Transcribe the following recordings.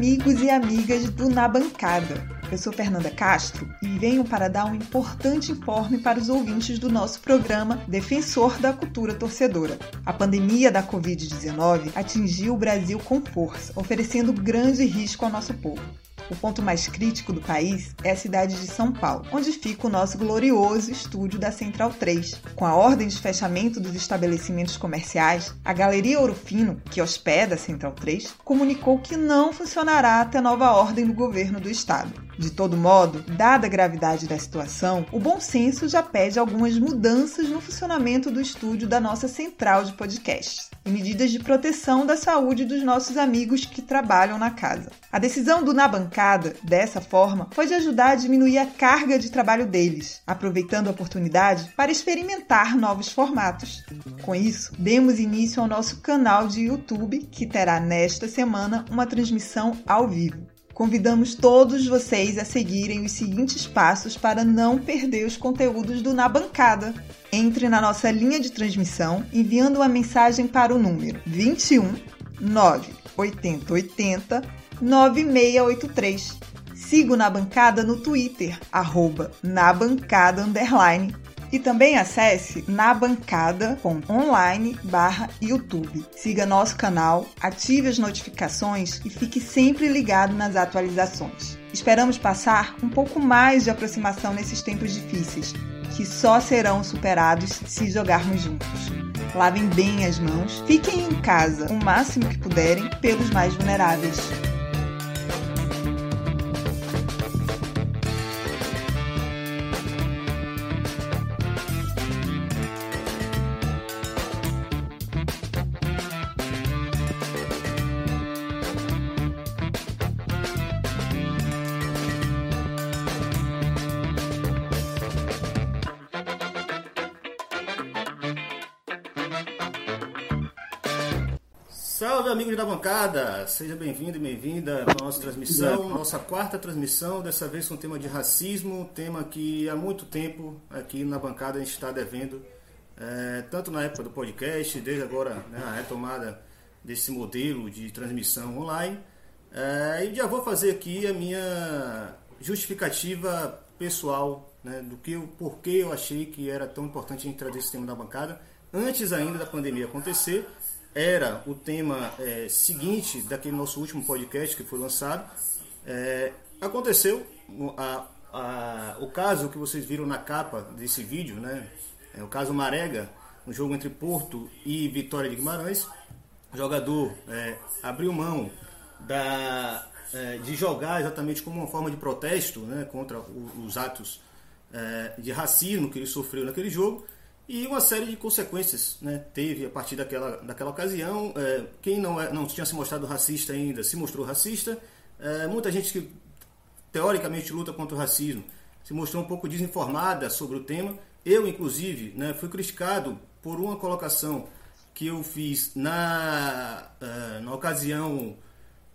amigos e amigas do Na Bancada. Eu sou Fernanda Castro e venho para dar um importante informe para os ouvintes do nosso programa Defensor da Cultura Torcedora. A pandemia da Covid-19 atingiu o Brasil com força, oferecendo grande risco ao nosso povo. O ponto mais crítico do país é a cidade de São Paulo, onde fica o nosso glorioso estúdio da Central 3. Com a ordem de fechamento dos estabelecimentos comerciais, a Galeria Ouro Fino, que hospeda a Central 3, comunicou que não funcionará até nova ordem do governo do estado. De todo modo, dada a gravidade da situação, o bom senso já pede algumas mudanças no funcionamento do estúdio da nossa central de podcasts e medidas de proteção da saúde dos nossos amigos que trabalham na casa. A decisão do Na Bancada, dessa forma, foi de ajudar a diminuir a carga de trabalho deles, aproveitando a oportunidade para experimentar novos formatos. Com isso, demos início ao nosso canal de YouTube, que terá nesta semana uma transmissão ao vivo. Convidamos todos vocês a seguirem os seguintes passos para não perder os conteúdos do Na Bancada. Entre na nossa linha de transmissão enviando uma mensagem para o número 21 98080 9683. Siga o Na Bancada no Twitter, arroba na bancada underline e também acesse nabancada.online barra YouTube. Siga nosso canal, ative as notificações e fique sempre ligado nas atualizações. Esperamos passar um pouco mais de aproximação nesses tempos difíceis, que só serão superados se jogarmos juntos. Lavem bem as mãos, fiquem em casa o máximo que puderem pelos mais vulneráveis. Da bancada, seja bem-vindo e bem-vinda à nossa transmissão, nossa quarta transmissão, dessa vez com o tema de racismo, tema que há muito tempo aqui na bancada a gente está devendo, é, tanto na época do podcast, desde agora né, a retomada desse modelo de transmissão online. É, e já vou fazer aqui a minha justificativa pessoal né, do que, porquê eu achei que era tão importante a gente trazer esse tema da bancada antes ainda da pandemia acontecer era o tema é, seguinte daquele nosso último podcast que foi lançado. É, aconteceu a, a, o caso que vocês viram na capa desse vídeo, né? É o caso Marega, um jogo entre Porto e Vitória de Guimarães. O jogador é, abriu mão da, é, de jogar exatamente como uma forma de protesto né, contra os atos é, de racismo que ele sofreu naquele jogo e uma série de consequências né, teve a partir daquela, daquela ocasião. É, quem não, é, não tinha se mostrado racista ainda se mostrou racista. É, muita gente que teoricamente luta contra o racismo se mostrou um pouco desinformada sobre o tema. Eu, inclusive, né, fui criticado por uma colocação que eu fiz na, uh, na ocasião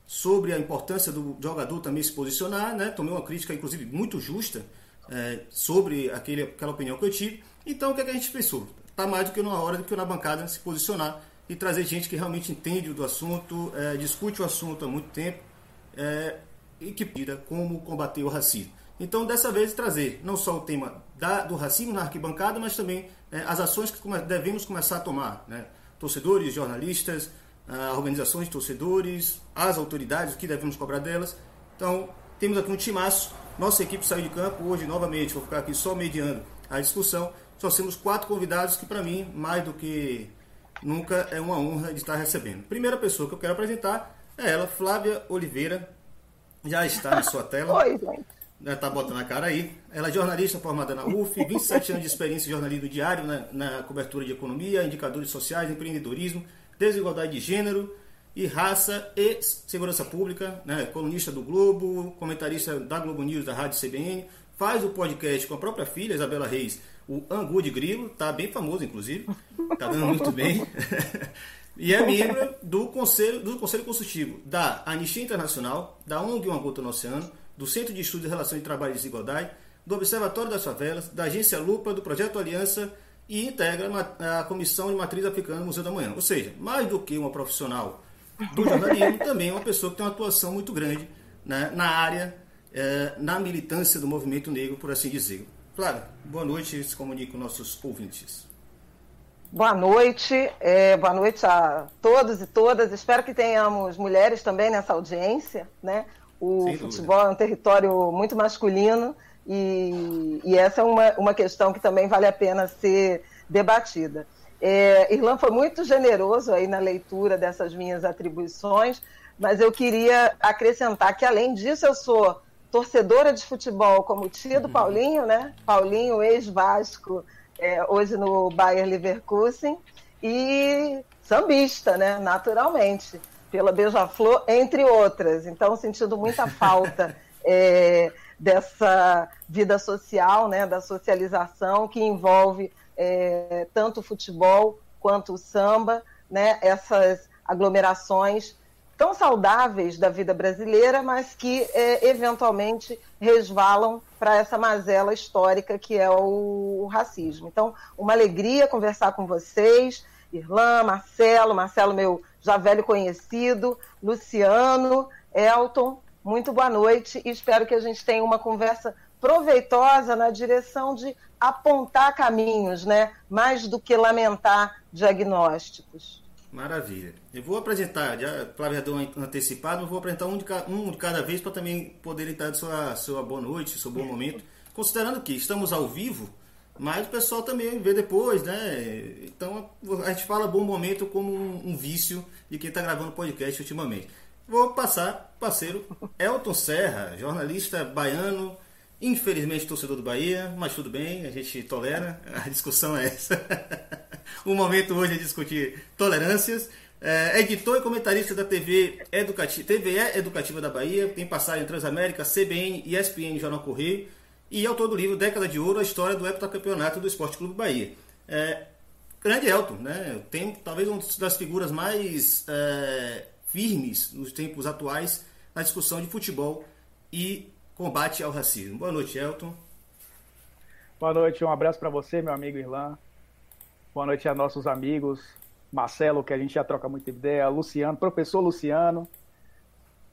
sobre a importância do jogador também se posicionar. Né? Tomei uma crítica, inclusive, muito justa uh, sobre aquele, aquela opinião que eu tive. Então o que, é que a gente pensou? Está mais do que na hora do que na bancada se posicionar e trazer gente que realmente entende do assunto, é, discute o assunto há muito tempo é, e que pida como combater o racismo. Então, dessa vez, trazer não só o tema da, do racismo na arquibancada, mas também é, as ações que come, devemos começar a tomar. Né? Torcedores, jornalistas, organizações de torcedores, as autoridades, o que devemos cobrar delas. Então, temos aqui um timaço. Nossa equipe saiu de campo hoje novamente, vou ficar aqui só mediando a discussão só temos quatro convidados que, para mim, mais do que nunca, é uma honra de estar recebendo. Primeira pessoa que eu quero apresentar é ela, Flávia Oliveira. Já está na sua tela. Oi, gente. Está botando a cara aí. Ela é jornalista formada na UF, 27 anos de experiência em jornalismo diário na, na cobertura de economia, indicadores sociais, empreendedorismo, desigualdade de gênero e raça e segurança pública, né? colunista do Globo, comentarista da Globo News, da Rádio CBN, faz o podcast com a própria filha, Isabela Reis, o Angu de Grilo, tá bem famoso, inclusive, tá dando muito bem. e é membro do Conselho, do Conselho Consultivo da Anistia Internacional, da ONG Uma Gota no Oceano, do Centro de Estudos de Relações de Trabalho e Desigualdade, do Observatório das Favelas, da Agência Lupa, do Projeto Aliança e integra a Comissão de Matriz Africana no Museu da Manhã. Ou seja, mais do que uma profissional do jornalismo, também é uma pessoa que tem uma atuação muito grande né, na área, é, na militância do movimento negro, por assim dizer. Flávia, boa noite, se comunique com nossos ouvintes. Boa noite, é, boa noite a todos e todas. Espero que tenhamos mulheres também nessa audiência, né? O futebol é um território muito masculino e, e, essa é uma, uma questão que também vale a pena ser debatida. É, Irlan foi muito generoso aí na leitura dessas minhas atribuições, mas eu queria acrescentar que, além disso, eu sou torcedora de futebol, como tia do uhum. Paulinho, né? Paulinho, ex-Vasco, é, hoje no Bayer Leverkusen, e sambista, né? Naturalmente, pela Beija-Flor, entre outras. Então, sentindo muita falta é, dessa vida social, né? Da socialização que envolve é, tanto o futebol quanto o samba, né? Essas aglomerações tão saudáveis da vida brasileira, mas que é, eventualmente resvalam para essa mazela histórica que é o, o, racismo. Então, uma alegria conversar com vocês, Irlã, Marcelo, Marcelo, meu já velho conhecido, Luciano, Elton, muito boa noite e espero que a gente tenha uma conversa proveitosa na direção de apontar caminhos, né? mais do que lamentar diagnósticos. Maravilha. Eu vou apresentar, já um antecipado, eu vou apresentar um de, cada, um de cada vez para também poderem dar sua, sua boa noite, seu bom momento. Considerando que estamos ao vivo, mas o pessoal também vê depois, né? Então a gente fala bom momento como um, um vício de quem está gravando podcast ultimamente. Vou passar, parceiro, Elton Serra, jornalista baiano, infelizmente torcedor do Bahia, mas tudo bem, a gente tolera, a discussão é essa. o momento hoje é discutir tolerâncias. É, editor e comentarista da TV Educativa, TVE Educativa da Bahia, tem passagem em Transamérica, CBN e ESPN Jornal Correio, e autor do livro Década de Ouro, a história do heptacampeonato do Esporte Clube Bahia. É, grande Elton, né? Tem talvez uma das figuras mais é, firmes nos tempos atuais na discussão de futebol e combate ao racismo. Boa noite, Elton. Boa noite, um abraço para você, meu amigo Irlan. Boa noite a nossos amigos, Marcelo, que a gente já troca muita ideia, Luciano, professor Luciano,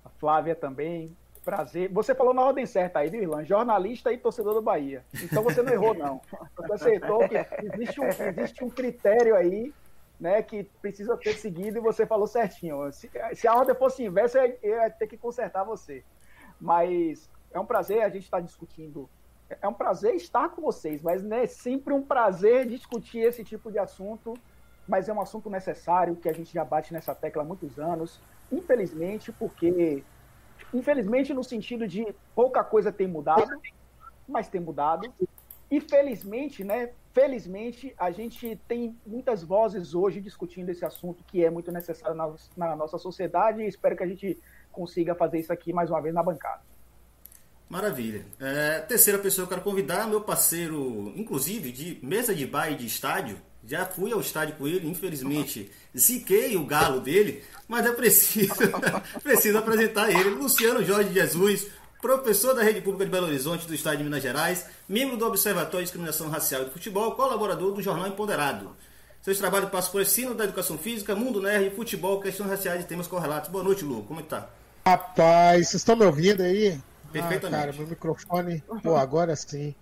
a Flávia também. Prazer. Você falou na ordem certa aí, viu, Irlan? Jornalista e torcedor do Bahia. Então você não errou, não. Você acertou que existe um, existe um critério aí né, que precisa ter seguido e você falou certinho. Se, se a ordem fosse inversa, eu ia ter que consertar você. Mas é um prazer a gente estar discutindo é um prazer estar com vocês, mas não é sempre um prazer discutir esse tipo de assunto, mas é um assunto necessário que a gente já bate nessa tecla há muitos anos, infelizmente, porque infelizmente no sentido de pouca coisa tem mudado, mas tem mudado. E felizmente, né, felizmente a gente tem muitas vozes hoje discutindo esse assunto que é muito necessário na, na nossa sociedade e espero que a gente consiga fazer isso aqui mais uma vez na bancada. Maravilha. É, terceira pessoa que eu quero convidar, meu parceiro, inclusive, de mesa de bar e de estádio. Já fui ao estádio com ele, infelizmente ziquei o galo dele, mas é preciso, preciso apresentar ele. Luciano Jorge Jesus, professor da Rede Pública de Belo Horizonte do Estado de Minas Gerais, membro do Observatório de Discriminação Racial e do Futebol, colaborador do Jornal Empoderado. Seus trabalhos passam por ensino da educação física, mundo nerd, futebol, questões raciais e temas correlatos. Boa noite, Lu. Como é que tá? Rapaz, vocês estão me ouvindo aí? Perfeitamente. Ah, cara, meu microfone. Pô, agora sim.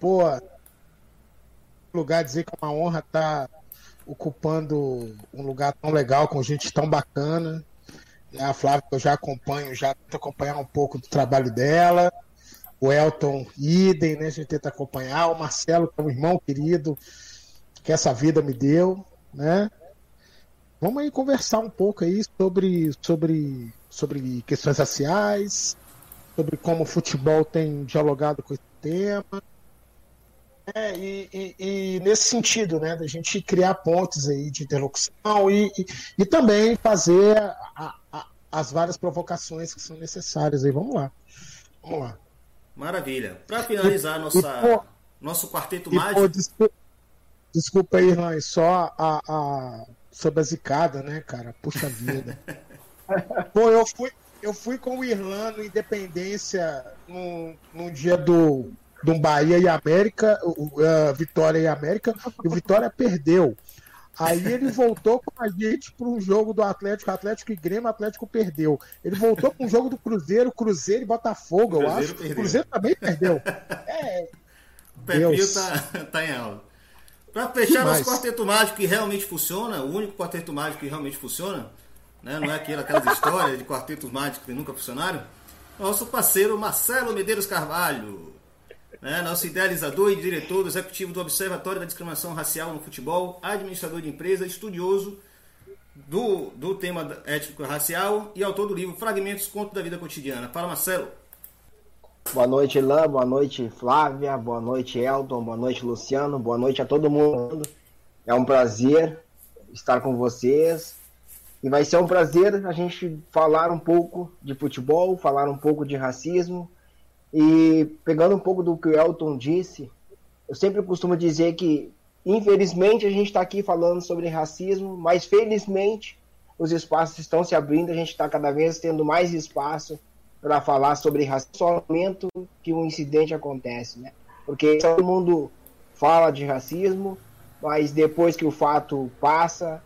Pô, lugar dizer que é uma honra estar tá ocupando um lugar tão legal, com gente tão bacana. A Flávia, que eu já acompanho, já tento acompanhar um pouco do trabalho dela. O Elton, idem, né? A gente tenta acompanhar. O Marcelo, que é um irmão querido, que essa vida me deu, né? Vamos aí conversar um pouco aí sobre, sobre, sobre questões raciais, sobre como o futebol tem dialogado com esse tema. É, e, e, e, nesse sentido, né, da gente criar pontes aí de interlocução e, e, e também fazer a, a, as várias provocações que são necessárias aí. Vamos lá. Vamos lá. Maravilha. Para finalizar nossa, nosso quarteto mágico. desculpa, desculpa aí, Rãe, só a, a, sobre a zicada, né, cara? Puxa vida. Pô, eu fui, eu fui com o Irlando Independência no, no dia do, do Bahia e América, o, uh, Vitória e América, e o Vitória perdeu. Aí ele voltou com a gente para um jogo do Atlético, Atlético e Grêmio, Atlético perdeu. Ele voltou com um jogo do Cruzeiro, Cruzeiro e Botafogo, eu acho. Perdeu. Cruzeiro também perdeu. É. O tá, tá em aula. Para fechar nosso quarteto mágico que realmente funciona, o único quarteto mágico que realmente funciona, né? não é aquela, aquelas histórias de quartetos mágicos que nunca funcionaram, nosso parceiro Marcelo Medeiros Carvalho né, nosso idealizador e diretor do executivo do Observatório da Discriminação Racial no Futebol, administrador de empresa, estudioso do, do tema étnico-racial e autor do livro Fragmentos Conto da Vida Cotidiana. Fala, Marcelo. Boa noite, Elan. Boa noite, Flávia. Boa noite, Elton. Boa noite, Luciano. Boa noite a todo mundo. É um prazer estar com vocês. E vai ser um prazer a gente falar um pouco de futebol, falar um pouco de racismo, e pegando um pouco do que o Elton disse, eu sempre costumo dizer que, infelizmente, a gente está aqui falando sobre racismo, mas felizmente os espaços estão se abrindo, a gente está cada vez tendo mais espaço para falar sobre racismo, só no momento que um incidente acontece, né? Porque todo mundo fala de racismo, mas depois que o fato passa,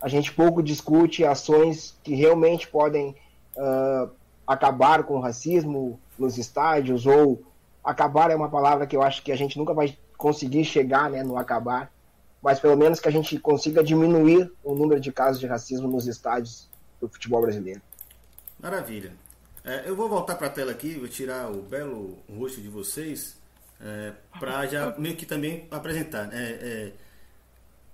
a gente pouco discute ações que realmente podem uh, acabar com o racismo, nos estádios, ou acabar é uma palavra que eu acho que a gente nunca vai conseguir chegar né, no acabar, mas pelo menos que a gente consiga diminuir o número de casos de racismo nos estádios do futebol brasileiro. Maravilha. É, eu vou voltar para a tela aqui, vou tirar o belo rosto de vocês, é, para já meio que também apresentar. É, é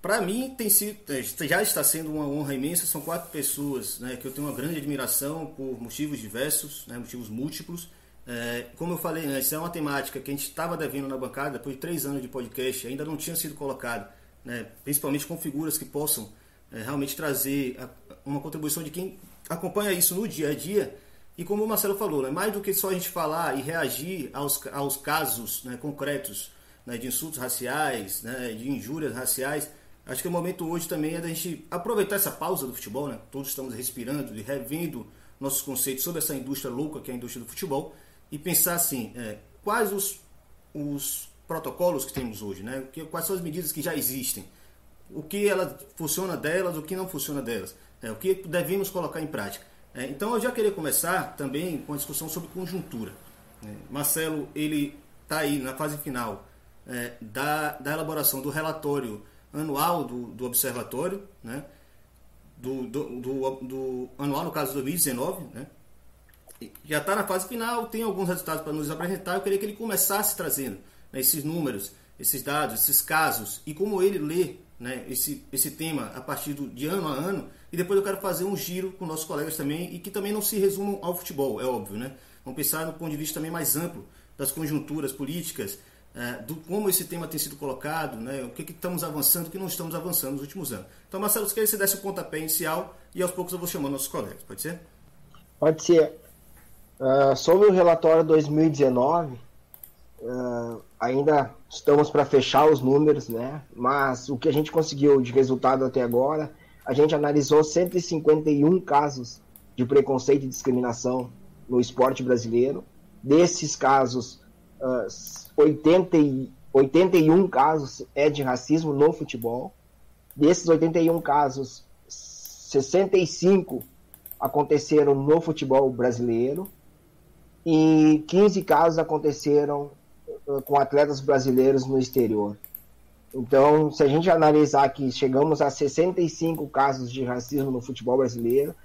para mim tem sido, é, já está sendo uma honra imensa. São quatro pessoas né, que eu tenho uma grande admiração por motivos diversos, né, motivos múltiplos. É, como eu falei antes, é uma temática que a gente estava devendo na bancada depois de três anos de podcast, ainda não tinha sido colocado, né, principalmente com figuras que possam é, realmente trazer a, uma contribuição de quem acompanha isso no dia a dia. E como o Marcelo falou, né, mais do que só a gente falar e reagir aos, aos casos né, concretos né, de insultos raciais, né, de injúrias raciais, acho que o momento hoje também é da gente aproveitar essa pausa do futebol, né, todos estamos respirando e revendo nossos conceitos sobre essa indústria louca que é a indústria do futebol e pensar assim, é, quais os, os protocolos que temos hoje, né? Quais são as medidas que já existem, o que ela funciona delas, o que não funciona delas, é, o que devemos colocar em prática. É, então eu já queria começar também com a discussão sobre conjuntura. Né? Marcelo, ele está aí na fase final é, da, da elaboração do relatório anual do, do observatório, né? Do, do, do, do, anual, no caso de 2019, né? já está na fase final, tem alguns resultados para nos apresentar. Eu queria que ele começasse trazendo né, esses números, esses dados, esses casos e como ele lê né, esse, esse tema a partir do, de ano a ano. E depois eu quero fazer um giro com nossos colegas também e que também não se resumam ao futebol, é óbvio. Né? Vamos pensar no ponto de vista também mais amplo das conjunturas políticas, é, do como esse tema tem sido colocado, né, o que, que estamos avançando, o que não estamos avançando nos últimos anos. Então, Marcelo, se queria que você desse o pontapé inicial e aos poucos eu vou chamando nossos colegas, pode ser? Pode ser. Uh, sobre o relatório 2019, uh, ah, ainda estamos para fechar os números, né? Mas o que a gente conseguiu de resultado até agora, a gente analisou 151 casos de preconceito e discriminação no esporte brasileiro. Desses casos, uh, 80 e, 81 casos é de racismo no futebol. Desses 81 casos, 65 aconteceram no futebol brasileiro e 15 casos aconteceram uh, com atletas brasileiros no exterior. Então, se a gente analisar que chegamos a 65 casos de racismo no futebol brasileiro,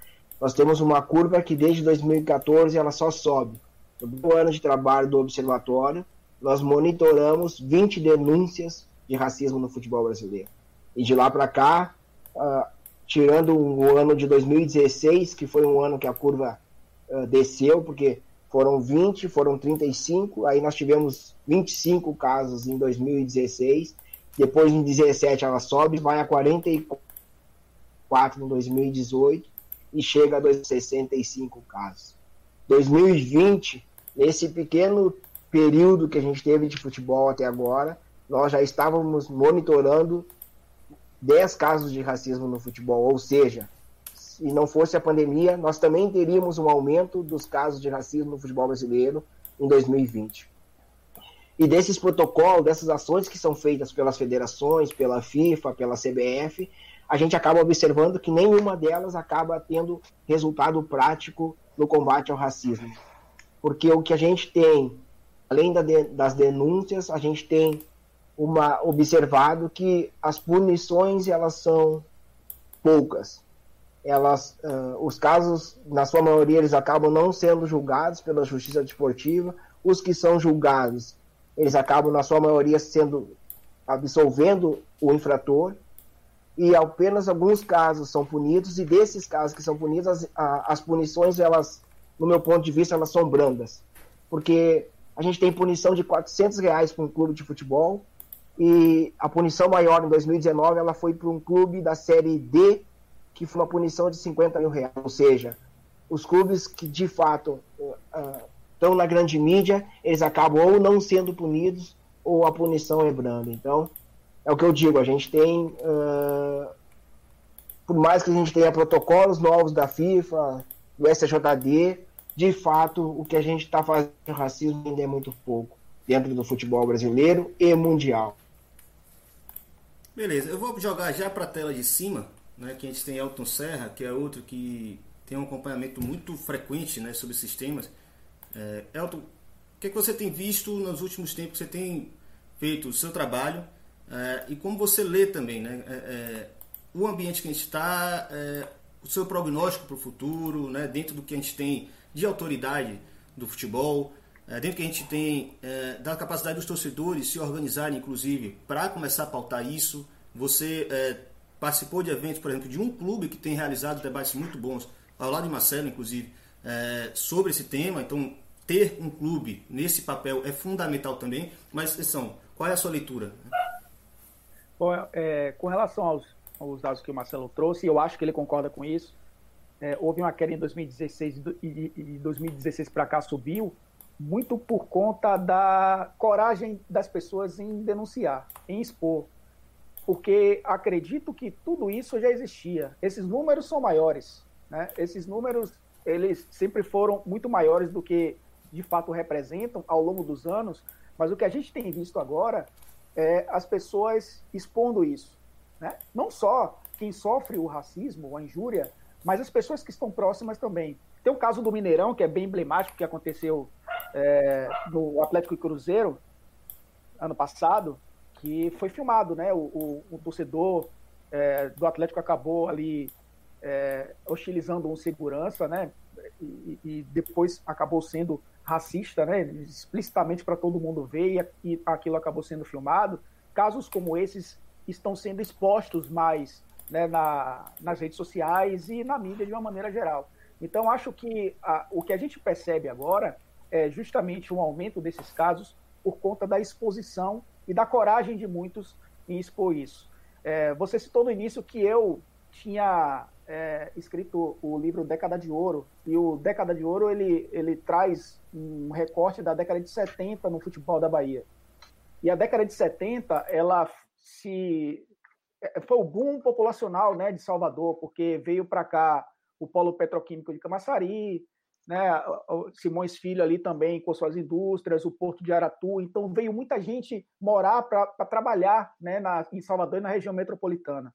nós temos uma curva que desde 2014 ela só sobe. No ano de trabalho do observatório, nós monitoramos 20 denúncias de racismo no futebol brasileiro. E de lá para cá, uh, tirando o ano de 2016, que foi um ano que a curva uh, desceu, porque foram 20, foram 35, aí nós tivemos 25 casos em 2016, depois em 17 ela sobe, vai a 44 em 2018 e chega a 65 casos. 2020, nesse pequeno período que a gente teve de futebol até agora, nós já estávamos monitorando 10 casos de racismo no futebol, ou seja, se não fosse a pandemia, nós também teríamos um aumento dos casos de racismo no futebol brasileiro em 2020. E desses protocolos, dessas ações que são feitas pelas federações, pela FIFA, pela CBF, a gente acaba observando que nenhuma delas acaba tendo resultado prático no combate ao racismo. Porque o que a gente tem, além das denúncias, a gente tem uma observado que as punições elas são poucas. Elas, uh, os casos, na sua maioria, eles acabam não sendo julgados pela justiça desportiva. Os que são julgados, eles acabam, na sua maioria, sendo absolvendo o infrator. E apenas alguns casos são punidos. E desses casos que são punidos, as, as punições, elas, no meu ponto de vista, elas são brandas. Porque a gente tem punição de 400 reais para um clube de futebol, e a punição maior em 2019 ela foi para um clube da série D que foi uma punição de 50 mil reais. Ou seja, os clubes que de fato estão na grande mídia, eles acabam ou não sendo punidos ou a punição é branda. Então, é o que eu digo, a gente tem, uh, por mais que a gente tenha protocolos novos da FIFA, do SJD, de fato, o que a gente está fazendo racismo ainda é muito pouco dentro do futebol brasileiro e mundial. Beleza, eu vou jogar já para a tela de cima, né, que a gente tem Elton Serra, que é outro que tem um acompanhamento muito frequente né, sobre esses temas. É, Elton, o que, é que você tem visto nos últimos tempos você tem feito o seu trabalho é, e como você lê também né, é, é o ambiente que a gente está, é, o seu prognóstico para o futuro, né, dentro do que a gente tem de autoridade do futebol, é, dentro que a gente tem é, da capacidade dos torcedores se organizarem, inclusive, para começar a pautar isso. Você é, participou de eventos, por exemplo, de um clube que tem realizado debates muito bons, ao lado de Marcelo, inclusive, sobre esse tema. Então, ter um clube nesse papel é fundamental também. Mas, atenção, qual é a sua leitura? Bom, é, com relação aos, aos, dados que o Marcelo trouxe, eu acho que ele concorda com isso. É, houve uma queda em 2016 e, e 2016 para cá subiu, muito por conta da coragem das pessoas em denunciar, em expor. Porque acredito que tudo isso já existia. Esses números são maiores. Né? Esses números eles sempre foram muito maiores do que de fato representam ao longo dos anos. Mas o que a gente tem visto agora é as pessoas expondo isso. Né? Não só quem sofre o racismo, a injúria, mas as pessoas que estão próximas também. Tem o caso do Mineirão, que é bem emblemático, que aconteceu é, no Atlético e Cruzeiro, ano passado, que foi filmado, né? O, o, o torcedor é, do Atlético acabou ali é, hostilizando um segurança, né? E, e, depois acabou sendo racista, né? Explicitamente para todo mundo ver e, e aquilo acabou sendo filmado. Casos como esses estão sendo expostos mais né, na, nas redes sociais e na mídia de uma maneira geral. Então, acho que a, o que a gente percebe agora é justamente um aumento desses casos por conta da exposição e da coragem de muitos em expor isso. É, você citou no início que eu tinha é, escrito o livro Década de Ouro, e o Década de Ouro ele, ele traz um recorte da década de 70 no futebol da Bahia. E a década de 70, ela se foi o boom populacional né, de Salvador, porque veio para cá o polo petroquímico de Camaçari, né, o Simões Filho ali também com suas indústrias, o Porto de Aratu. Então veio muita gente morar para trabalhar né, na, em Salvador e na região metropolitana.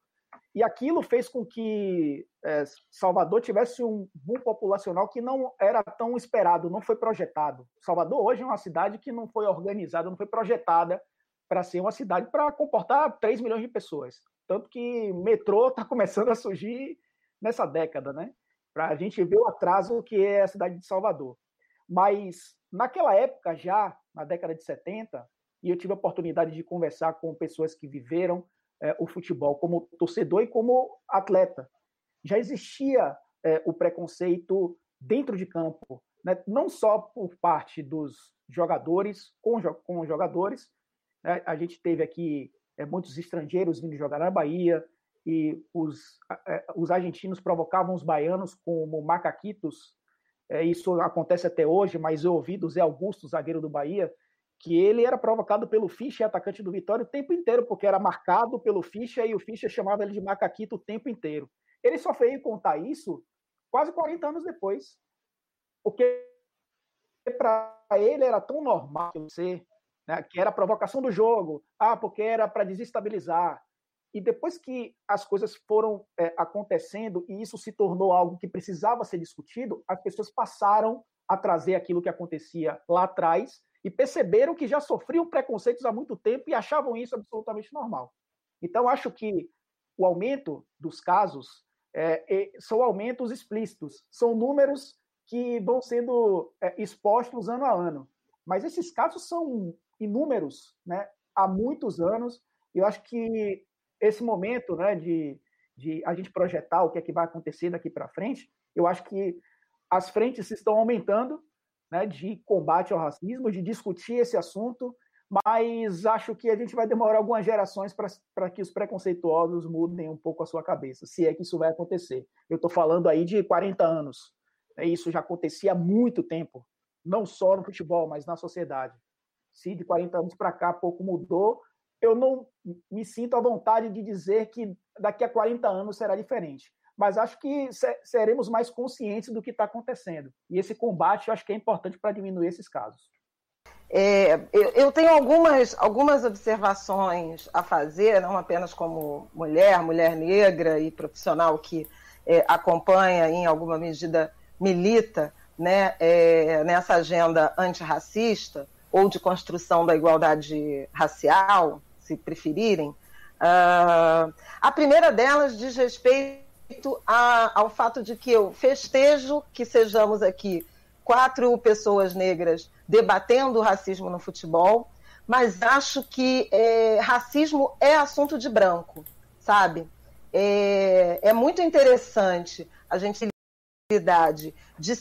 E aquilo fez com que é, Salvador tivesse um boom populacional que não era tão esperado, não foi projetado. Salvador hoje é uma cidade que não foi organizada, não foi projetada para ser uma cidade para comportar 3 milhões de pessoas. Tanto que metrô está começando a surgir nessa década, né? Para a gente ver o atraso que é a cidade de Salvador. Mas naquela época, já na década de 70, e eu tive a oportunidade de conversar com pessoas que viveram é, o futebol como torcedor e como atleta. Já existia é, o preconceito dentro de campo, né? não só por parte dos jogadores com, com os jogadores. Né? A gente teve aqui é, muitos estrangeiros vindo jogar na Bahia, e os, é, os argentinos provocavam os baianos como macaquitos. É, isso acontece até hoje, mas eu ouvi do Zé Augusto, zagueiro do Bahia, que ele era provocado pelo Fischer, atacante do Vitória, o tempo inteiro, porque era marcado pelo Fischer e o Fischer chamava ele de macaquito o tempo inteiro. Ele só veio contar isso quase 40 anos depois. Porque para ele era tão normal você né, que era a provocação do jogo, ah, porque era para desestabilizar. E depois que as coisas foram é, acontecendo e isso se tornou algo que precisava ser discutido, as pessoas passaram a trazer aquilo que acontecia lá atrás e perceberam que já sofriam preconceitos há muito tempo e achavam isso absolutamente normal. Então, acho que o aumento dos casos é, são aumentos explícitos, são números que vão sendo é, expostos ano a ano. Mas esses casos são inúmeros, né, há muitos anos. E eu acho que esse momento, né, de, de a gente projetar o que é que vai acontecer daqui para frente, eu acho que as frentes estão aumentando, né, de combate ao racismo, de discutir esse assunto, mas acho que a gente vai demorar algumas gerações para que os preconceituosos mudem um pouco a sua cabeça, se é que isso vai acontecer. Eu estou falando aí de 40 anos. Né, isso já acontecia há muito tempo, não só no futebol, mas na sociedade se de 40 anos para cá pouco mudou, eu não me sinto à vontade de dizer que daqui a 40 anos será diferente. Mas acho que seremos mais conscientes do que está acontecendo. E esse combate eu acho que é importante para diminuir esses casos. É, eu tenho algumas, algumas observações a fazer, não apenas como mulher, mulher negra e profissional que é, acompanha, em alguma medida milita né, é, nessa agenda antirracista, ou de construção da igualdade racial, se preferirem. Uh, a primeira delas diz respeito a, ao fato de que eu festejo que sejamos aqui quatro pessoas negras debatendo o racismo no futebol, mas acho que é, racismo é assunto de branco, sabe? É, é muito interessante a gente de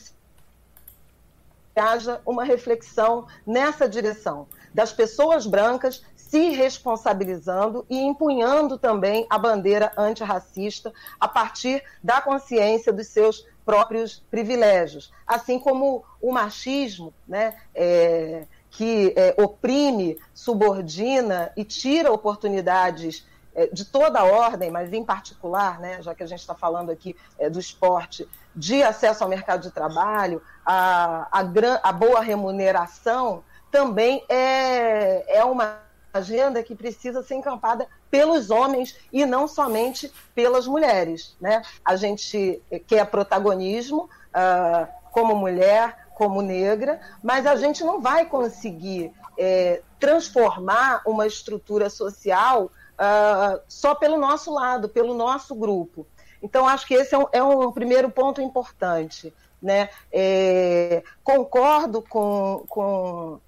haja uma reflexão nessa direção, das pessoas brancas se responsabilizando e empunhando também a bandeira antirracista a partir da consciência dos seus próprios privilégios. Assim como o machismo, né, é, que é, oprime, subordina e tira oportunidades é, de toda a ordem, mas em particular, né, já que a gente está falando aqui é, do esporte, de acesso ao mercado de trabalho, a, a, gran, a boa remuneração, também é, é uma agenda que precisa ser encampada pelos homens e não somente pelas mulheres. Né? A gente quer protagonismo uh, como mulher, como negra, mas a gente não vai conseguir é, transformar uma estrutura social uh, só pelo nosso lado, pelo nosso grupo. Então, acho que esse é um, é um primeiro ponto importante. Né? É, concordo com, com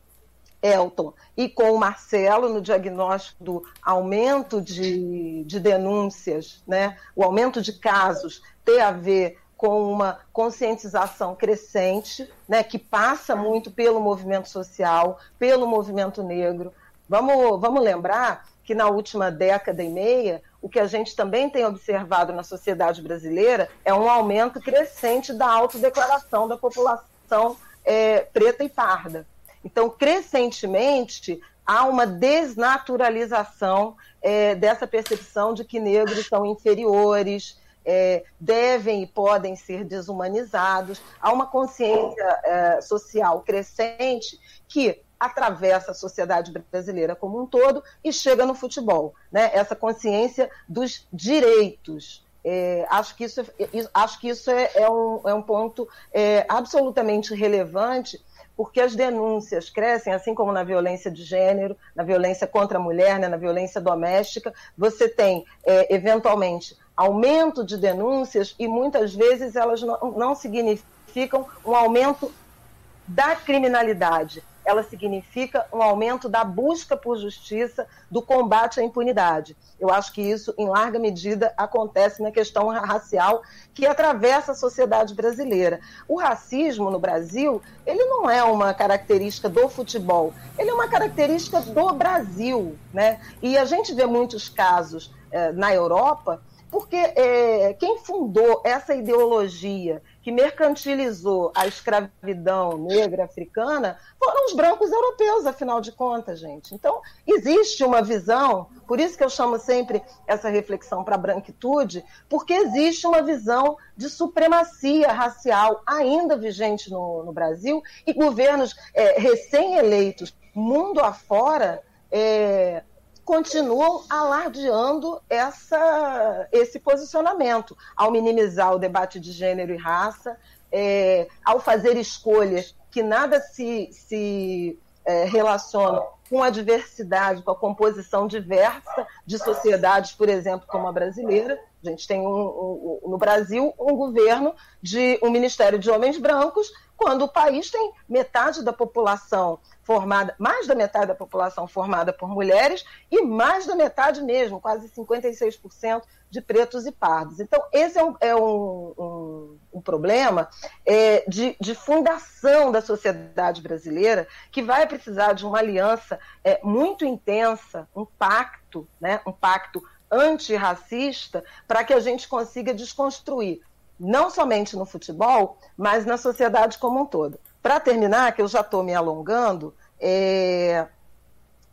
Elton e com o Marcelo no diagnóstico do aumento de, de denúncias, né? o aumento de casos ter a ver com uma conscientização crescente, né, que passa muito pelo movimento social, pelo movimento negro. Vamos, vamos lembrar que na última década e meia, o que a gente também tem observado na sociedade brasileira é um aumento crescente da autodeclaração da população é, preta e parda. Então, crescentemente, há uma desnaturalização é, dessa percepção de que negros são inferiores, é, devem e podem ser desumanizados. Há uma consciência é, social crescente que atravessa a sociedade brasileira como um todo e chega no futebol. Né? Essa consciência dos direitos. É, acho que isso, é, acho que isso é, é, um, é um ponto é, absolutamente relevante, porque as denúncias crescem, assim como na violência de gênero, na violência contra a mulher, né, na violência doméstica. Você tem, é, eventualmente, aumento de denúncias e muitas vezes elas não, não significam um aumento da criminalidade, ela significa um aumento da busca por justiça, do combate à impunidade. Eu acho que isso, em larga medida, acontece na questão racial que atravessa a sociedade brasileira. O racismo no Brasil, ele não é uma característica do futebol, ele é uma característica do Brasil. Né? E a gente vê muitos casos eh, na Europa porque eh, quem fundou essa ideologia que mercantilizou a escravidão negra africana foram os brancos europeus, afinal de contas, gente. Então, existe uma visão, por isso que eu chamo sempre essa reflexão para a branquitude, porque existe uma visão de supremacia racial ainda vigente no, no Brasil e governos é, recém-eleitos mundo afora, é, continuam alardeando essa, esse posicionamento, ao minimizar o debate de gênero e raça, é, ao fazer escolhas que nada se, se é, relacionam com a diversidade, com a composição diversa de sociedades, por exemplo, como a brasileira. A gente tem um, um, no Brasil um governo de um Ministério de Homens Brancos, quando o país tem metade da população formada, mais da metade da população formada por mulheres e mais da metade mesmo, quase 56% de pretos e pardos. Então, esse é um, é um, um, um problema é, de, de, fundação da sociedade brasileira que vai precisar de uma aliança é, muito intensa, um pacto, né, um pacto antirracista, para que a gente consiga desconstruir, não somente no futebol, mas na sociedade como um todo. Para terminar, que eu já estou me alongando, é...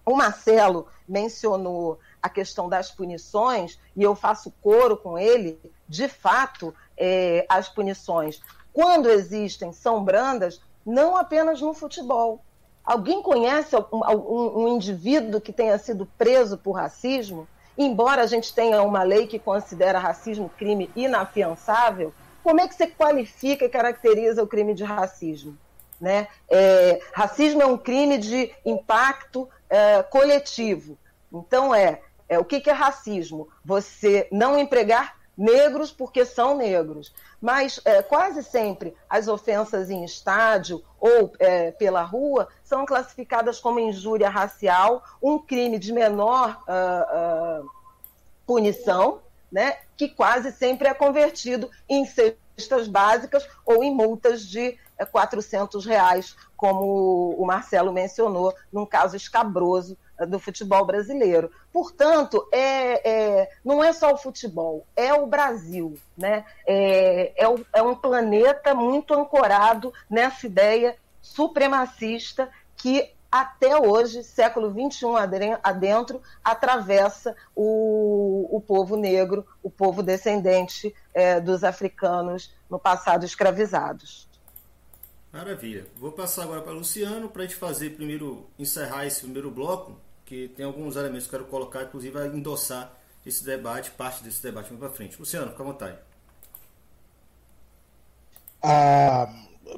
o Marcelo mencionou a questão das punições, e eu faço coro com ele, de fato, é, as punições, quando existem, são brandas, não apenas no futebol. Alguém conhece um, indivíduo que tenha sido preso por racismo? Embora a gente tenha uma lei que considera racismo crime inafiançável, como é que você qualifica e caracteriza o crime de racismo? Né? É, racismo é um crime de impacto é, coletivo. Então, é, é o que, que é racismo? Você não empregar negros porque são negros. Mas é, quase sempre as ofensas em estádio ou é, pela rua são classificadas como injúria racial, um crime de menor uh, uh, punição, né, que quase sempre é convertido em cestas básicas ou em multas de 400 é, reais, como o Marcelo mencionou, num caso escabroso é, do futebol brasileiro. Portanto, é, é, não é só o futebol, é o Brasil. Né? É, é, é um planeta muito ancorado nessa ideia supremacista que até hoje, século XXI adentro, atravessa o, o povo negro, o povo descendente é, dos africanos no passado escravizados. Maravilha. Vou passar agora para Luciano para a gente fazer primeiro, encerrar esse primeiro bloco, que tem alguns elementos que eu quero colocar, inclusive vai endossar esse debate, parte desse debate mais para frente. Luciano, fica à vontade. Ah,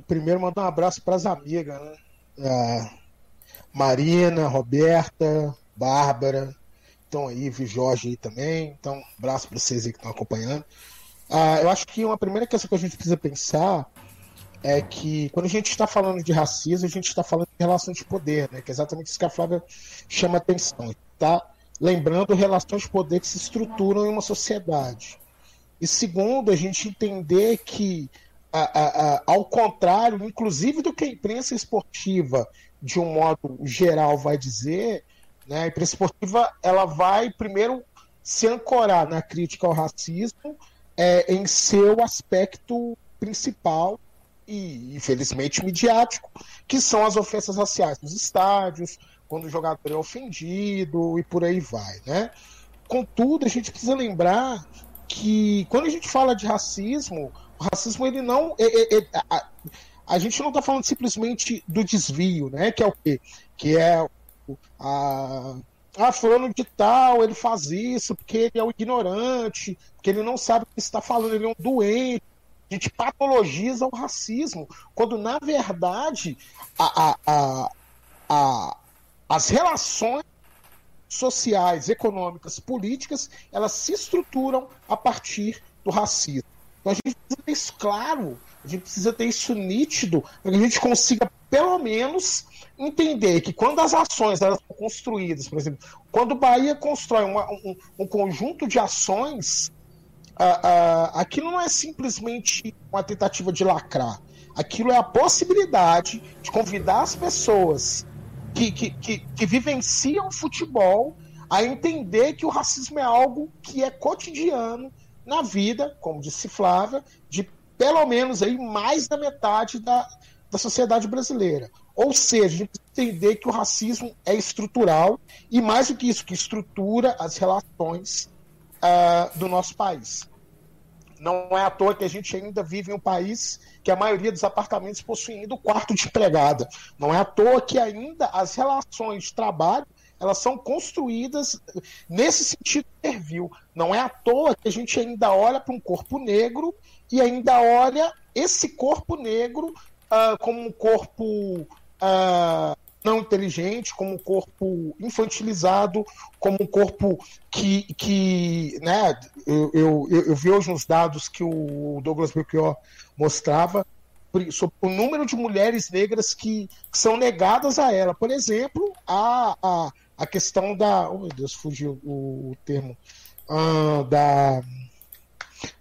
primeiro mandar um abraço para as amigas, né? Ah, Marina, Roberta, Bárbara, estão aí, Vi Jorge aí também. Então, um abraço para vocês aí que estão acompanhando. Ah, eu acho que uma primeira questão que a gente precisa pensar é que quando a gente está falando de racismo, a gente está falando de relações de poder, né? Que é exatamente isso que a Flávia chama atenção. Tá lembrando relações de poder que se estruturam em uma sociedade. E segundo, a gente entender que, a, a, a, ao contrário, inclusive do que a imprensa esportiva de um modo geral, vai dizer, né, a imprensa esportiva ela vai primeiro se ancorar na crítica ao racismo é, em seu aspecto principal e, infelizmente, midiático, que são as ofensas raciais nos estádios, quando o jogador é ofendido e por aí vai. Né? Contudo, a gente precisa lembrar que quando a gente fala de racismo, o racismo ele não. É, é, é, a gente não está falando simplesmente do desvio, né? Que é o quê? Que é a. Ah, fulano de tal, ele faz isso porque ele é um ignorante, porque ele não sabe o que está falando, ele é um doente. A gente patologiza o racismo, quando na verdade a, a, a, as relações sociais, econômicas, políticas, elas se estruturam a partir do racismo. Então a gente precisa ter isso claro a gente precisa ter isso nítido para que a gente consiga, pelo menos, entender que quando as ações elas são construídas, por exemplo, quando o Bahia constrói uma, um, um, conjunto de ações, aquilo não é simplesmente uma tentativa de lacrar. Aquilo é a possibilidade de convidar as pessoas que, que, que, que vivenciam futebol a entender que o racismo é algo que é cotidiano na vida, como disse Flávia, de pelo menos aí mais da metade da, da sociedade brasileira. Ou seja, a gente precisa entender que o racismo é estrutural e mais do que isso, que estrutura as relações uh, do nosso país. Não é à toa que a gente ainda vive em um país que a maioria dos apartamentos possuem ainda o quarto de empregada. Não é à toa que ainda as relações de trabalho elas são construídas nesse sentido servil. Não é à toa que a gente ainda olha para um corpo negro e ainda olha esse corpo negro uh, como um corpo uh, não inteligente, como um corpo infantilizado, como um corpo que, que né, eu, eu, eu vi hoje uns dados que o Douglas Belchior mostrava sobre o número de mulheres negras que, que são negadas a ela. Por exemplo, a, a, a questão da. Oh, meu Deus, fugiu o, o termo. Uh, da,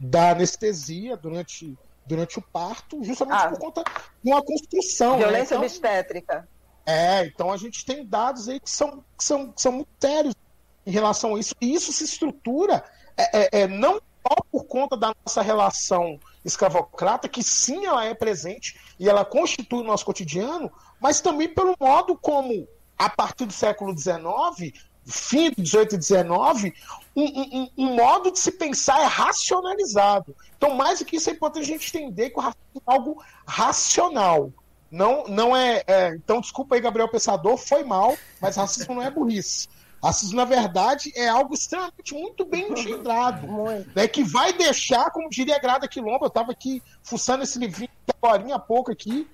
da anestesia durante, durante o parto, justamente ah, por conta de uma construção. Né? Violência né? então, obstétrica. É, então a gente tem dados aí que são, que são, que são muito sérios em relação a isso. E isso se estrutura é, é, é não só por conta da nossa relação escravocrata, que sim ela é presente e ela constitui o nosso cotidiano, mas também pelo modo como a partir do século XIX, fim do XVIII e XIX, um, um, um, modo de se pensar é racionalizado. Então, mais do que isso, é importante a gente entender que o racismo é algo racional. Não, não é, é, Então, desculpa aí, Gabriel Pensador, foi mal, mas racismo não é burrice. Racismo, na verdade, é algo extremamente muito bem engendrado. Né, que vai deixar, como diria Grada Quilombo, eu estava aqui fuçando esse livrinho agora há pouco aqui.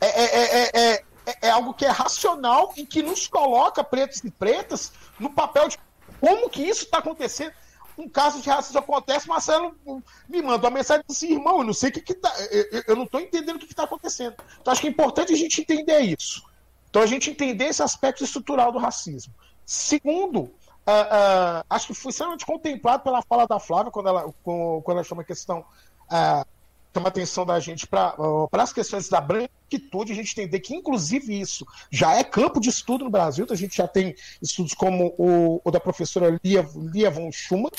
É, é, é, é, algo que é racional e que nos coloca, pretos e pretas, no papel de como que isso está acontecendo. Um caso de racismo acontece, Marcelo me manda uma mensagem assim, irmão, eu não sei o que, que tá. Eu, eu não estou entendendo o que está acontecendo. Então, acho que é importante a gente entender isso. Então, a gente entender esse aspecto estrutural do racismo. Segundo, uh, uh, acho que foi extremamente contemplado pela fala da Flávia quando ela, quando ela chama a questão uh, chama a atenção da gente para as questões da branquitude, a gente entender que, inclusive, isso já é campo de estudo no Brasil. Então a gente já tem estudos como o, o da professora Lia, Lia von Schumann,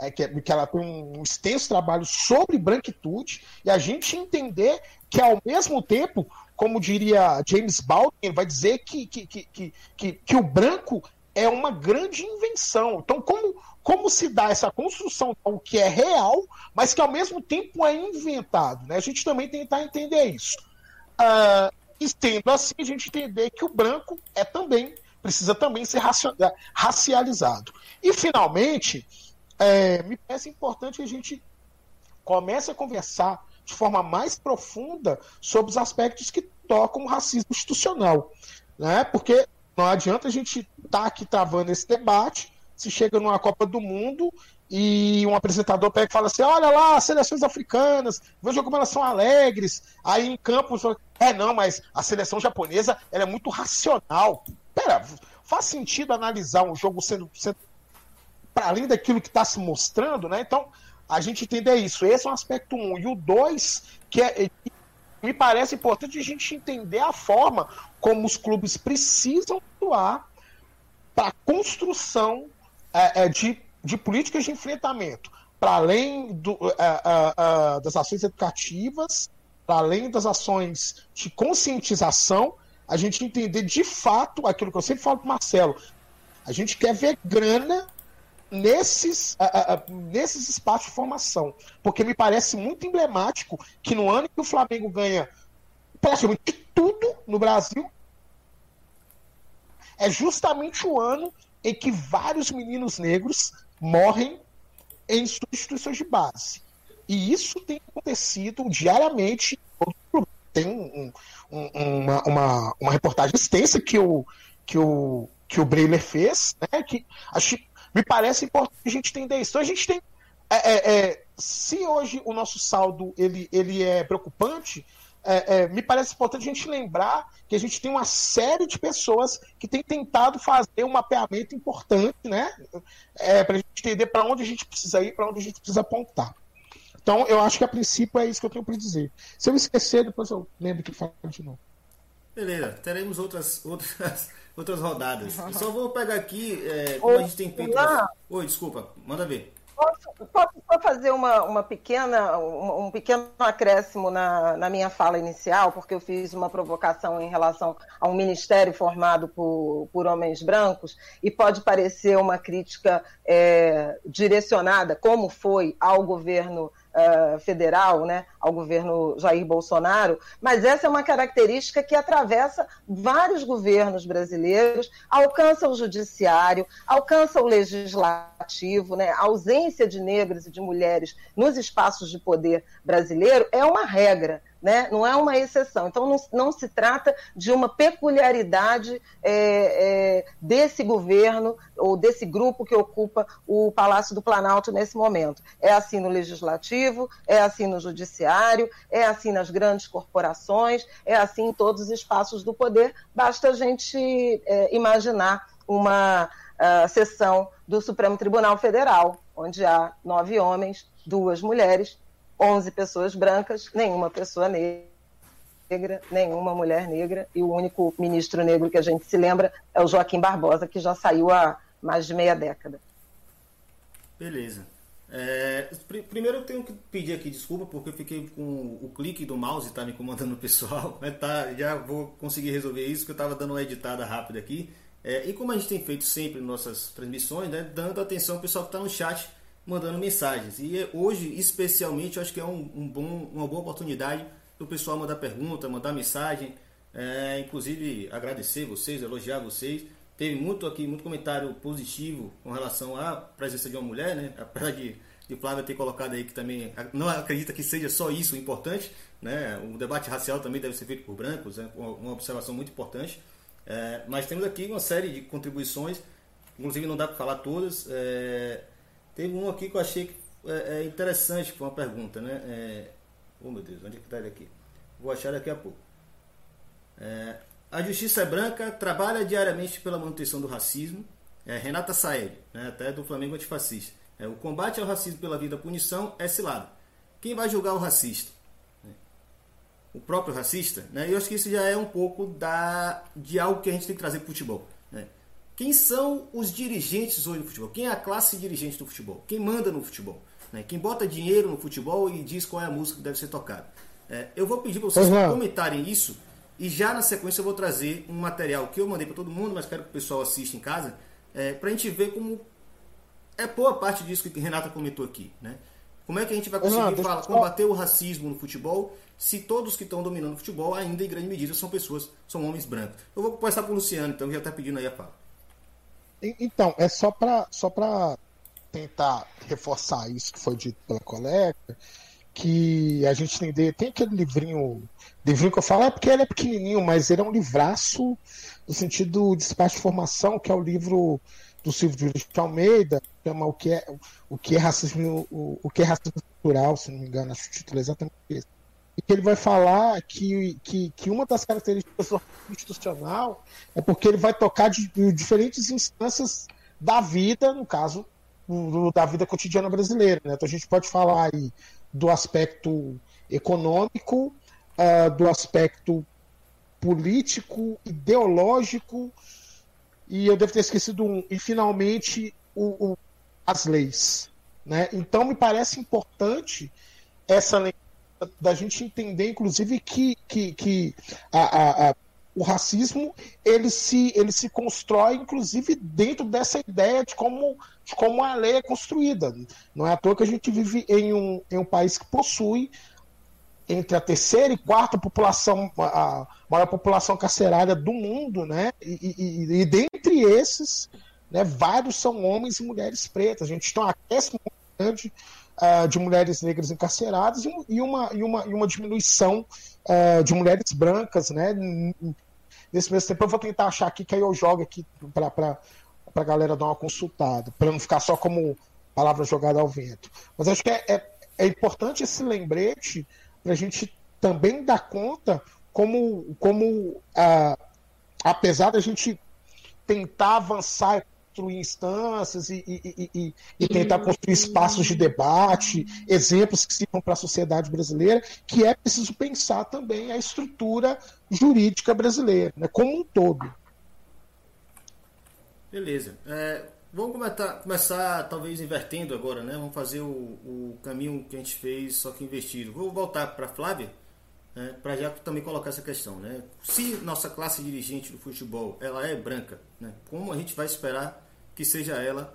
é, que, que ela tem um extenso trabalho sobre branquitude, e a gente entender que, ao mesmo tempo, como diria James Baldwin, vai dizer que, que, que, que, que o branco é uma grande invenção. Então, como como se dá essa construção o que é real, mas que ao mesmo tempo é inventado. Né? A gente também tentar entender isso. Uh, e tendo assim, a gente entender que o branco é também, precisa também ser racializado. E, finalmente, é, me parece importante que a gente comece a conversar de forma mais profunda sobre os aspectos que tocam o racismo institucional. Né? Porque não adianta a gente estar tá aqui travando esse debate se chega numa Copa do Mundo e um apresentador pega e fala assim: olha lá, as seleções africanas, veja como elas são alegres. Aí em campo, é não, mas a seleção japonesa ela é muito racional. Pera, faz sentido analisar um jogo sendo, sendo para além daquilo que está se mostrando, né? Então, a gente entender isso. Esse é um aspecto um. E o dois, que é, me parece importante a gente entender a forma como os clubes precisam atuar para a construção é, é, de, de políticas de enfrentamento, para além do, é, é, é, das ações educativas, para além das ações de conscientização, a gente entender de fato aquilo que eu sempre falo para Marcelo. A gente quer ver grana nesses, nesses espaços de formação. Porque me parece muito emblemático que no ano que o Flamengo ganha praticamente tudo no Brasil, é justamente o ano em que vários meninos negros morrem em instituições de base. E isso tem acontecido diariamente. Tem um, um, uma, uma, uma, reportagem extensa que o, que o, que o Breiler fez, né, que acho, me parece importante a gente entender isso. Então a gente tem. É, é, é, se hoje o nosso saldo ele, ele é preocupante, é, é, me parece importante a gente lembrar que a gente tem uma série de pessoas que tem tentado fazer um mapeamento importante, né? É, para a gente entender para onde a gente precisa ir, para onde a gente precisa apontar. Então, eu acho que a princípio é isso que eu tenho para dizer. Se eu esquecer, depois eu lembro que falo de novo. Beleza, teremos outras, outras, outras rodadas. Eu só vou pegar aqui, é, como a gente tem tempo. Oi, desculpa, manda ver. Posso, posso só fazer uma, uma pequena, um, um, pequeno acréscimo na, na minha fala inicial, porque eu fiz uma provocação em relação a um ministério formado por, por homens brancos, e pode parecer uma crítica é, direcionada, como foi ao governo uh, federal, né, ao governo Jair Bolsonaro, mas essa é uma característica que atravessa vários governos brasileiros, alcança o judiciário, alcança o legislativo, né, a ausência de negros e de mulheres nos espaços de poder brasileiro é uma regra né? não é uma exceção. Então, não, não se trata de uma peculiaridade é, é, desse governo ou desse grupo que ocupa o Palácio do Planalto nesse momento. É assim no Legislativo, é assim no Judiciário, é assim nas grandes corporações, é assim em todos os espaços do poder. Basta a gente é, imaginar uma uh, sessão do Supremo Tribunal Federal, onde há nove homens, duas mulheres 11 pessoas brancas, nenhuma pessoa negra, nenhuma mulher negra, e o único ministro negro que a gente se lembra é o Joaquim Barbosa, que já saiu há mais de meia década. Beleza. É, primeiro eu tenho que pedir aqui desculpa porque eu fiquei com o clique do mouse está me incomodando o pessoal, mas tá, já vou conseguir resolver isso que eu estava dando uma editada rápida aqui. É, e como a gente tem feito sempre em nossas transmissões, né, dando atenção ao pessoal que está no chat, mandando mensagens. E hoje, especialmente, eu acho que é um, um bom, uma boa oportunidade do pessoal mandar pergunta, mandar mensagem. É, inclusive, agradecer vocês, elogiar vocês. Teve muito aqui, muito comentário positivo com relação à presença de uma mulher, né? Apesar de, de Flávia ter colocado aí que também não acredita que seja só isso importante, né? O debate racial também deve ser feito por brancos, é né? uma observação muito importante. É, mas temos aqui uma série de contribuições, inclusive não dá para falar todas. É, Teve um aqui que eu achei que é, é interessante, foi uma pergunta, né? É, oh meu Deus, onde é que está ele aqui? Vou achar daqui a pouco. É, a Justiça é Branca trabalha diariamente pela manutenção do racismo. É, Renata Saed, né, até do Flamengo Antifascista. É, o combate ao racismo pela vida punição é cilado. Quem vai julgar o racista? É, o próprio racista? Né? Eu acho que isso já é um pouco da, de algo que a gente tem que trazer para o futebol. Quem são os dirigentes hoje do futebol? Quem é a classe dirigente do futebol? Quem manda no futebol? Né? Quem bota dinheiro no futebol e diz qual é a música que deve ser tocada? É, eu vou pedir para vocês uhum. comentarem isso e já na sequência eu vou trazer um material que eu mandei para todo mundo, mas quero que o pessoal assista em casa, é, para a gente ver como é boa parte disso que a Renata comentou aqui. Né? Como é que a gente vai conseguir uhum, falar, combater o racismo no futebol se todos que estão dominando o futebol ainda em grande medida são pessoas, são homens brancos? Eu vou começar com o Luciano, então, que já está pedindo aí a fala. Então, é só para só tentar reforçar isso que foi dito pela colega, que a gente entender. Tem aquele livrinho, livrinho que eu falo, é porque ele é pequenininho, mas ele é um livraço no sentido de espaço de formação, que é o livro do Silvio de Almeida, chama o que é o que é racismo, o, o que é racismo cultural, se não me engano, acho que o título é exatamente esse que ele vai falar que, que, que uma das características do institucional é porque ele vai tocar de, de diferentes instâncias da vida, no caso do, da vida cotidiana brasileira. Né? Então a gente pode falar aí do aspecto econômico, uh, do aspecto político, ideológico, e eu devo ter esquecido um, e finalmente o, o, as leis. Né? Então me parece importante essa leitura da gente entender, inclusive, que, que, que a, a, a, o racismo ele se, ele se constrói, inclusive, dentro dessa ideia de como, de como a lei é construída. Não é à toa que a gente vive em um, em um país que possui entre a terceira e quarta população, a maior população carcerária do mundo, né? E, e, e dentre esses, né, vários são homens e mulheres pretas. A gente tem um acréscimo grande uh, de mulheres negras encarceradas e, uma, e, uma, e uma diminuição uh, de mulheres brancas, né? Nesse mesmo tempo eu vou tentar achar aqui, que aí eu jogo aqui para a galera dar uma consultada, para não ficar só como palavra jogada ao vento. Mas acho que é, é, é importante esse lembrete para a gente também dar conta como, como uh, apesar da gente tentar avançar construir instâncias e, e, e, e, tentar construir espaços de debate, exemplos que sirvam para a sociedade brasileira, que é preciso pensar também a estrutura jurídica brasileira, né, como um todo. Beleza. É, vamos começar, talvez, invertendo agora, né? Vamos fazer o, o caminho que a gente fez, só que investido. Vou voltar para a Flávia né, para já também colocar essa questão. Né? Se nossa classe dirigente do futebol ela é branca, né, como a gente vai esperar que seja ela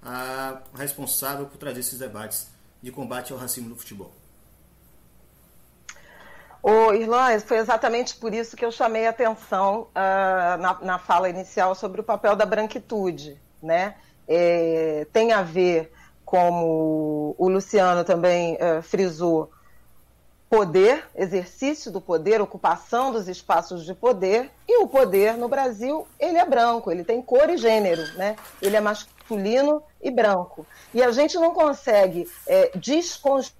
a responsável por trazer esses debates de combate ao racismo no futebol? Ô, Irlan, foi exatamente por isso que eu chamei a atenção uh, na, na, fala inicial sobre o papel da branquitude. Né? É, tem a ver, como o Luciano também uh, frisou, poder, exercício do poder, ocupação dos espaços de poder, e o poder no Brasil, ele é branco, ele tem cor e gênero, né? Ele é masculino e branco. E a gente não consegue é, desconstruir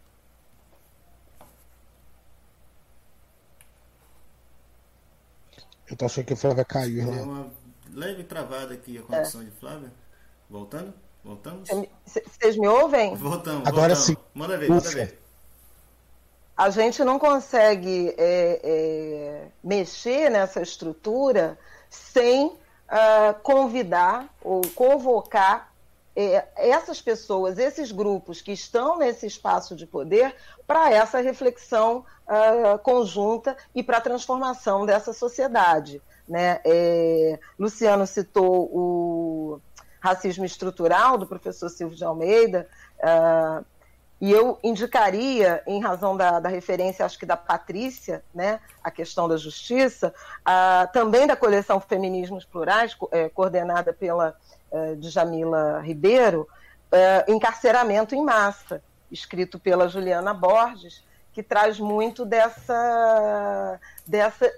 Eu tô achando que o Flávia caiu. Deu uma leve travada aqui a conexão é. de Flávia. Voltando? Voltamos? Vocês me ouvem? Voltamos. Agora voltamos. sim. Manda ver, manda ver a gente não consegue é, é, mexer nessa estrutura sem uh, convidar ou convocar é, essas pessoas, esses grupos que estão nesse espaço de poder, para essa reflexão uh, conjunta e para a transformação dessa sociedade. Né? É, Luciano citou o racismo estrutural do professor Silvio de Almeida. Uh, e eu indicaria, em razão da, da, referência, acho que da Patrícia, né, a questão da justiça, a, também da coleção Feminismos Plurais, é, coordenada pela é, Djamila Ribeiro, é, Encarceramento em Massa, escrito pela Juliana Borges, que traz muito dessa, dessa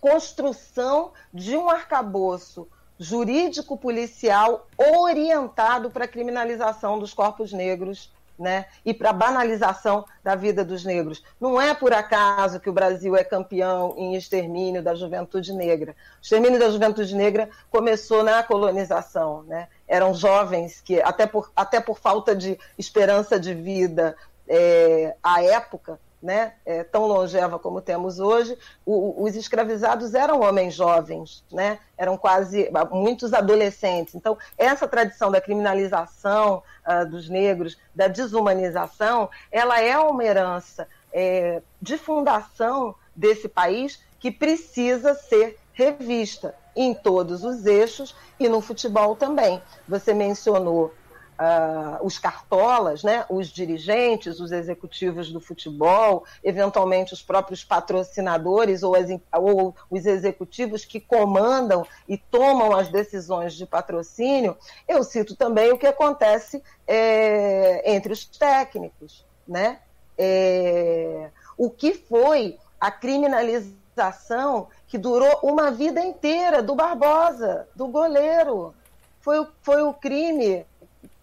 construção de um arcabouço jurídico-policial orientado para a criminalização dos corpos negros né, e para a banalização da vida dos negros. Não é por acaso que o Brasil é campeão em extermínio da juventude negra. O extermínio da juventude negra começou na colonização. Né? Eram jovens que, até por, até por falta de esperança de vida é, à época, né, é, tão longeva como temos hoje, o, os escravizados eram homens jovens, né, eram quase muitos adolescentes. Então, essa tradição da criminalização uh, dos negros, da desumanização, ela é uma herança é, de fundação desse país que precisa ser revista em todos os eixos e no futebol também. Você mencionou uh, os cartolas, né, os dirigentes, os executivos do futebol, eventualmente os próprios patrocinadores ou, as, ou os executivos que comandam e tomam as decisões de patrocínio, eu cito também o que acontece é, entre os técnicos, né? É, o que foi a criminalização que durou uma vida inteira do Barbosa, do goleiro. Foi, foi o crime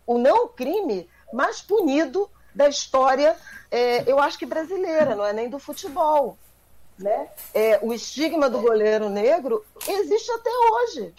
o não crime mais punido da história, é, eu acho que brasileira, não é nem do futebol. Né? É, o estigma do goleiro negro existe até hoje.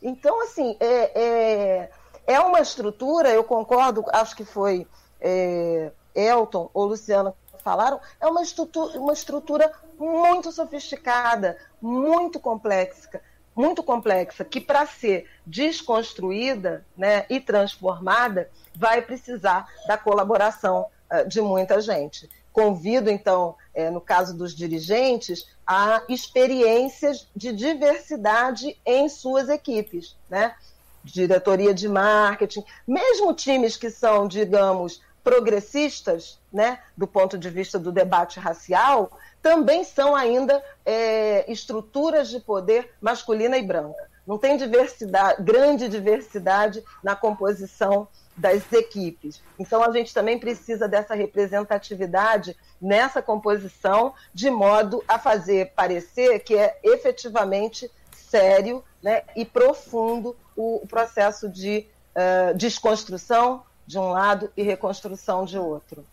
Então, assim, é, é, é uma estrutura, eu concordo, acho que foi é, Elton ou Luciano que falaram, é uma estrutura, uma estrutura muito sofisticada, muito complexa, muito complexa, que para ser desconstruída né, e transformada, vai precisar da colaboração uh, de muita gente. Convido, então, é, no caso dos dirigentes, a experiências de diversidade em suas equipes, né? Diretoria de marketing, mesmo times que são, digamos, progressistas, né, do ponto de vista do debate racial, também são ainda é, estruturas de poder masculina e branca. Não tem diversidade, grande diversidade na composição das equipes. Então a gente também precisa dessa representatividade nessa composição, de modo a fazer parecer que é efetivamente sério né, e profundo o, processo de uh, desconstrução de um lado e reconstrução de outro.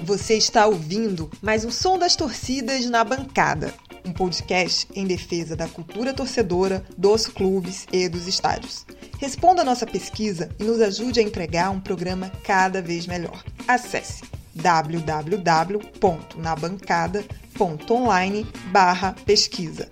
Você está ouvindo mais um Som das Torcidas na Bancada, um podcast em defesa da cultura torcedora, dos clubes e dos estádios. Responda a nossa pesquisa e nos ajude a entregar um programa cada vez melhor. Acesse www.nabancada.online/pesquisa.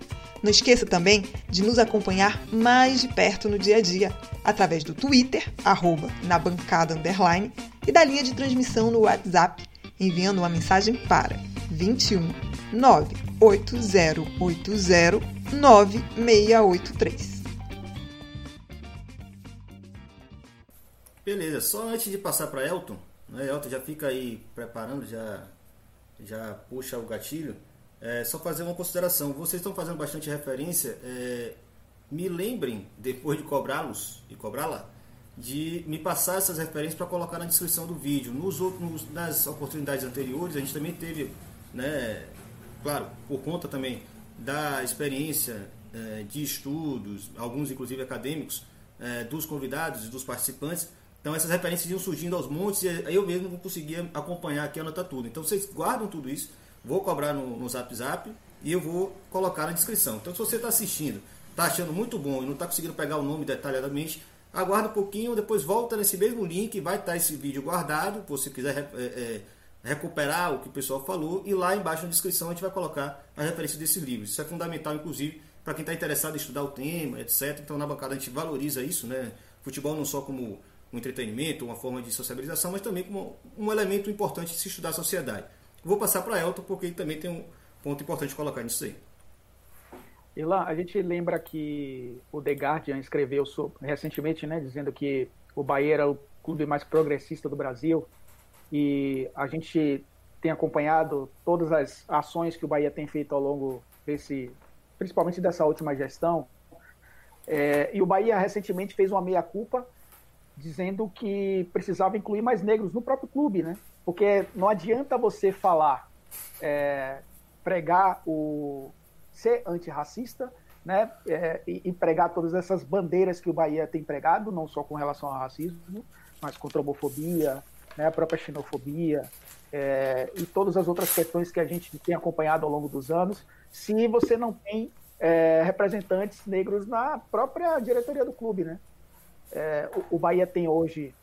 Não esqueça também de nos acompanhar mais de perto no dia a dia, através do Twitter, arroba, na bancada underline, e da linha de transmissão no WhatsApp enviando uma mensagem para 21 98080 9683. Beleza, só antes de passar para Elton, né, Elton já fica aí preparando, já, já puxa o gatilho. É, só fazer uma consideração. Vocês estão fazendo bastante referência. É, me lembrem, depois de cobrá-los e cobrá-la, de me passar essas referências para colocar na descrição do vídeo. Nos outros, nas oportunidades anteriores, a gente também teve, né, claro, por conta também da experiência é, de estudos, alguns inclusive acadêmicos, é, dos convidados e dos participantes. Então essas referências iam surgindo aos montes e eu mesmo não conseguia acompanhar aqui, anotar tudo. Então vocês guardam tudo isso, vou cobrar no, no Zap Zap e eu vou colocar na descrição. Então se você está assistindo, está achando muito bom e não está conseguindo pegar o nome detalhadamente, aguarda um pouquinho, depois volta nesse mesmo link, vai estar esse vídeo guardado, se você quiser é, é, recuperar o que o pessoal falou, e lá embaixo na descrição a gente vai colocar a referência desses livros. Isso é fundamental, inclusive, para quem está interessado em estudar o tema, etc. Então na bancada a gente valoriza isso, né? Futebol não só como um entretenimento, uma forma de sociabilização, mas também como um elemento importante de se estudar a sociedade. Vou passar para Elton, porque ele também tem um ponto importante de colocar nisso aí. E lá, a gente lembra que o The Guardian escreveu recentemente, né, dizendo que o Bahia era o clube mais progressista do Brasil e a gente tem acompanhado todas as ações que o Bahia tem feito ao longo desse, principalmente dessa última gestão. É, e o Bahia recentemente fez uma meia-culpa dizendo que precisava incluir mais negros no próprio clube, né? Porque não adianta você falar, é, pregar o, ser antirracista, né, é, e, e, pregar todas essas bandeiras que o Bahia tem pregado, não só com relação ao racismo, mas contra a homofobia, né, a própria xenofobia é, e todas as outras questões que a gente tem acompanhado ao longo dos anos, se você não tem é, representantes negros na própria diretoria do clube, né? É, o, o, Bahia tem hoje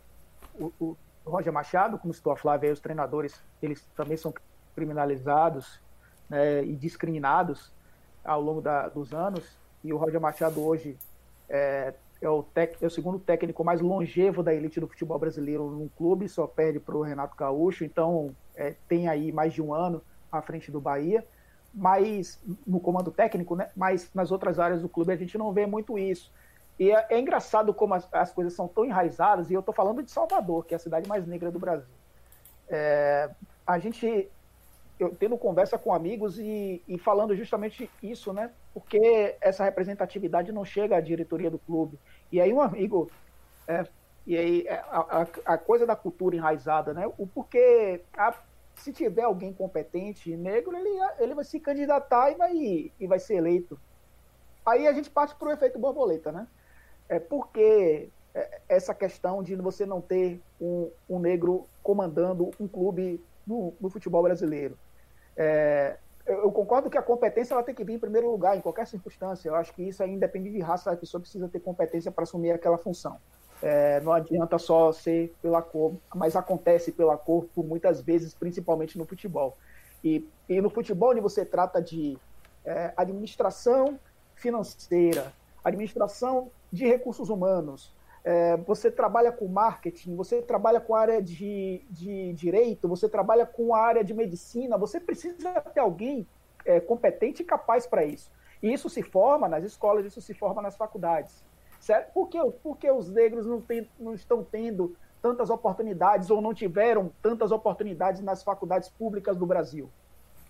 o, o, Roger Machado, como citou a Flávia, os treinadores, eles também são criminalizados né, e discriminados ao longo da, dos anos, e o Roger Machado hoje é, é, o tec, é o segundo técnico mais longevo da elite do futebol brasileiro num clube, só perde para o Renato Gaúcho, então é, tem aí mais de um ano à frente do Bahia, mas no comando técnico, né, mas nas outras áreas do clube a gente não vê muito isso. E é, é engraçado como as, as, coisas são tão enraizadas, e eu estou falando de Salvador, que é a cidade mais negra do Brasil. É, a gente eu tendo conversa com amigos e, e, falando justamente isso, né? Porque essa representatividade não chega à diretoria do clube. E aí um amigo, é, e aí é, a, a, a, coisa da cultura enraizada, né? O porquê a, se tiver alguém competente negro, ele, ele vai se candidatar e vai, e vai ser eleito. Aí a gente parte para o efeito borboleta, né? É porque é, essa questão de você não ter um, um negro comandando um clube no, no futebol brasileiro. É, eu concordo que a competência ela tem que vir em primeiro lugar, em qualquer circunstância. Eu acho que isso aí independe de raça, a pessoa precisa ter competência para assumir aquela função. É, não adianta só ser pela cor, mas acontece pela cor por muitas vezes, principalmente no futebol. E, e no futebol, onde você trata de é, administração financeira, administração de recursos humanos, é, você trabalha com marketing, você trabalha com a área de, de direito, você trabalha com a área de medicina, você precisa ter alguém é, competente e capaz para isso. E isso se forma nas escolas, isso se forma nas faculdades. Certo? Por que, por que os negros não, tem, não estão tendo tantas oportunidades ou não tiveram tantas oportunidades nas faculdades públicas do Brasil?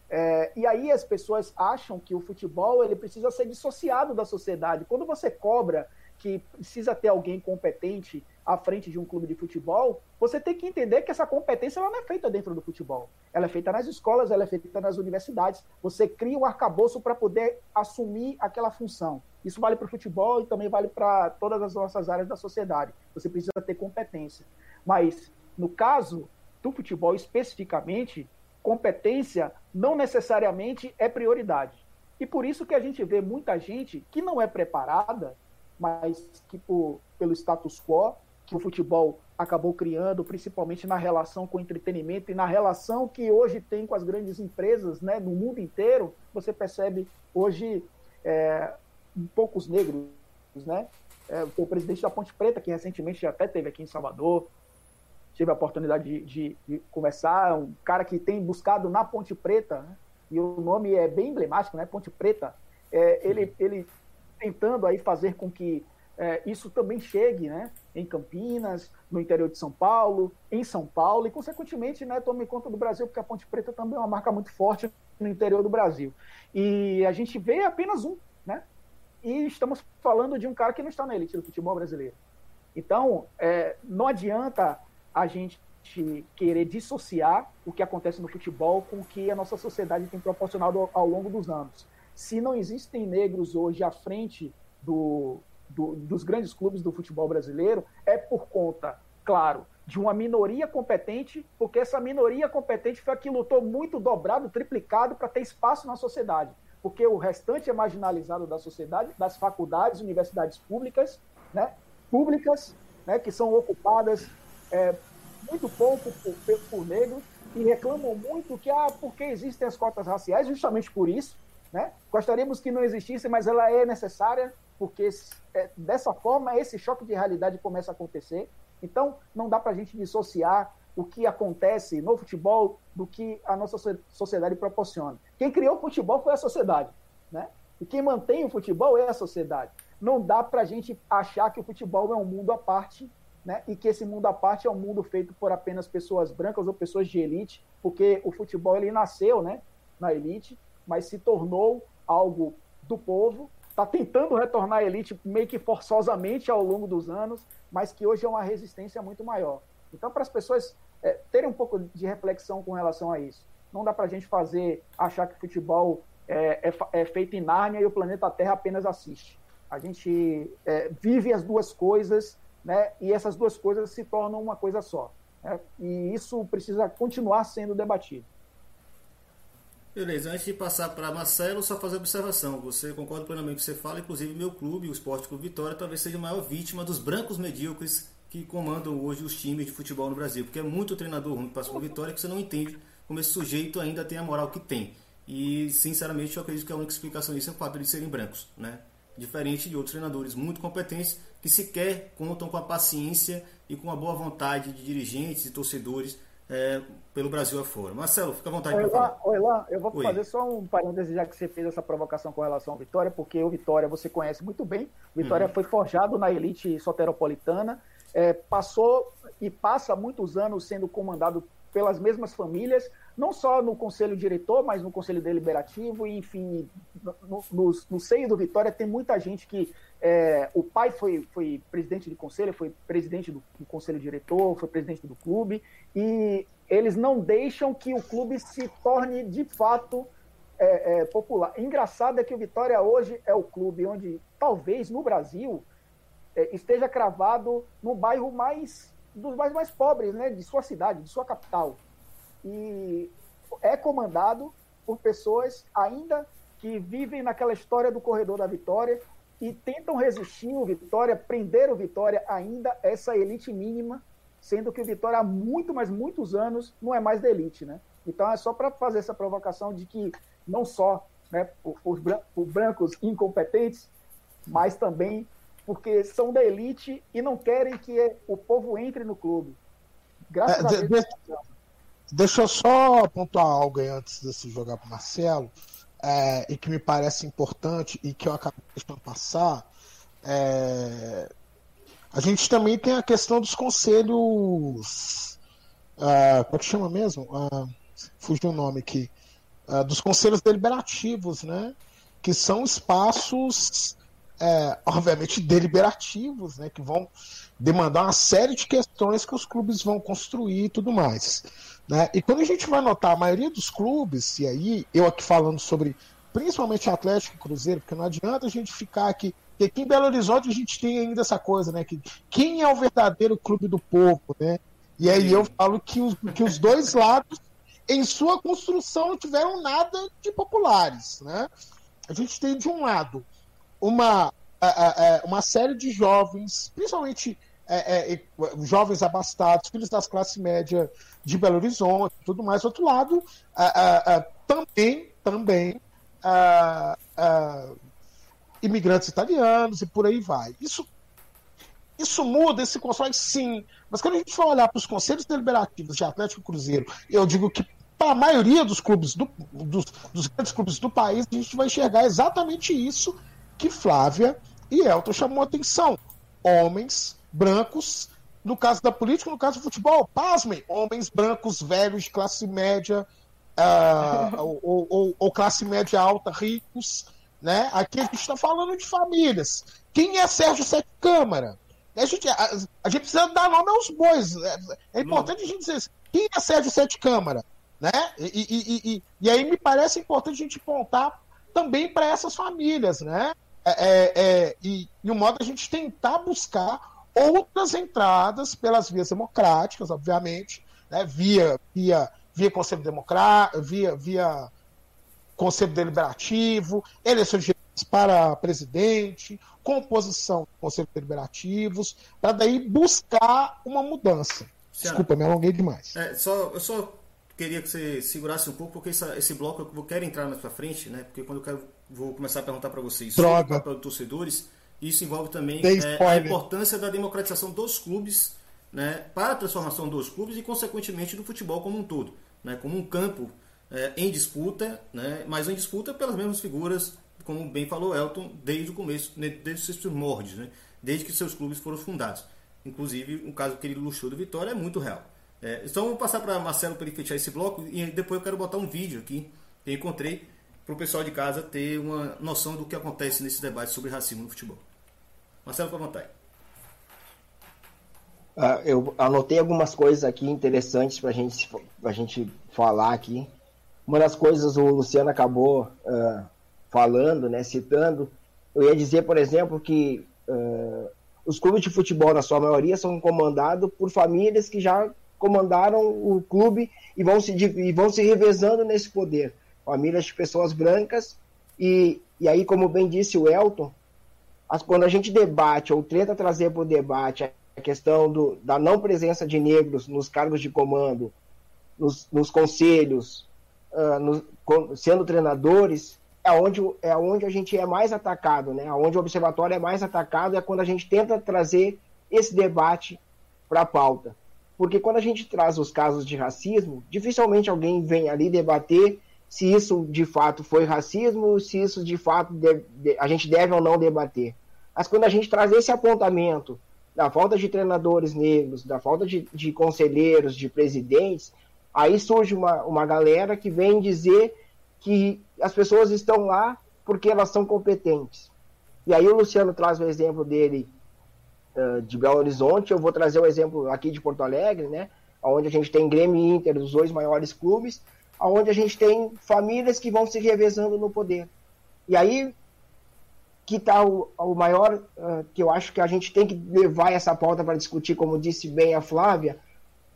É, e aí as pessoas acham que o futebol ele precisa ser dissociado da sociedade. Quando você cobra que precisa ter alguém competente à frente de um clube de futebol, você tem que entender que essa competência ela não é feita dentro do futebol. Ela é feita nas escolas, ela é feita nas universidades. Você cria um arcabouço para poder assumir aquela função. Isso vale para o futebol e também vale para todas as nossas áreas da sociedade. Você precisa ter competência. Mas, no caso do futebol especificamente, competência não necessariamente é prioridade. E por isso que a gente vê muita gente que não é preparada mas que por, pelo status quo que o futebol acabou criando, principalmente na relação com o entretenimento e na relação que hoje tem com as grandes empresas né, no mundo inteiro, você percebe hoje é, poucos negros, né? É, o presidente da Ponte Preta, que recentemente até teve aqui em Salvador, tive a oportunidade de, de, de conversar, um cara que tem buscado na Ponte Preta, né, e o nome é bem emblemático, né? Ponte Preta, é, ele, ele tentando aí fazer com que é, isso também chegue, né? em Campinas, no interior de São Paulo, em São Paulo, e, consequentemente, né, tome conta do Brasil, porque a Ponte Preta também é uma marca muito forte no interior do Brasil. E a gente vê apenas um, né? E estamos falando de um cara que não está na elite do futebol brasileiro. Então, é, não adianta a gente querer dissociar o que acontece no futebol com o que a nossa sociedade tem proporcionado ao, ao longo dos anos. Se não existem negros hoje à frente do, do, dos grandes clubes do futebol brasileiro, é por conta, claro, de uma minoria competente, porque essa minoria competente foi a que lutou muito dobrado, triplicado para ter espaço na sociedade. Porque o restante é marginalizado da sociedade, das faculdades, universidades públicas, né, públicas, né, que são ocupadas é, muito pouco por, por negros e reclamam muito que, ah, porque existem as cotas raciais, justamente por isso, né? Gostaríamos que não existisse, mas ela é necessária, porque é, dessa forma esse choque de realidade começa a acontecer. Então, não dá para a gente dissociar o que acontece no futebol do que a nossa sociedade proporciona. Quem criou o futebol foi a sociedade, né? E quem mantém o futebol é a sociedade. Não dá para a gente achar que o futebol é um mundo à parte né? e que esse mundo à parte é um mundo feito por apenas pessoas brancas ou pessoas de elite, porque o futebol ele nasceu né, na elite, mas se tornou algo do povo, está tentando retornar à elite meio que forçosamente ao longo dos anos, mas que hoje é uma resistência muito maior. Então, para as pessoas é, terem um pouco de reflexão com relação a isso, não dá para a gente fazer, achar que futebol é, é, é, feito em Nárnia e o planeta Terra apenas assiste. A gente é, vive as duas coisas né? E essas duas coisas se tornam uma coisa só. Né? E isso precisa continuar sendo debatido. Beleza, antes de passar para Marcelo, só fazer observação. Você concorda plenamente com o que você fala, inclusive meu clube, o Esporte Clube Vitória, talvez seja a maior vítima dos brancos medíocres que comandam hoje os times de futebol no Brasil. Porque é muito treinador ruim que passa por Vitória que você não entende como esse sujeito ainda tem a moral que tem. E, sinceramente, eu acredito que a única explicação disso é o fato de serem brancos, né? Diferente de outros treinadores muito competentes que sequer contam com a paciência e com a boa vontade de dirigentes e torcedores é, pelo Brasil afora. Marcelo, fica à vontade para falar. Oi, lá, eu vou Oi. fazer só um parêntese já que você fez essa provocação com relação ao Vitória, porque o Vitória você conhece muito bem. O Vitória uhum. foi forjado na elite soteropolitana, é, passou e passa muitos anos sendo comandado pelas mesmas famílias, não só no conselho diretor, mas no conselho deliberativo, e enfim, no, no, no seio do Vitória tem muita gente que é, o pai foi, foi presidente de conselho, foi presidente do, do, conselho diretor, foi presidente do clube, e eles não deixam que o clube se torne de fato é, é, popular. Engraçado é que o Vitória hoje é o clube onde, talvez no Brasil, é, esteja cravado no bairro mais dos mais, mais pobres né, de sua cidade, de sua capital. E é comandado por pessoas ainda que vivem naquela história do corredor da Vitória, e tentam resistir o Vitória, prender o Vitória ainda essa elite mínima, sendo que o Vitória há muito, mas muitos anos não é mais da elite, né? Então é só para fazer essa provocação de que não só né, os brancos incompetentes, mas também porque são da elite e não querem que o povo entre no clube. Graças é, a Deus. De, deixa eu só pontuar algo aí antes de se jogar para Marcelo é, e que me parece importante e que eu acabei deixando passar, é, a gente também tem a questão dos conselhos. Uh, como é que chama mesmo? Uh, fugiu o nome aqui. Uh, dos conselhos deliberativos, né? Que são espaços, é, obviamente, deliberativos, né? Que vão demandar uma série de questões que os clubes vão construir e tudo mais. Né? E quando a gente vai notar, a maioria dos clubes, e aí eu aqui falando sobre principalmente Atlético e Cruzeiro, porque não adianta a gente ficar aqui. Porque aqui em Belo Horizonte a gente tem ainda essa coisa, né? Que quem é o verdadeiro clube do povo, né? E aí eu falo que os, que os dois lados, em sua construção, não tiveram nada de populares, né? A gente tem de um lado uma, uma série de jovens, principalmente é, é, jovens abastados, filhos das classes médias de Belo Horizonte, tudo mais. Outro lado, também, também imigrantes italianos e por aí vai. Isso, isso muda, isso se constrói sim. Mas quando a gente for olhar para os conselhos deliberativos de Atlético e Cruzeiro, eu digo que para a maioria dos clubes do, dos, dos grandes clubes do país, a gente vai enxergar exatamente isso que Flávia e Elton chamou a atenção. Homens brancos. No caso da política, no caso do futebol, pasmem, homens brancos, velhos, classe média, uh, ou, ou, ou, classe média alta, ricos. Né? Aqui a gente está falando de famílias. Quem é Sérgio Sete Câmara? A gente, a, a gente precisa dar nome aos bois. É, é importante a gente dizer quem é Sérgio Sete Câmara? Né? E, e, e, e, aí me parece importante a gente apontar também para essas famílias, né? É, é, é, e, e o modo a gente tentar buscar outras entradas pelas vias democráticas, obviamente, né? via, via, via Conselho Democrático, via, via Conselho Deliberativo, eleições para presidente, composição de conselhos deliberativos, para daí buscar uma mudança. Desculpa, me alonguei demais. É, só, eu só queria que você segurasse um pouco, porque essa, esse bloco eu quero entrar mais para frente, né? Porque quando eu quero, vou começar a perguntar para vocês Droga. sobre o papel dos torcedores, isso envolve também é, a importância da democratização dos clubes, né? Para a transformação dos clubes e, consequentemente, do futebol como um todo, né? Como um campo é, em disputa, né? Mas em disputa pelas mesmas figuras, como bem falou Elton, desde o começo, né? desde seus primórdios, né? Desde que seus clubes foram fundados. Inclusive, o caso que ele ilustrou do Vitória é muito real. É, então, vou passar para Marcelo para ele fechar esse bloco e depois eu quero botar um vídeo aqui que eu encontrei para o pessoal de casa ter uma noção do que acontece nesse debate sobre racismo no futebol. Marcelo, com a vontade. Uh, eu anotei algumas coisas aqui interessantes para gente, a gente falar aqui. Uma das coisas o Luciano acabou uh, falando, né, citando, eu ia dizer, por exemplo, que uh, os clubes de futebol, na sua maioria, são comandados por famílias que já comandaram o clube e vão se, e vão se revezando nesse poder. Famílias de pessoas brancas, e, e aí, como bem disse o Elton, as, quando a gente debate ou tenta trazer para o debate a questão do, da não presença de negros nos cargos de comando, nos, nos conselhos, uh, no, sendo treinadores, é onde, é onde a gente é mais atacado, né? Onde o observatório é mais atacado é quando a gente tenta trazer esse debate para a pauta. Porque quando a gente traz os casos de racismo, dificilmente alguém vem ali debater se isso de fato foi racismo, se isso de fato deve, a gente deve ou não debater. Mas quando a gente traz esse apontamento da falta de treinadores negros, da falta de, de conselheiros, de presidentes, aí surge uma, uma galera que vem dizer que as pessoas estão lá porque elas são competentes. E aí o Luciano traz o exemplo dele uh, de Belo Horizonte, eu vou trazer o exemplo aqui de Porto Alegre, né? Onde a gente tem Grêmio e Inter, os dois maiores clubes, onde a gente tem famílias que vão se revezando no poder. E aí que está o, o, maior, uh, que eu acho que a gente tem que levar essa pauta para discutir, como disse bem a Flávia,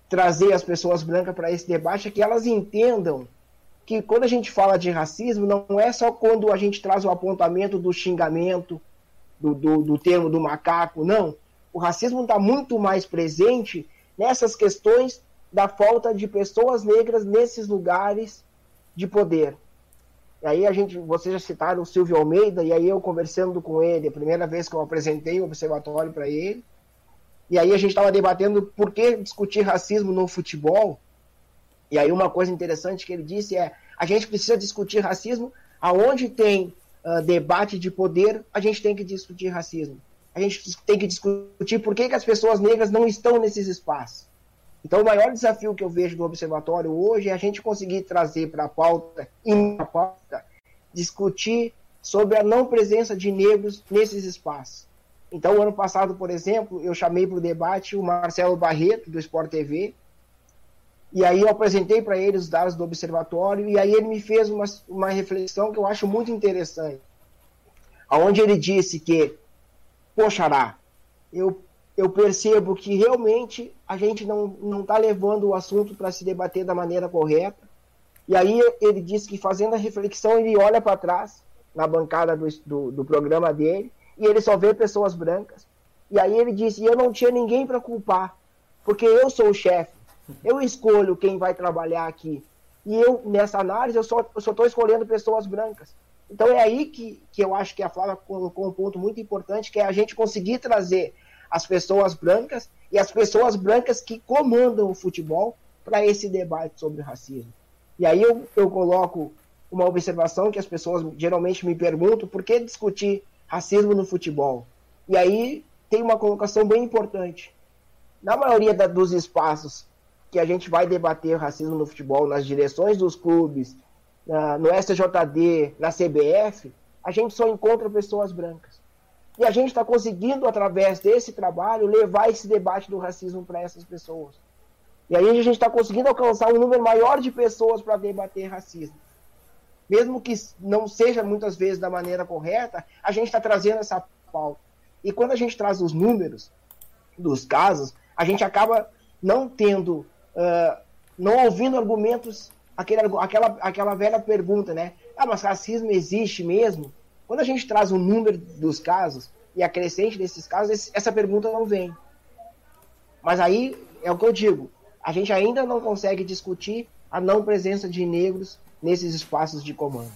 trazer as pessoas brancas para esse debate, é que elas entendam que quando a gente fala de racismo, não é só quando a gente traz o apontamento do xingamento, do, do, do termo do macaco, não. O racismo está muito mais presente nessas questões da falta de pessoas negras nesses lugares de poder. E aí a gente, vocês já citaram o Silvio Almeida, e aí eu conversando com ele, a primeira vez que eu apresentei o observatório para ele, e aí a gente estava debatendo por que discutir racismo no futebol, e aí uma coisa interessante que ele disse é: a gente precisa discutir racismo aonde tem uh, debate de poder, a gente tem que discutir racismo. A gente tem que discutir por que, que as pessoas negras não estão nesses espaços. Então, o maior desafio que eu vejo do observatório hoje é a gente conseguir trazer para a pauta, em pauta, discutir sobre a não presença de negros nesses espaços. Então, ano passado, por exemplo, eu chamei para o debate o Marcelo Barreto, do Sport TV, e aí eu apresentei para ele os dados do observatório e aí ele me fez uma, uma reflexão que eu acho muito interessante. Onde ele disse que, poxará, eu, eu percebo que realmente a gente não está levando o assunto para se debater da maneira correta. E aí ele disse que fazendo a reflexão, ele olha para trás, na bancada do, do, do programa dele, e ele só vê pessoas brancas. E aí ele disse, eu não tinha ninguém para culpar, porque eu sou o chefe eu escolho quem vai trabalhar aqui. E eu, nessa análise, eu só estou escolhendo pessoas brancas. Então é aí que, que eu acho que a Flávia colocou um ponto muito importante, que é a gente conseguir trazer as pessoas brancas e as pessoas brancas que comandam o futebol para esse debate sobre racismo. E aí eu, eu coloco uma observação que as pessoas geralmente me perguntam, por que discutir racismo no futebol? E aí tem uma colocação bem importante. Na maioria da, dos espaços que a gente vai debater racismo no futebol, nas direções dos clubes, na, no SJD, na CBF, a gente só encontra pessoas brancas. E a gente está conseguindo, através desse trabalho, levar esse debate do racismo para essas pessoas. E aí a gente está conseguindo alcançar um número maior de pessoas para debater racismo. Mesmo que não seja muitas vezes da maneira correta, a gente está trazendo essa pauta. E quando a gente traz os números dos casos, a gente acaba não tendo, uh, não ouvindo argumentos, aquele, aquela, aquela velha pergunta, né? Ah, mas racismo existe mesmo? Quando a gente traz o número dos casos e a crescente desses casos, essa pergunta não vem. Mas aí é o que eu digo: a gente ainda não consegue discutir a não presença de negros nesses espaços de comando.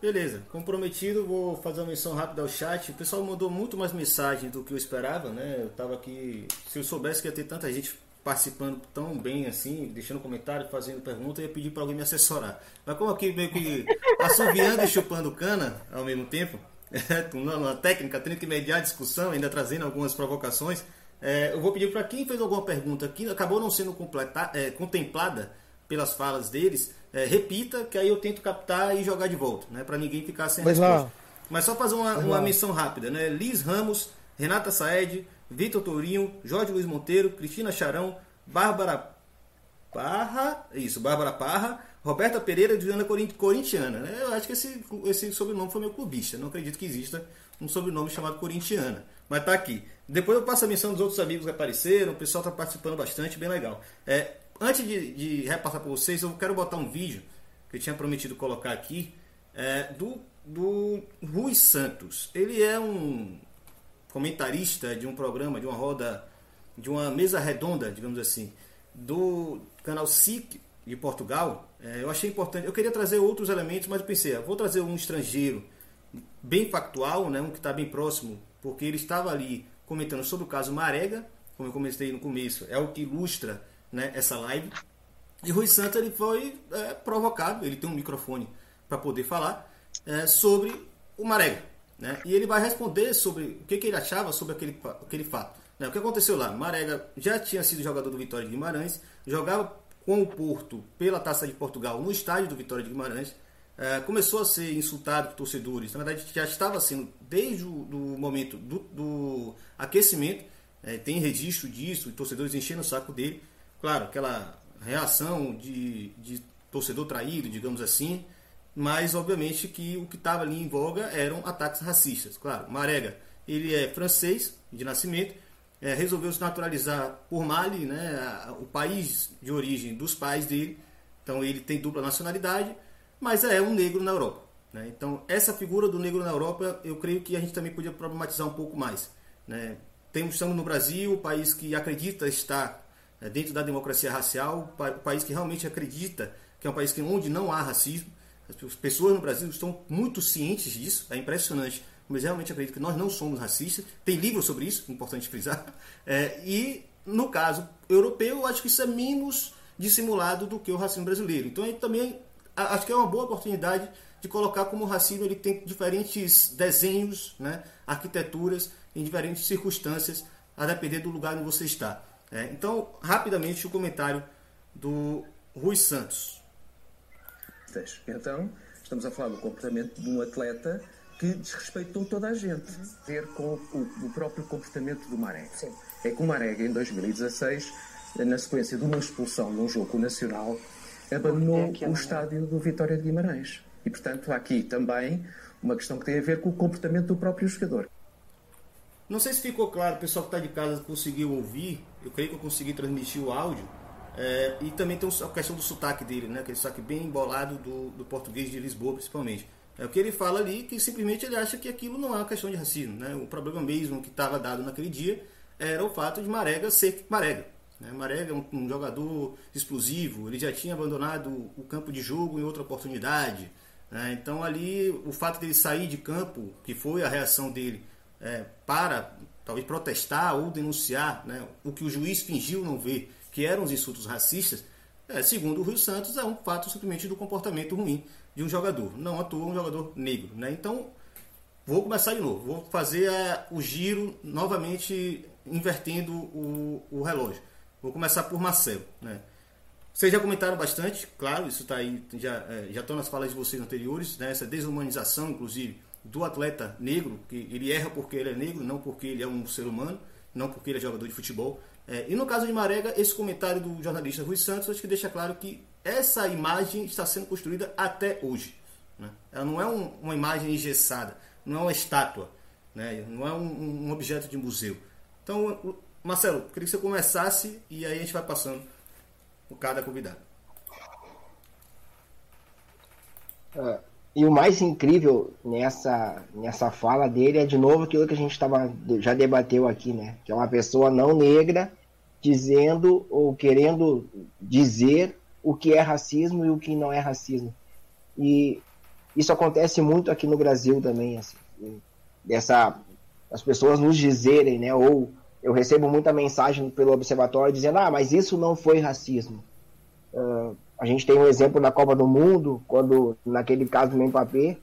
Beleza, comprometido, vou fazer uma menção rápida ao chat. O pessoal mandou muito mais mensagem do que eu esperava, né? Eu tava aqui, se eu soubesse que ia ter tanta gente participando tão bem assim, deixando comentário, fazendo pergunta, eu ia pedir para alguém me assessorar. Mas como aqui meio que assoviando e chupando cana ao mesmo tempo, uma técnica, tendo que mediar a discussão, ainda trazendo algumas provocações, é, eu vou pedir para quem fez alguma pergunta que acabou não sendo completa, é, contemplada pelas falas deles, é, repita, que aí eu tento captar e jogar de volta, né? Para ninguém ficar sem Mas resposta. Lá. Mas só fazer uma, uma menção rápida, né? Liz Ramos, Renata Saed, Vitor Tourinho, Jorge Luiz Monteiro, Cristina Charão, Bárbara Parra, isso, Bárbara Parra, Roberta Pereira e Juliana Corintiana. Né? Eu acho que esse, esse sobrenome foi meu clubista. Não acredito que exista um sobrenome chamado Corintiana. Mas tá aqui. Depois eu passo a menção dos outros amigos que apareceram. O pessoal tá participando bastante, bem legal. É, antes de, de repassar para vocês, eu quero botar um vídeo que eu tinha prometido colocar aqui é, do, do Rui Santos. Ele é um comentarista de um programa, de uma roda, de uma mesa redonda, digamos assim, do canal SIC de Portugal. É, eu achei importante. Eu queria trazer outros elementos, mas eu pensei, ah, vou trazer um estrangeiro bem factual, né, um que está bem próximo, porque ele estava ali comentando sobre o caso Marega, como eu comentei no começo, é o que ilustra né, essa live. E Rui Santos ele foi é, provocado, ele tem um microfone para poder falar é, sobre o Marega. Né? E ele vai responder sobre o que, que ele achava sobre aquele, aquele fato. Né? O que aconteceu lá? Marega já tinha sido jogador do Vitória de Guimarães, jogava com o Porto pela Taça de Portugal no estádio do Vitória de Guimarães, é, começou a ser insultado por torcedores. Na verdade, já estava sendo desde o do momento do, do aquecimento. É, tem registro disso, torcedores enchendo o saco dele. Claro, aquela reação de, de torcedor traído, digamos assim, mas obviamente que o que estava ali em voga eram ataques racistas. Claro, Marega, ele é francês de nascimento, é, resolveu se naturalizar por Mali, né, o país de origem dos pais dele, então ele tem dupla nacionalidade, mas é um negro na Europa. Né? Então essa figura do negro na Europa, eu creio que a gente também podia problematizar um pouco mais. Né? Temos, estamos no Brasil, país que acredita estar dentro da democracia racial, o país que realmente acredita que é um país que, onde não há racismo. As pessoas no Brasil estão muito cientes disso, é impressionante. Mas realmente acredito que nós não somos racistas. Tem livro sobre isso, importante frisar. É, e no caso europeu, eu acho que isso é menos dissimulado do que o racismo brasileiro. Então, também acho que é uma boa oportunidade de colocar como o racismo ele tem diferentes desenhos, né, arquiteturas em diferentes circunstâncias, a depender do lugar onde você está. É, então, rapidamente, o comentário do Rui Santos. Então, estamos a falar do comportamento de um atleta que desrespeitou toda a gente. Uhum. Ver com o, o, próprio comportamento do Marega. Sim. É que o Marega, em 2016, na sequência de uma expulsão num jogo nacional, abandonou é o estádio do Vitória de Guimarães. E, portanto, há aqui também uma questão que tem a ver com o comportamento do próprio jogador. Não sei se ficou claro, o pessoal que está de casa conseguiu ouvir, eu creio que eu consegui transmitir o áudio. É, e também tem a questão do sotaque dele, né? aquele sotaque bem embolado do, do português de Lisboa, principalmente. É o que ele fala ali, que simplesmente ele acha que aquilo não é uma questão de racismo. Né? O problema mesmo que estava dado naquele dia era o fato de Marega ser Marega. Né? Marega é um, um, jogador explosivo, ele já tinha abandonado o campo de jogo em outra oportunidade. Né? Então ali o fato dele sair de campo, que foi a reação dele é, para talvez protestar ou denunciar né, o que o juiz fingiu não ver, que eram os insultos racistas, é, segundo o Rio Santos, é um fato simplesmente do comportamento ruim de um jogador. Não atua um jogador negro. Né? Então, vou começar de novo. Vou fazer é, o giro novamente, invertendo o, o relógio. Vou começar por Marcelo. Né? Vocês já comentaram bastante, claro, isso está aí, já, é, já estão nas falas de vocês anteriores, né? essa desumanização, inclusive, do atleta negro, que ele erra porque ele é negro, não porque ele é um ser humano, não porque ele é jogador de futebol. É, e no caso de Marega, esse comentário do jornalista Rui Santos, acho que deixa claro que essa imagem está sendo construída até hoje. Né? Ela não é um, uma imagem engessada, não é uma estátua, né? não é um, um objeto de museu. Então, Marcelo, queria que você começasse e aí a gente vai passando por cada convidado. Uh, e o mais incrível nessa, nessa fala dele é de novo aquilo que a gente tava, já debateu aqui, né? Que é uma pessoa não negra dizendo ou querendo dizer o que é racismo e o que não é racismo. E isso acontece muito aqui no Brasil também, assim, dessa as pessoas nos dizerem, né, ou eu recebo muita mensagem pelo observatório dizendo: ah, mas isso não foi racismo. Uh, a gente tem um exemplo da Copa do Mundo, quando, naquele caso do Mbappé,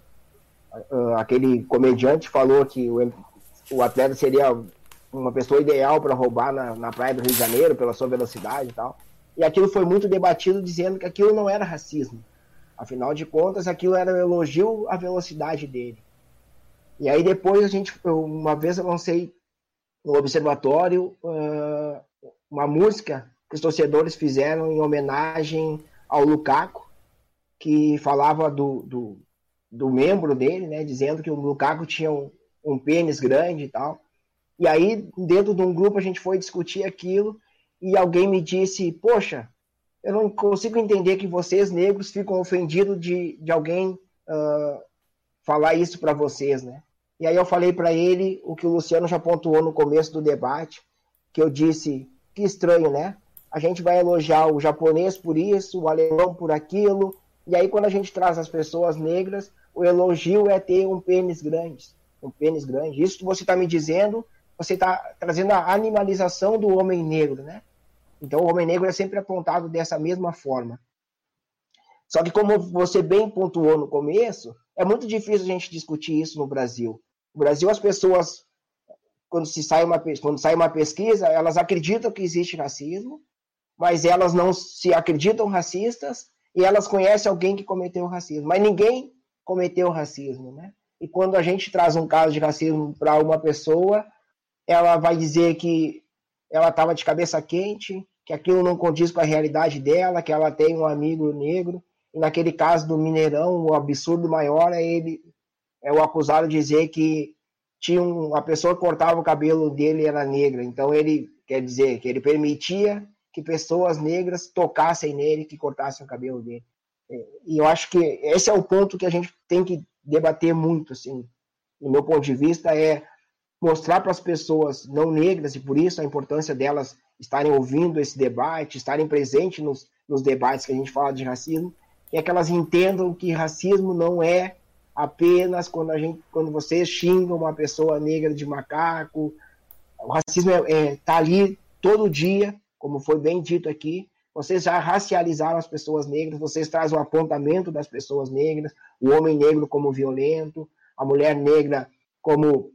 uh, aquele comediante falou que o, o atleta seria uma pessoa ideal para roubar na, na praia do Rio de Janeiro, pela sua velocidade e tal. E aquilo foi muito debatido, dizendo que aquilo não era racismo. Afinal de contas, aquilo era um elogio à velocidade dele. E aí depois a gente, uma vez eu lancei no observatório uh, uma música que os torcedores fizeram em homenagem ao Lukaku, que falava do, do, do membro dele, né, dizendo que o Lukaku tinha um, um pênis grande e tal. E aí, dentro de um grupo, a gente foi discutir aquilo e alguém me disse: Poxa, eu não consigo entender que vocês negros ficam ofendidos de, de alguém uh, falar isso para vocês, né? E aí eu falei para ele o que o Luciano já pontuou no começo do debate, que eu disse, que estranho, né? A gente vai elogiar o japonês por isso, o alemão por aquilo, e aí quando a gente traz as pessoas negras, o elogio é ter um pênis grande, um pênis grande. Isso que você está me dizendo, você está trazendo a animalização do homem negro, né? Então o homem negro é sempre apontado dessa mesma forma. Só que como você bem pontuou no começo, é muito difícil a gente discutir isso no Brasil. No Brasil, as pessoas, quando, se sai uma, quando sai uma pesquisa, elas acreditam que existe racismo, mas elas não se acreditam racistas e elas conhecem alguém que cometeu racismo. Mas ninguém cometeu racismo, né? E quando a gente traz um caso de racismo para uma pessoa, ela vai dizer que ela estava de cabeça quente, que aquilo não condiz com a realidade dela, que ela tem um amigo negro. E naquele caso do Mineirão, o absurdo maior é ele é o acusado dizer que tinha um, a pessoa que cortava o cabelo dele era negra. Então ele quer dizer que ele permitia que pessoas negras tocassem nele, que cortassem o cabelo dele. É, e eu acho que esse é o ponto que a gente tem que debater muito, assim, do meu ponto de vista, é mostrar para as pessoas não negras, e por isso a importância delas estarem ouvindo esse debate, estarem presentes nos, nos debates que a gente fala de racismo, é que elas entendam que racismo não é apenas quando a gente, quando vocês xingam uma pessoa negra de macaco. O racismo está é, é, tá ali todo dia, como foi bem dito aqui. Vocês já racializaram as pessoas negras, vocês trazem o apontamento das pessoas negras, o homem negro como violento, a mulher negra como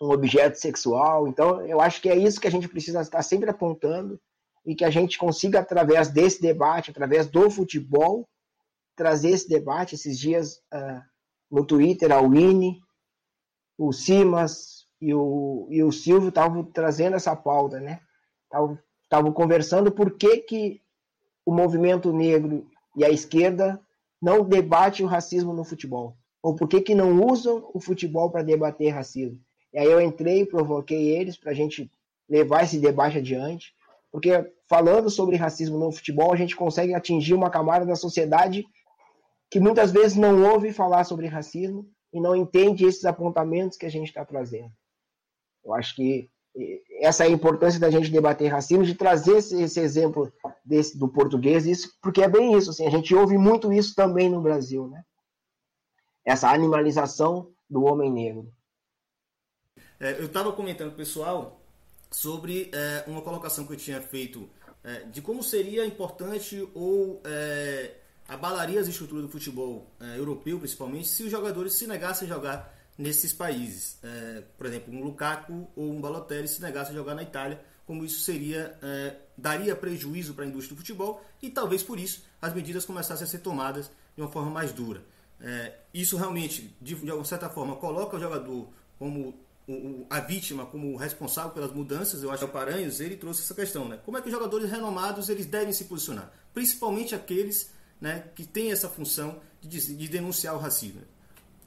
um objeto sexual. Então, eu acho que é isso que a gente precisa estar sempre apontando e que a gente consiga, através desse debate, através do futebol, trazer esse debate. Esses dias, uh, no Twitter, a Winnie, o Simas e o, e o Silvio estavam trazendo essa pauta, né? Estavam conversando por que, que o movimento negro e a esquerda não debate o racismo no futebol. Ou por que, que não usam o futebol para debater racismo. E aí eu entrei e provoquei eles para a gente levar esse debate adiante, porque falando sobre racismo no futebol, a gente consegue atingir uma camada da sociedade que muitas vezes não ouve falar sobre racismo e não entende esses apontamentos que a gente está trazendo. Eu acho que essa é importância da gente debater racismo, de trazer esse, esse exemplo desse, do português, isso, porque é bem isso. Assim, a gente ouve muito isso também no Brasil, né? Essa animalização do homem negro. É, eu estava comentando pessoal sobre é, uma colocação que eu tinha feito é, de como seria importante ou é, abalaria as estruturas do futebol é, europeu, principalmente, se os jogadores se negassem a jogar nesses países. É, por exemplo, um Lukaku ou um Balotelli se negasse a jogar na Itália, como isso seria é, daria prejuízo para a indústria do futebol e talvez por isso as medidas começassem a ser tomadas de uma forma mais dura. É, isso realmente, de, de alguma certa forma, coloca o jogador como o, a vítima como responsável pelas mudanças, eu acho que o Paranhos ele trouxe essa questão, né? Como é que os jogadores renomados eles devem se posicionar, principalmente aqueles, né, que têm essa função de, de denunciar o racismo.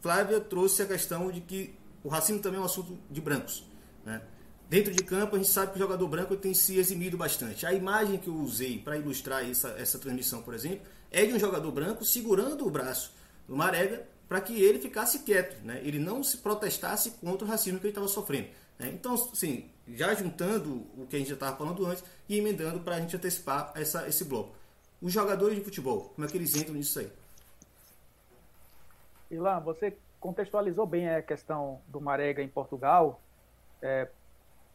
Flávia trouxe a questão de que o racismo também é um assunto de brancos, né? Dentro de campo, a gente sabe que o jogador branco tem se eximido bastante. A imagem que eu usei para ilustrar essa, essa transmissão, por exemplo, é de um jogador branco segurando o braço do Marega para que ele ficasse quieto, né? ele não se protestasse contra o racismo que ele estava sofrendo. Né? Então, assim, já juntando o que a gente já estava falando antes e emendando para a gente antecipar essa, esse bloco. Os jogadores de futebol, como é que eles entram nisso aí? Ilan, você contextualizou bem a questão do Marega em Portugal. É,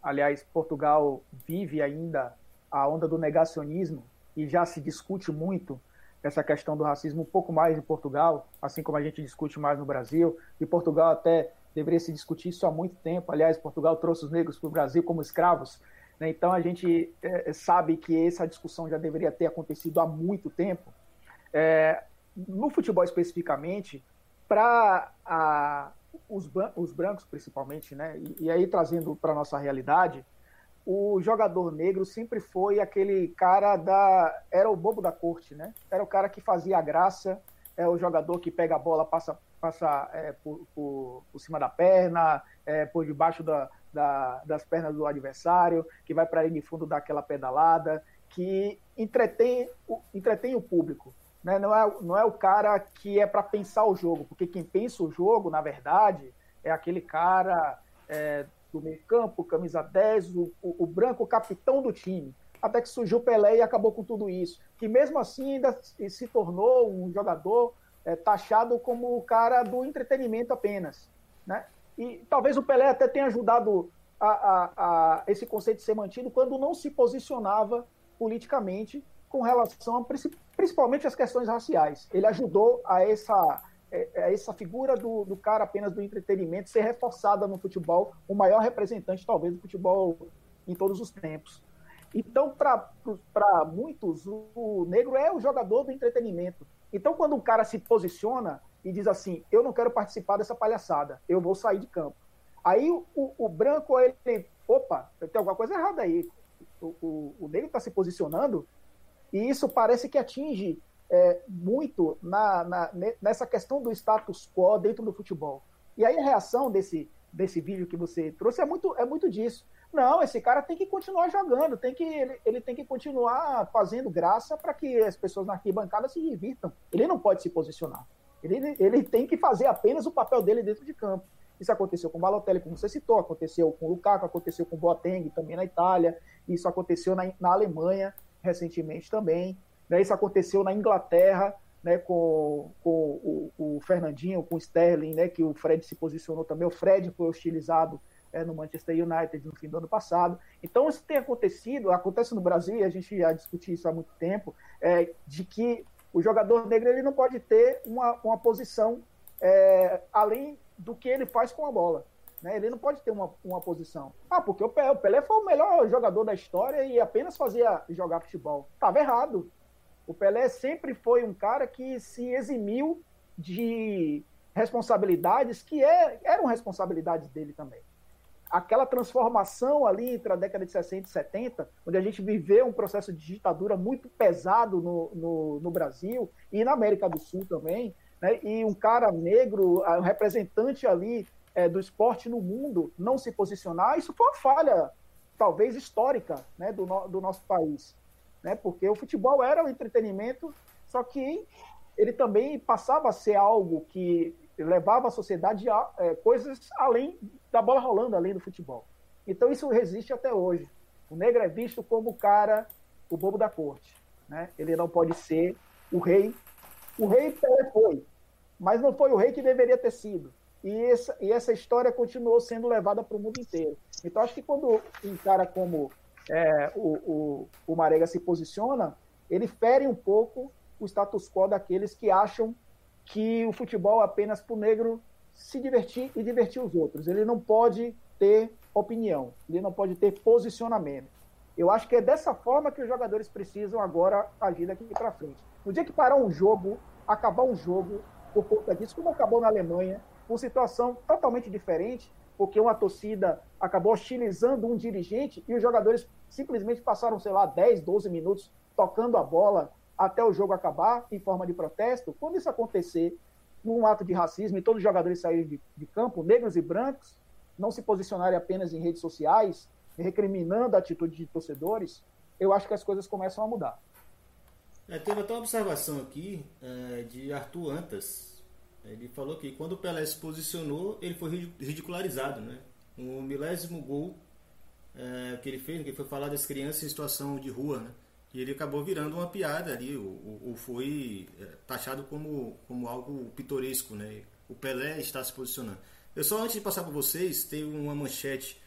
aliás, Portugal vive ainda a onda do negacionismo e já se discute muito essa questão do racismo um pouco mais em Portugal, assim como a gente discute mais no Brasil, e Portugal até deveria se discutir isso há muito tempo. Aliás, Portugal trouxe os negros para o Brasil como escravos, né? então a gente é, sabe que essa discussão já deveria ter acontecido há muito tempo. É, no futebol especificamente, para os, os, brancos principalmente, né? e, e aí trazendo para nossa realidade, o jogador negro sempre foi aquele cara da. Era o bobo da corte, né? Era o cara que fazia a graça, é o jogador que pega a bola, passa, passa é, por, por, por, cima da perna, é, por debaixo da, da, das pernas do adversário, que vai para linha de fundo dar aquela pedalada, que entretém, entretém o público. Né? Não, é, não é o cara que é para pensar o jogo, porque quem pensa o jogo, na verdade, é aquele cara. É, do meio campo, camisa 10, o, o, o branco, o capitão do time. Até que surgiu Pelé e acabou com tudo isso. Que mesmo assim ainda se tornou um jogador é, taxado como o cara do entretenimento apenas. Né? E talvez o Pelé até tenha ajudado a, a, a esse conceito ser mantido quando não se posicionava politicamente com relação a, principalmente às questões raciais. Ele ajudou a essa é, é, essa figura do, do, cara apenas do entretenimento ser reforçada no futebol, o maior representante, talvez, do futebol em todos os tempos. Então, para muitos, o negro é o jogador do entretenimento. Então, quando um cara se posiciona e diz assim: Eu não quero participar dessa palhaçada, eu vou sair de campo. Aí o, o branco, ele, opa, tem alguma coisa errada aí. O, o, o negro está se posicionando e isso parece que atinge é, muito na, na, nessa questão do status quo dentro do futebol. E aí a reação desse, desse vídeo que você trouxe é muito, é muito disso. Não, esse cara tem que continuar jogando, tem que, ele, ele tem que continuar fazendo graça para que as pessoas na arquibancada se divirtam. Ele não pode se posicionar. Ele, ele tem que fazer apenas o papel dele dentro de campo. Isso aconteceu com o Balotelli, como você citou, aconteceu com o Lukaku, aconteceu com o Boateng também na Itália, isso aconteceu na, na Alemanha recentemente também. Né? Isso aconteceu na Inglaterra, né, com, com o, o, Fernandinho, com o Sterling, né, que o Fred se posicionou também. O Fred foi hostilizado é, no Manchester United no fim do ano passado. Então, isso tem acontecido, acontece no Brasil, e a gente já discutiu isso há muito tempo, é, de que o jogador negro ele não pode ter uma, uma posição é, além do que ele faz com a bola. Né? Ele não pode ter uma, uma posição. Ah, porque o Pelé, o Pelé foi o melhor jogador da história e apenas fazia jogar futebol. Estava errado. O Pelé sempre foi um cara que se eximiu de responsabilidades que é, eram responsabilidades dele também. Aquela transformação ali entre a década de 60 e 70, onde a gente viveu um processo de ditadura muito pesado no, no, no Brasil e na América do Sul também, né? e um cara negro, um representante ali é, do esporte no mundo, não se posicionar, isso foi uma falha, talvez histórica, né, do, no, do nosso país né? Porque o futebol era o entretenimento, só que ele também passava a ser algo que levava a sociedade a é, coisas além da bola rolando, além do futebol. Então isso resiste até hoje. O negro é visto como o cara, o bobo da corte. Né? Ele não pode ser o rei. O rei foi, mas não foi o rei que deveria ter sido. E essa, e essa história continuou sendo levada para o mundo inteiro. Então acho que quando um cara como é, o, o, o Marega se posiciona, ele fere um pouco o status quo daqueles que acham que o futebol é apenas para o negro se divertir e divertir os outros. Ele não pode ter opinião, ele não pode ter posicionamento. Eu acho que é dessa forma que os jogadores precisam agora agir daqui para frente. No dia que parar um jogo, acabar um jogo por conta disso, como acabou na Alemanha, uma situação totalmente diferente, porque uma torcida acabou hostilizando um dirigente e os jogadores simplesmente passaram, sei lá, 10, 12 minutos tocando a bola até o jogo acabar em forma de protesto. Quando isso acontecer, num ato de racismo e todos os jogadores saírem de, de campo, negros e brancos, não se posicionarem apenas em redes sociais, recriminando a atitude de torcedores, eu acho que as coisas começam a mudar. É, teve até uma observação aqui é, de Arthur Antas. Ele falou que quando o Pelé se posicionou, ele foi ridicularizado. Né? O milésimo gol é, que ele fez, que foi falar das crianças em situação de rua, né? e ele acabou virando uma piada ali, ou, ou foi é, taxado como, como algo pitoresco. Né? O Pelé está se posicionando. Eu só antes de passar para vocês, tem uma manchete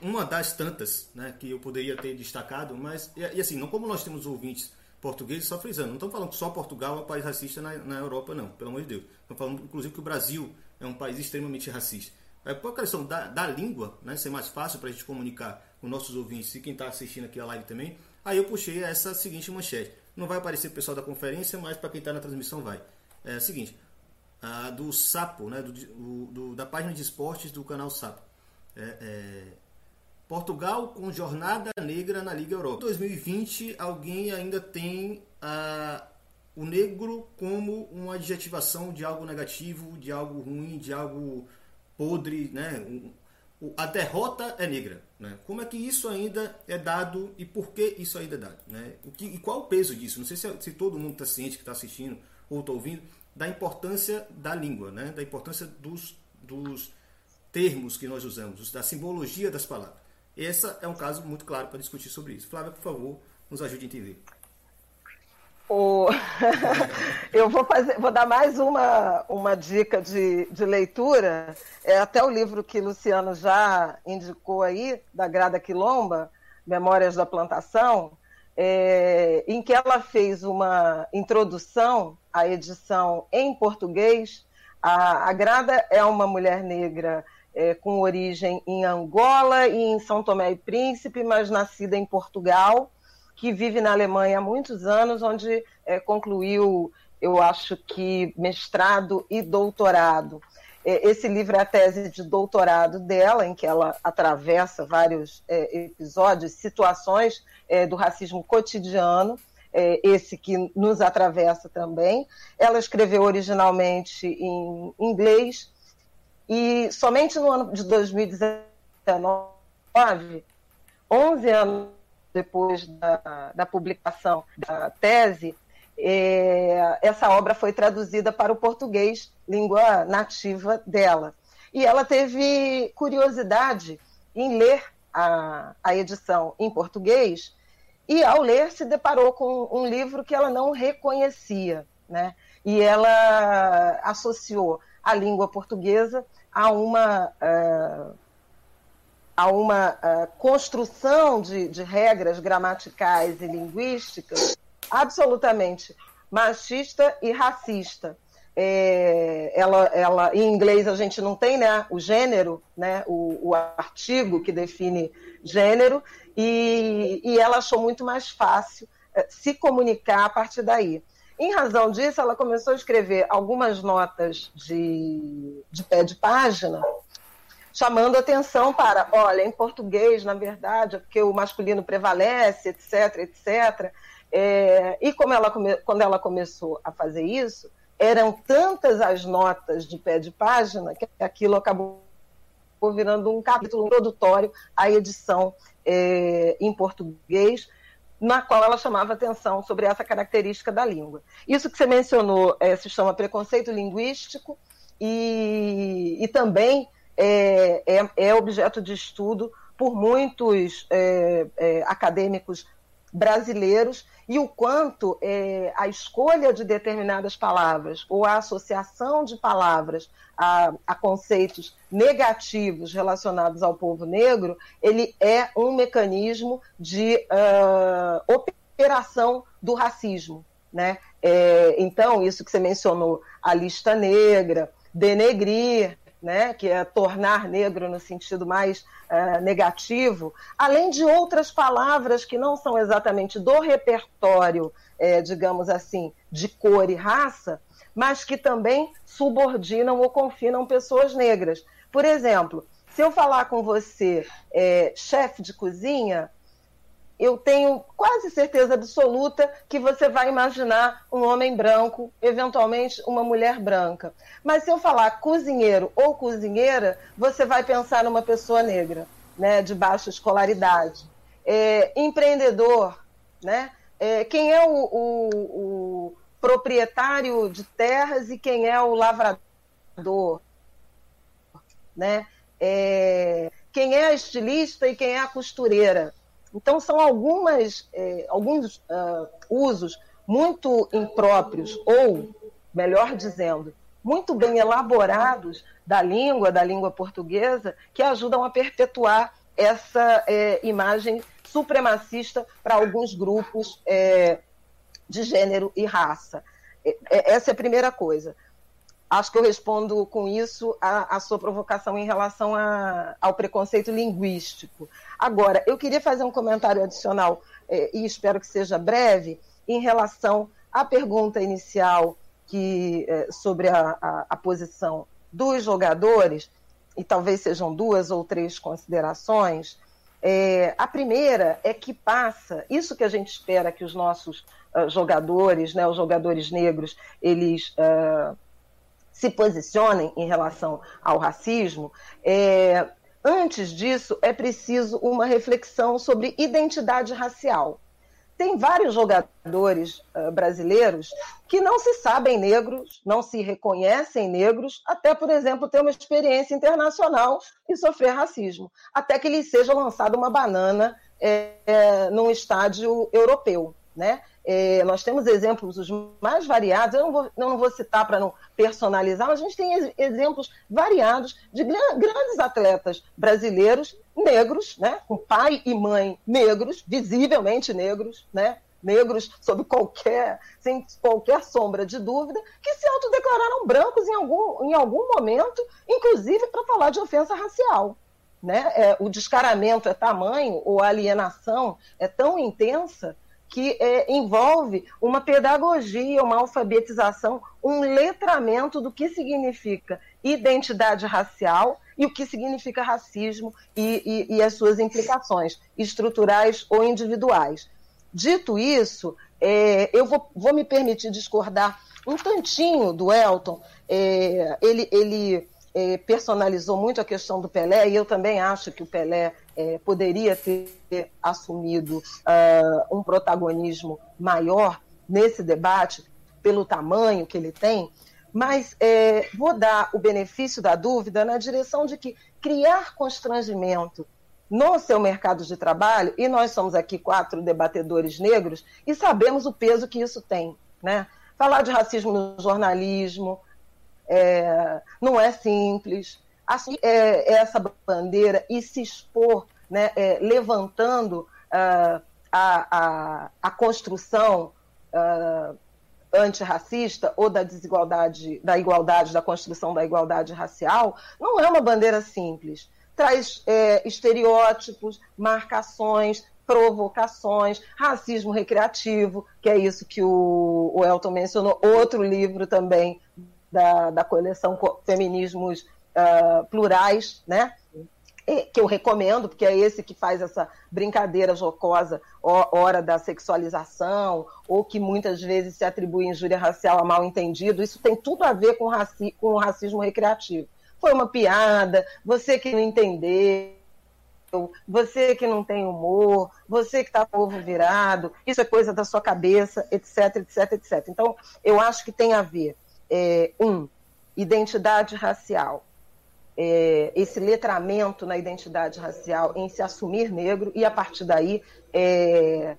uma das tantas né, que eu poderia ter destacado, mas, e, e, assim, não como nós temos ouvintes portugueses, só frisando, não estamos falando que só Portugal é um país racista na, na Europa, não, pelo amor de Deus. Falando, inclusive, que o Brasil é um país extremamente racista. É por questão da, da língua, né, ser mais fácil para a gente comunicar com nossos ouvintes e quem está assistindo aqui a live também, aí eu puxei essa seguinte manchete. Não vai aparecer o pessoal da conferência, mas para quem está na transmissão vai. É a seguinte, a do Sapo, né, do, do, da página de esportes do canal Sapo. É, é, Portugal com jornada negra na Liga Europa. Em 2020, alguém ainda tem ah, o negro como uma adjetivação de algo negativo, de algo ruim, de algo podre, né? a derrota é negra. Né? Como é que isso ainda é dado e por que isso ainda é dado? Né? O que, e qual o peso disso? Não sei se, se todo mundo está ciente que está assistindo ou está ouvindo da importância da língua, né? da importância dos, dos termos que nós usamos, da simbologia das palavras. Esse é um caso muito claro para discutir sobre isso. Flávia, por favor, nos ajude a entender. O... eu vou, fazer, vou dar mais uma, uma dica de, de leitura. É até o livro que Luciano já indicou aí, da Grada Quilomba, Memórias da Plantação, é, em que ela fez uma introdução à edição em português. A, a Grada é uma mulher negra é, com origem em Angola e em São Tomé e Príncipe, mas nascida em Portugal, que vive na Alemanha há muitos anos, onde é, concluiu, eu acho que, mestrado e doutorado. É, esse livro é a tese de doutorado dela, em que ela atravessa vários é, episódios, situações é, do racismo cotidiano, é, esse que nos atravessa também. Ela escreveu originalmente em inglês, e somente no ano de 2019, 11 anos depois da, da publicação da tese, é, essa obra foi traduzida para o português, língua nativa dela. E ela teve curiosidade em ler a, a edição em português, e ao ler se deparou com um livro que ela não reconhecia, né? E ela associou a língua portuguesa a uma, uh, a uma uh, construção de, de regras gramaticais e linguísticas absolutamente machista e racista. É, ela, ela, em inglês a gente não tem né, o gênero, né, o, o artigo que define gênero, e, e ela achou muito mais fácil é, se comunicar a partir daí. Em razão disso, ela começou a escrever algumas notas de, de pé de página, chamando atenção para, olha, em português, na verdade, é porque o masculino prevalece, etc, etc. É, e como ela come, quando ela começou a fazer isso, eram tantas as notas de pé de página que aquilo acabou virando um capítulo introdutório à edição é, em português, na qual ela chamava atenção sobre essa característica da língua. Isso que você mencionou é, se chama preconceito linguístico e, e também é, é, é, objeto de estudo por muitos é, é, acadêmicos brasileiros e o quanto é, a escolha de determinadas palavras ou a associação de palavras a, a, conceitos negativos relacionados ao povo negro, ele é um mecanismo de uh, operação do racismo. Né? É, então, isso que você mencionou, a lista negra, denegrir, né, que é tornar negro no sentido mais uh, negativo, além de outras palavras que não são exatamente do repertório, é, digamos assim, de cor e raça, mas que também subordinam ou confinam pessoas negras. Por exemplo, se eu falar com você é, chefe de cozinha, eu tenho quase certeza absoluta que você vai imaginar um homem branco, eventualmente uma mulher branca. Mas se eu falar cozinheiro ou cozinheira, você vai pensar numa pessoa negra, né, de baixa escolaridade. É, empreendedor, né? É, quem é o, o, o proprietário de terras e quem é o lavrador, né? É, quem é a estilista e quem é a costureira. Então, são algumas, é, alguns uh, usos muito impróprios, ou, melhor dizendo, muito bem elaborados da língua, da língua portuguesa, que ajudam a perpetuar essa é, imagem supremacista para alguns grupos é, de gênero e raça. Essa é a primeira coisa. Acho que eu respondo com isso a, a sua provocação em relação a, ao preconceito linguístico. Agora, eu queria fazer um comentário adicional, é, e espero que seja breve, em relação à pergunta inicial que, é, sobre a, a, a posição dos jogadores, e talvez sejam duas ou três considerações. É, a primeira é que passa, isso que a gente espera que os nossos uh, jogadores, né, os jogadores negros, eles uh, se posicionem em relação ao racismo, é, antes disso é preciso uma reflexão sobre identidade racial. Tem vários jogadores uh, brasileiros que não se sabem negros, não se reconhecem negros, até, por exemplo, ter uma experiência internacional e sofrer racismo, até que lhes seja lançada uma banana é, é, num estádio europeu. Né? É, nós temos exemplos os mais variados, eu não vou, eu não vou citar para não personalizar, mas a gente tem exemplos variados de grandes atletas brasileiros negros, né, com pai e mãe negros, visivelmente negros, né, negros sob qualquer, sem qualquer sombra de dúvida, que se autodeclararam brancos em algum, em algum momento, inclusive para falar de ofensa racial. Né? É, o descaramento é tamanho, ou a alienação é tão intensa que é, envolve uma pedagogia, uma alfabetização, um letramento do que significa identidade racial e o que significa racismo e, e, e as suas implicações estruturais ou individuais. Dito isso, é, eu vou, vou, me permitir discordar um tantinho do Elton. É, ele, ele é, personalizou muito a questão do Pelé, e eu também acho que o Pelé é, poderia ter assumido uh, um protagonismo maior nesse debate, pelo tamanho que ele tem, mas é, vou dar o benefício da dúvida na direção de que criar constrangimento no seu mercado de trabalho, e nós somos aqui quatro debatedores negros e sabemos o peso que isso tem. Né? Falar de racismo no jornalismo, é, não é simples. Assim, é, essa bandeira e se expor, né, é, levantando uh, a, a, a, construção uh, antirracista ou da desigualdade, da igualdade, da construção da igualdade racial, não é uma bandeira simples. Traz é, estereótipos, marcações, provocações, racismo recreativo, que é isso que o, o Elton mencionou, outro livro também da, da coleção Feminismos uh, Plurais, né? que eu recomendo, porque é esse que faz essa brincadeira jocosa, hora da sexualização, ou que muitas vezes se atribui injúria racial a mal entendido. Isso tem tudo a ver com, raci com o racismo recreativo. Foi uma piada, você que não entendeu, você que não tem humor, você que está povo virado, isso é coisa da sua cabeça, etc, etc, etc. Então, eu acho que tem a ver é, um, identidade racial, é, esse letramento na identidade racial em se assumir negro e, a partir daí, é,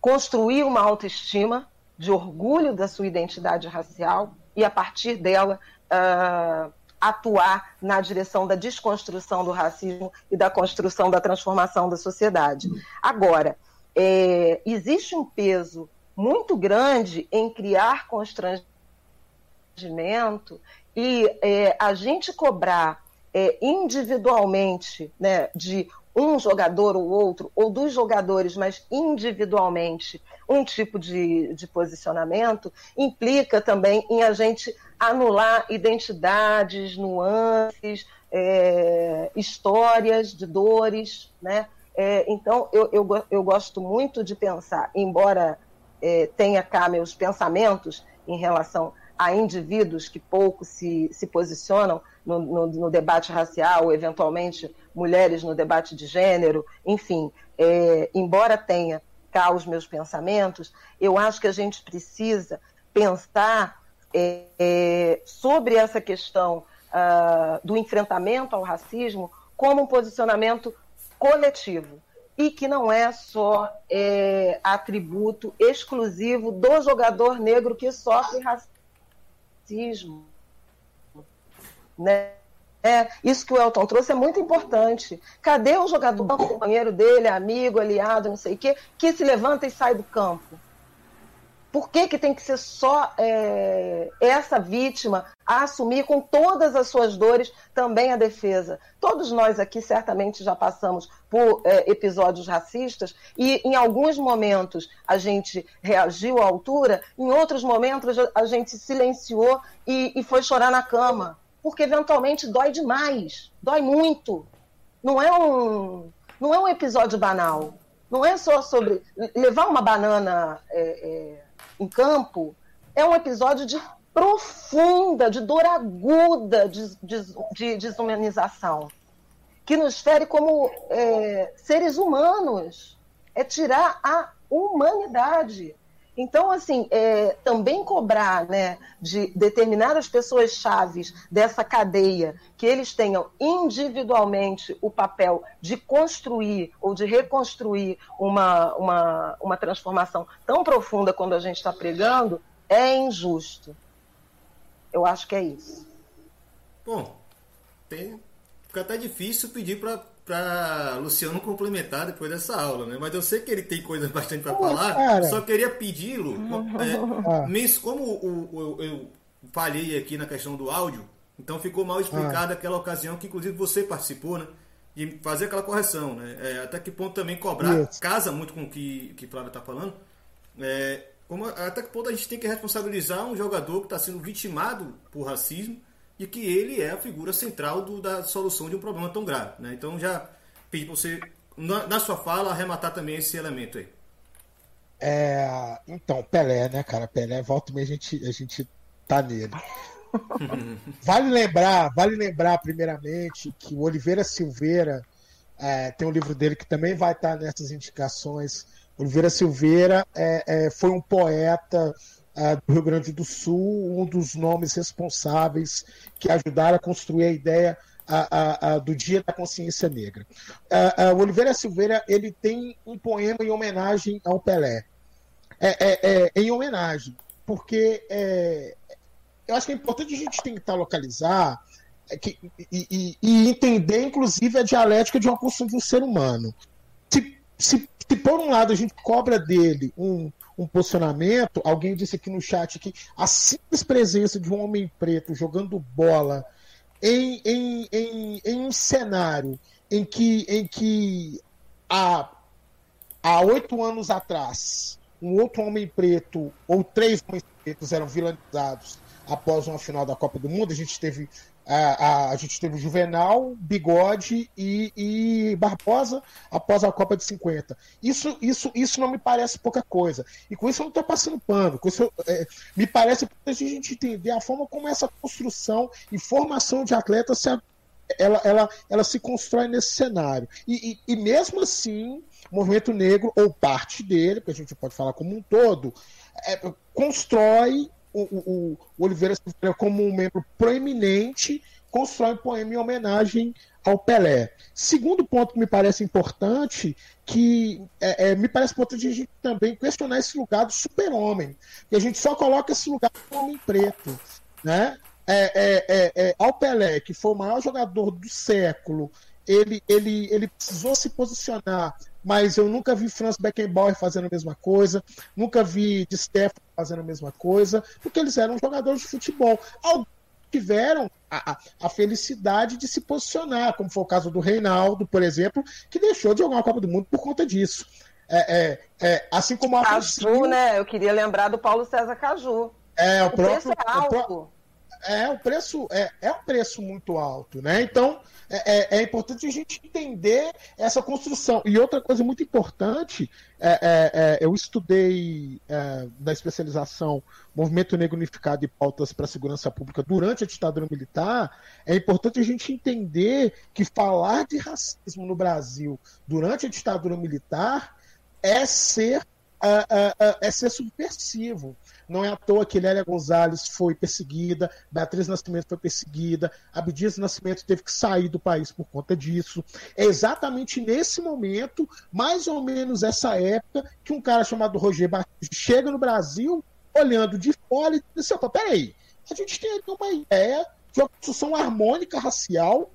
construir uma autoestima de orgulho da sua identidade racial e, a partir dela, uh, atuar na direção da desconstrução do racismo e da construção da transformação da sociedade. Agora, é, existe um peso muito grande em criar constrangimentos E é, a gente cobrar é, individualmente né, de um jogador ou outro, ou dos jogadores, mas individualmente, um tipo de, de posicionamento, implica também em a gente anular identidades, nuances, é, histórias de dores, né? É, então, eu, eu, eu, gosto muito de pensar, embora é, tenha cá meus pensamentos em relação a indivíduos que pouco se, se posicionam no, no, no debate racial, eventualmente mulheres no debate de gênero, enfim, é, embora tenha cá os meus pensamentos, eu acho que a gente precisa pensar é, é, sobre essa questão uh, do enfrentamento ao racismo como um posicionamento coletivo e que não é só é, atributo exclusivo do jogador negro que sofre racismo. Né? É, isso que o Elton trouxe é muito importante. Cadê o jogador, o companheiro dele, amigo, aliado, não sei o quê, que se levanta e sai do campo? Por que, que tem que ser só é, essa vítima a assumir com todas as suas dores também a defesa? Todos nós aqui certamente já passamos por é, episódios racistas e em alguns momentos a gente reagiu à altura, em outros momentos a gente silenciou e, e foi chorar na cama, porque eventualmente dói demais, dói muito. Não é um, não é um episódio banal. Não é só sobre levar uma banana. É, é em campo é um episódio de profunda, de dor aguda de, de, de desumanização, que nos fere como é, seres humanos. É tirar a humanidade. Então, assim, é, também cobrar né, de determinadas pessoas chaves dessa cadeia que eles tenham individualmente o papel de construir ou de reconstruir uma, uma, uma transformação tão profunda quando a gente está pregando é injusto. Eu acho que é isso. Bom, tem, fica até difícil pedir para para Luciano complementar depois dessa aula, né? Mas eu sei que ele tem coisas bastante para falar. Cara. Só queria pedi-lo, é, ah. como o, o, eu falhei aqui na questão do áudio, então ficou mal explicado ah. aquela ocasião que inclusive você participou, né? De fazer aquela correção, né? É, até que ponto também cobrar Isso. casa muito com o que que Flávio está falando. É, como, até que ponto a gente tem que responsabilizar um jogador que está sendo vitimado por racismo e que ele é a figura central do, da solução de um problema tão grave. Né? Então já pedi para você, na, na, sua fala, arrematar também esse elemento aí. É, então, Pelé, né, cara? Pelé, volta e a gente, a gente tá nele. vale lembrar, vale lembrar primeiramente que o Oliveira Silveira é, tem um livro dele que também vai estar nessas indicações. Oliveira Silveira é, é, foi um poeta do Rio Grande do Sul, um dos nomes responsáveis que ajudaram a construir a ideia do Dia da Consciência Negra. o Oliveira Silveira ele tem um poema em homenagem ao Pelé. É, é, é em homenagem, porque é, eu acho que é importante a gente tentar localizar é, que, e, e, e, entender, inclusive, a dialética de uma construção do ser humano. Se, se, se, por um lado, a gente cobra dele um, um posicionamento. Alguém disse aqui no chat que a simples presença de um homem preto jogando bola em, em, em, em um cenário em que, em que há, há oito anos atrás um outro homem preto ou três homens pretos eram vilanizados após uma final da Copa do Mundo. A gente teve a, a, a, gente teve Juvenal, Bigode e, e, Barbosa após a Copa de 50. Isso, isso, isso não me parece pouca coisa. E com isso eu não estou passando pano. Com isso, é, me parece importante a gente entender a forma como essa construção e formação de atletas se, ela, ela, ela se constrói nesse cenário. E, e, e mesmo assim, o movimento negro, ou parte dele, que a gente pode falar como um todo, é, constrói o, o, Oliveira Silveira, como um membro proeminente, constrói um poema em homenagem ao Pelé. Segundo ponto que me parece importante, que é, é, me parece importante a gente também questionar esse lugar do super-homem, que a gente só coloca esse lugar do homem preto, né? É, é, é, é, ao Pelé, que foi o maior jogador do século, ele, ele, ele precisou se posicionar mas eu nunca vi Franz Beckenbauer fazendo a mesma coisa, nunca vi Di Stefano fazendo a mesma coisa, porque eles eram jogadores de futebol. tiveram a, a, felicidade de se posicionar, como foi o caso do Reinaldo, por exemplo, que deixou de jogar a Copa do Mundo por conta disso. É, é, é, assim como a Caju, né? Eu queria lembrar do Paulo César Caju. É, o, o próprio. Preço é alto. É, o preço é, é um preço muito alto, né? Então é, é, é importante a gente entender essa construção. E outra coisa muito importante, é, é, é eu estudei na especialização Movimento Negro Unificado e Pautas para a Segurança Pública durante a ditadura militar. É importante a gente entender que falar de racismo no Brasil durante a ditadura militar é ser, é ser subversivo. Não é à toa que Lélia Gonzalez foi perseguida, Beatriz Nascimento foi perseguida, Abdias Nascimento teve que sair do país por conta disso. É exatamente nesse momento, mais ou menos essa época, que um cara chamado Roger Batista chega no Brasil, olhando de fora e diz assim, peraí, a gente tem aqui uma ideia de uma construção harmônica racial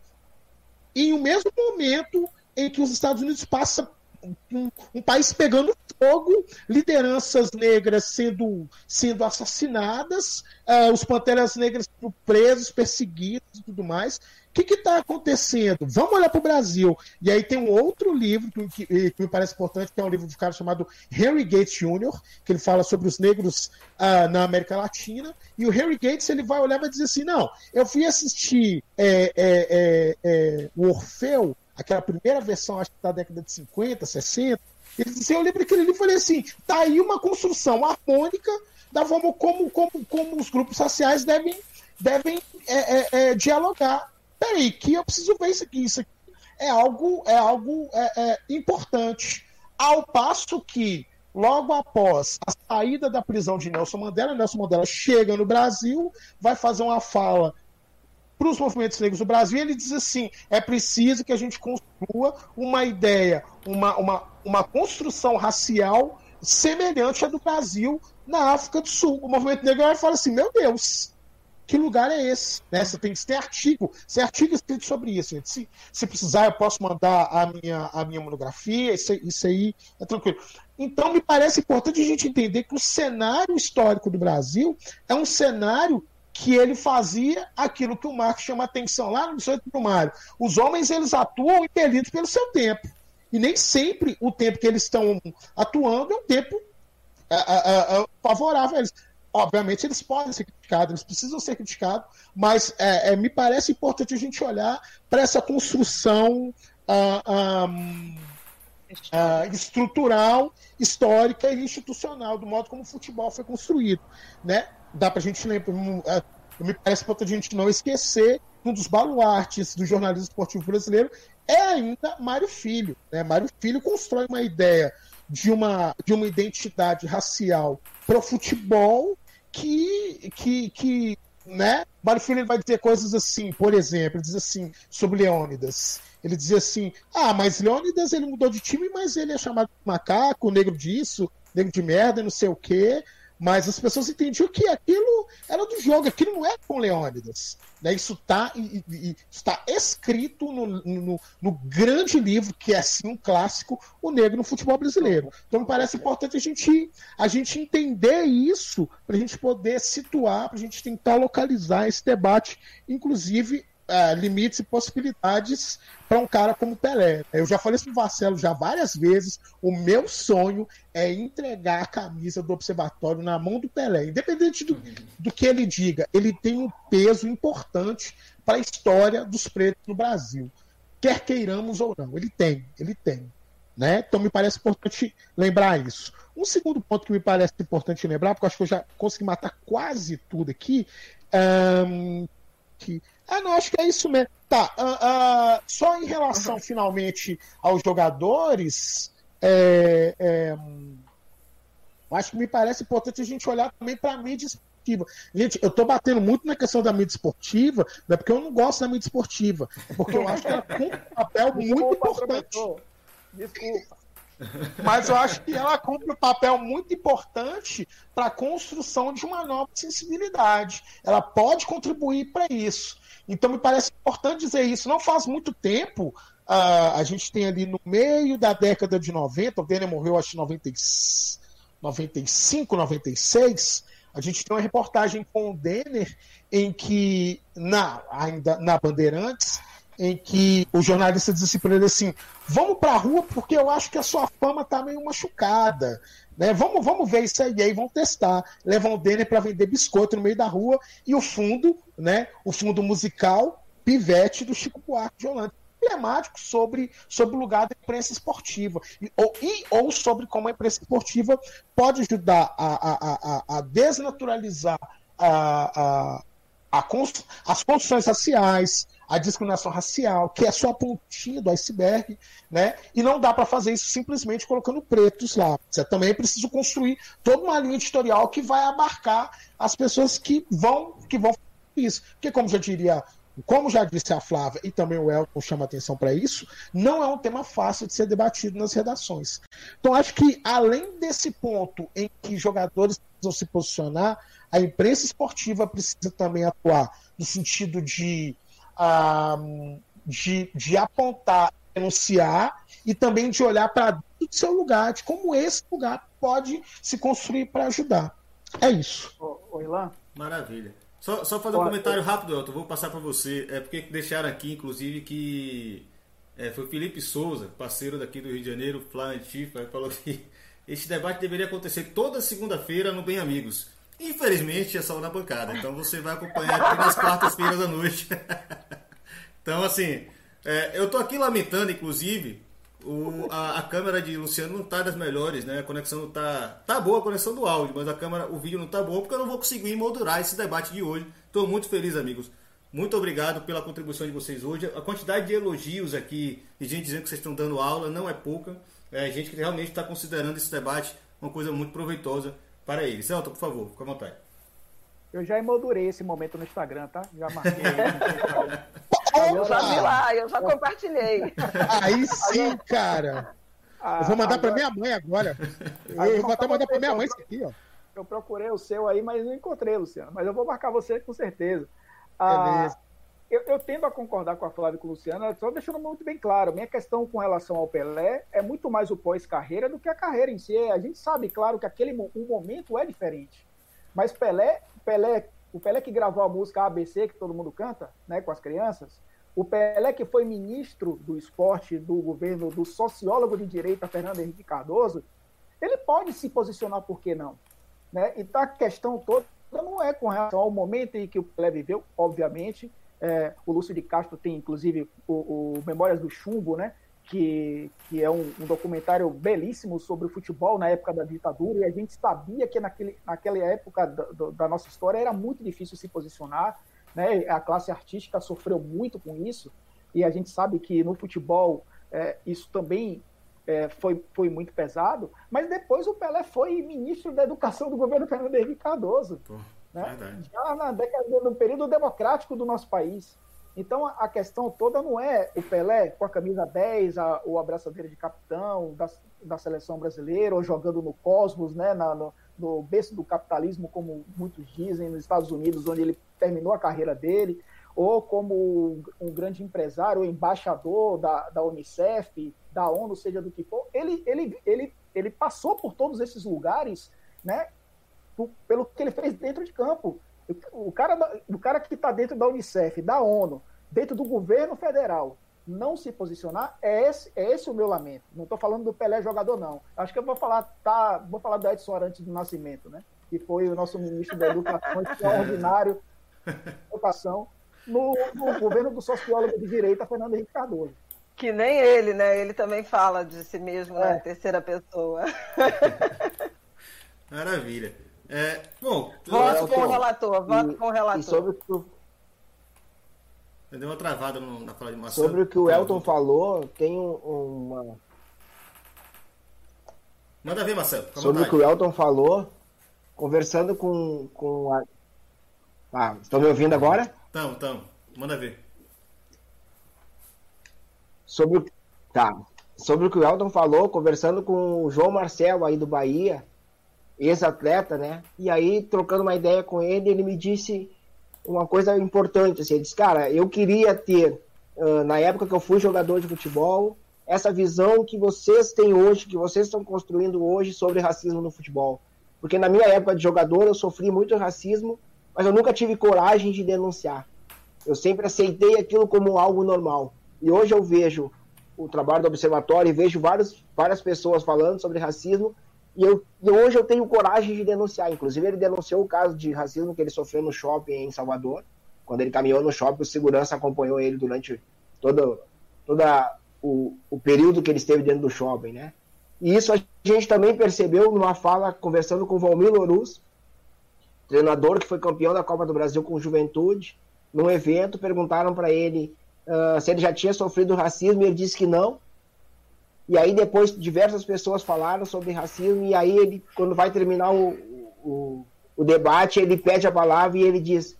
em o um mesmo momento em que os Estados Unidos passam um, um, país pegando fogo, lideranças negras sendo, sendo assassinadas, uh, os panteras negras sendo presos, perseguidos e tudo mais. O que está acontecendo? Vamos olhar para o Brasil. E aí tem um outro livro que, que, que, me parece importante, que é um livro um cara chamado Henry Gates Jr., que ele fala sobre os negros uh, na América Latina. E o Henry Gates ele vai olhar e vai dizer assim: não, eu fui assistir é, é, é, é o Orfeu aquela primeira versão, acho que da década de 50, 60, ele disse, eu lembro aquele livro e falei assim, tá aí uma construção harmônica da forma como, como, como os grupos sociais devem, devem é, é, é, dialogar. Peraí, que eu preciso ver isso aqui, isso aqui é algo, é algo é, é, importante. Ao passo que, logo após a saída da prisão de Nelson Mandela, Nelson Mandela chega no Brasil, vai fazer uma fala para os movimentos negros do Brasil, ele diz assim: é preciso que a gente construa uma ideia, uma, uma, uma construção racial semelhante à do Brasil na África do Sul. O movimento negro vai falar assim: meu Deus, que lugar é esse? Né? Você tem que ter artigo, tem artigo escrito sobre isso. Gente. Se, se precisar, eu posso mandar a minha, a minha monografia, isso, isso aí é tranquilo. Então, me parece importante a gente entender que o cenário histórico do Brasil é um cenário que ele fazia aquilo que o Marx chama atenção lá no 18 primário. Os homens eles atuam impelidos pelo seu tempo. E nem sempre o tempo que eles estão atuando é um tempo é, é, é, favorável a eles. Obviamente, eles podem ser criticados, eles precisam ser criticados, mas é, é, me parece importante a gente olhar para essa construção ah, ah, ah, estrutural, histórica e institucional, do modo como o futebol foi construído. Né? Dá para a gente lembrar, é, me parece para a gente não esquecer, um dos baluartes do jornalismo esportivo brasileiro é ainda Mário Filho. Né? Mário Filho constrói uma ideia de uma, de uma identidade racial para o futebol que, que, que né? Mário Filho vai dizer coisas assim, por exemplo, ele diz assim sobre Leônidas. Ele dizia assim: ah, mas Leônidas ele mudou de time, mas ele é chamado de macaco, negro disso, negro de merda, não sei o quê. Mas as pessoas entendiam que aquilo era do jogo, aquilo não é com Leônidas. Né? Isso tá, está escrito no, no, no, grande livro, que é assim um clássico, O Negro no Futebol Brasileiro. Então me parece importante a gente, a gente entender isso, para a gente poder situar, para a gente tentar localizar esse debate, inclusive uh, limites e possibilidades para um cara como Pelé. Eu já falei isso pro Marcelo já várias vezes. O meu sonho é entregar a camisa do observatório na mão do Pelé. Independente do, do que ele diga, ele tem um peso importante para a história dos pretos no Brasil. Quer queiramos ou não, ele tem, ele tem. Né? Então me parece importante lembrar isso. Um segundo ponto que me parece importante lembrar, porque eu acho que eu já consegui matar quase tudo aqui, um, que ah, não, acho que é isso mesmo. Tá, uh, uh, só em relação uhum. finalmente aos jogadores, é, é, acho que me parece importante a gente olhar também para a mídia esportiva. Gente, eu estou batendo muito na questão da mídia esportiva, não é porque eu não gosto da mídia esportiva, é porque eu acho que ela cumpre um papel Desculpa, muito importante. Professor. Desculpa. Mas eu acho que ela cumpre um papel muito importante para a construção de uma nova sensibilidade. Ela pode contribuir para isso. Então me parece importante dizer isso. Não faz muito tempo, uh, a gente tem ali no meio da década de 90, o Denner morreu acho que 95, 96, A gente tem uma reportagem com o Denner em que, na, ainda na Bandeirantes, em que o jornalista disse para ele assim: vamos para a rua porque eu acho que a sua fama está meio machucada. Né? Vamos, vamos ver isso aí, aí vão testar. Levam o Denner para vender biscoito no meio da rua e o fundo, né? o fundo musical, Pivete do Chico Buarque de Holanda emblemático sobre, sobre o lugar da imprensa esportiva e ou, e, ou sobre como a imprensa esportiva pode ajudar a, a, a, a desnaturalizar a, a, a, as construções raciais, a discriminação racial, que é só a pontinha do iceberg, né? E não dá para fazer isso simplesmente colocando pretos lá. Você também é preciso construir toda uma linha editorial que vai abarcar as pessoas que vão que vão isso. Porque como já diria como já disse a Flávia e também o Elton chama atenção para isso, não é um tema fácil de ser debatido nas redações. Então, acho que além desse ponto em que jogadores precisam se posicionar, a imprensa esportiva precisa também atuar no sentido de, uh, de, de apontar, denunciar e também de olhar para o seu lugar, de como esse lugar pode se construir para ajudar. É isso. Oi, lá. Maravilha. Só, só fazer um comentário rápido, Elton, vou passar para você. É porque deixaram aqui, inclusive, que é, foi Felipe Souza, parceiro daqui do Rio de Janeiro, Flávio Tifa, falou que este debate deveria acontecer toda segunda-feira no Bem Amigos. Infelizmente é só na bancada, então você vai acompanhar aqui nas quartas-feiras da noite. então, assim, é, eu tô aqui lamentando, inclusive, o, a, a, câmera de Luciano não tá das melhores, né? A conexão não tá. Tá boa a conexão do áudio, mas a câmera, o vídeo não tá bom porque eu não vou conseguir moldurar esse debate de hoje. Estou muito feliz, amigos. Muito obrigado pela contribuição de vocês hoje. A quantidade de elogios aqui, de gente dizendo que vocês estão dando aula, não é pouca. É gente que realmente está considerando esse debate uma coisa muito proveitosa para eles. Celta, por favor, fica à vontade. Eu já emoldurei esse momento no Instagram, tá? Já marquei. eu já vi lá, eu já compartilhei. Aí sim, cara. Eu vou mandar para minha mãe agora. Eu vou até mandar para minha mãe isso aqui, ó. Eu procurei o seu aí, mas não encontrei, Luciano. Mas eu vou marcar você com certeza. Ah, eu, eu, tendo a concordar com a Flávia e com o Luciano, só deixando muito bem claro, minha questão com relação ao Pelé é muito mais o pós-carreira do que a carreira em si. A gente sabe, claro, que aquele o momento é diferente. Mas Pelé, Pelé o Pelé que gravou a música ABC, que todo mundo canta, né, com as crianças, o Pelé que foi ministro do esporte do governo do sociólogo de direita Fernando Henrique Cardoso, ele pode se posicionar, por que não? Né? Então a questão toda não é com relação ao momento em que o Pelé viveu, obviamente. É, o Lúcio de Castro tem, inclusive, o, o Memórias do Chumbo, né? que, que é um, um, documentário belíssimo sobre o futebol na época da ditadura, e a gente sabia que naquele, naquela época da, da nossa história era muito difícil se posicionar, né? a classe artística sofreu muito com isso, e a gente sabe que no futebol é, isso também é, foi, foi muito pesado, mas depois o Pelé foi ministro da Educação do governo Fernando Henrique Cardoso, Pô, né? já na década, no período democrático do nosso país. Então a questão toda não é o Pelé com a camisa 10, a, ou a braçadeira de capitão da, da seleção brasileira, ou jogando no Cosmos, né, na, no, no berço do capitalismo, como muitos dizem, nos Estados Unidos, onde ele terminou a carreira dele, ou como um grande empresário, embaixador da, da Unicef, da ONU, seja do que for. Ele, ele, ele, ele passou por todos esses lugares né, pelo que ele fez dentro de campo. O cara, o cara que está dentro da Unicef, da ONU, dentro do governo federal, não se posicionar, é esse, é esse o meu lamento. Não estou falando do Pelé jogador, não. Acho que eu vou falar, tá, vou falar do Edson Arantes do Nascimento, né? Que foi o nosso ministro da Educação extraordinário educação no, no governo do sociólogo de direita, Fernando Henrique Cardoso. Que nem ele, né? Ele também fala de si mesmo né? é. na terceira pessoa. Maravilha. É, bom, voto com o relator, voto com o relator. E sobre o Deu uma travada no, na fala de Marcelo. Sobre o que o Elton falou, tem uma. Manda ver, Marcelo. Sobre vontade. o que o Elton falou, conversando com, com a. Ah, estão me ouvindo agora? Estão, estão. Manda ver. Sobre o... Tá. Sobre o que o Elton falou, conversando com o João Marcelo aí do Bahia, ex-atleta, né? E aí, trocando uma ideia com ele, ele me disse uma coisa importante, assim, ele disse, cara, eu queria ter, uh, na época que eu fui jogador de futebol, essa visão que vocês têm hoje, que vocês estão construindo hoje sobre racismo no futebol. Porque na minha época de jogador eu sofri muito racismo, mas eu nunca tive coragem de denunciar. Eu sempre aceitei aquilo como algo normal. E hoje eu vejo o trabalho do observatório e vejo vários, várias pessoas falando sobre racismo e, eu, e hoje eu tenho coragem de denunciar. Inclusive, ele denunciou o caso de racismo que ele sofreu no shopping em Salvador. Quando ele caminhou no shopping, o segurança acompanhou ele durante todo, toda o, o período que ele esteve dentro do shopping, né? E isso a gente também percebeu numa fala conversando com o Valmir Loruz, treinador que foi campeão da Copa do Brasil com Juventude. Num evento, perguntaram para ele uh, se ele já tinha sofrido racismo e ele disse que não. E aí depois diversas pessoas falaram sobre racismo e aí ele, quando vai terminar o, o, o debate, ele pede a palavra e ele diz: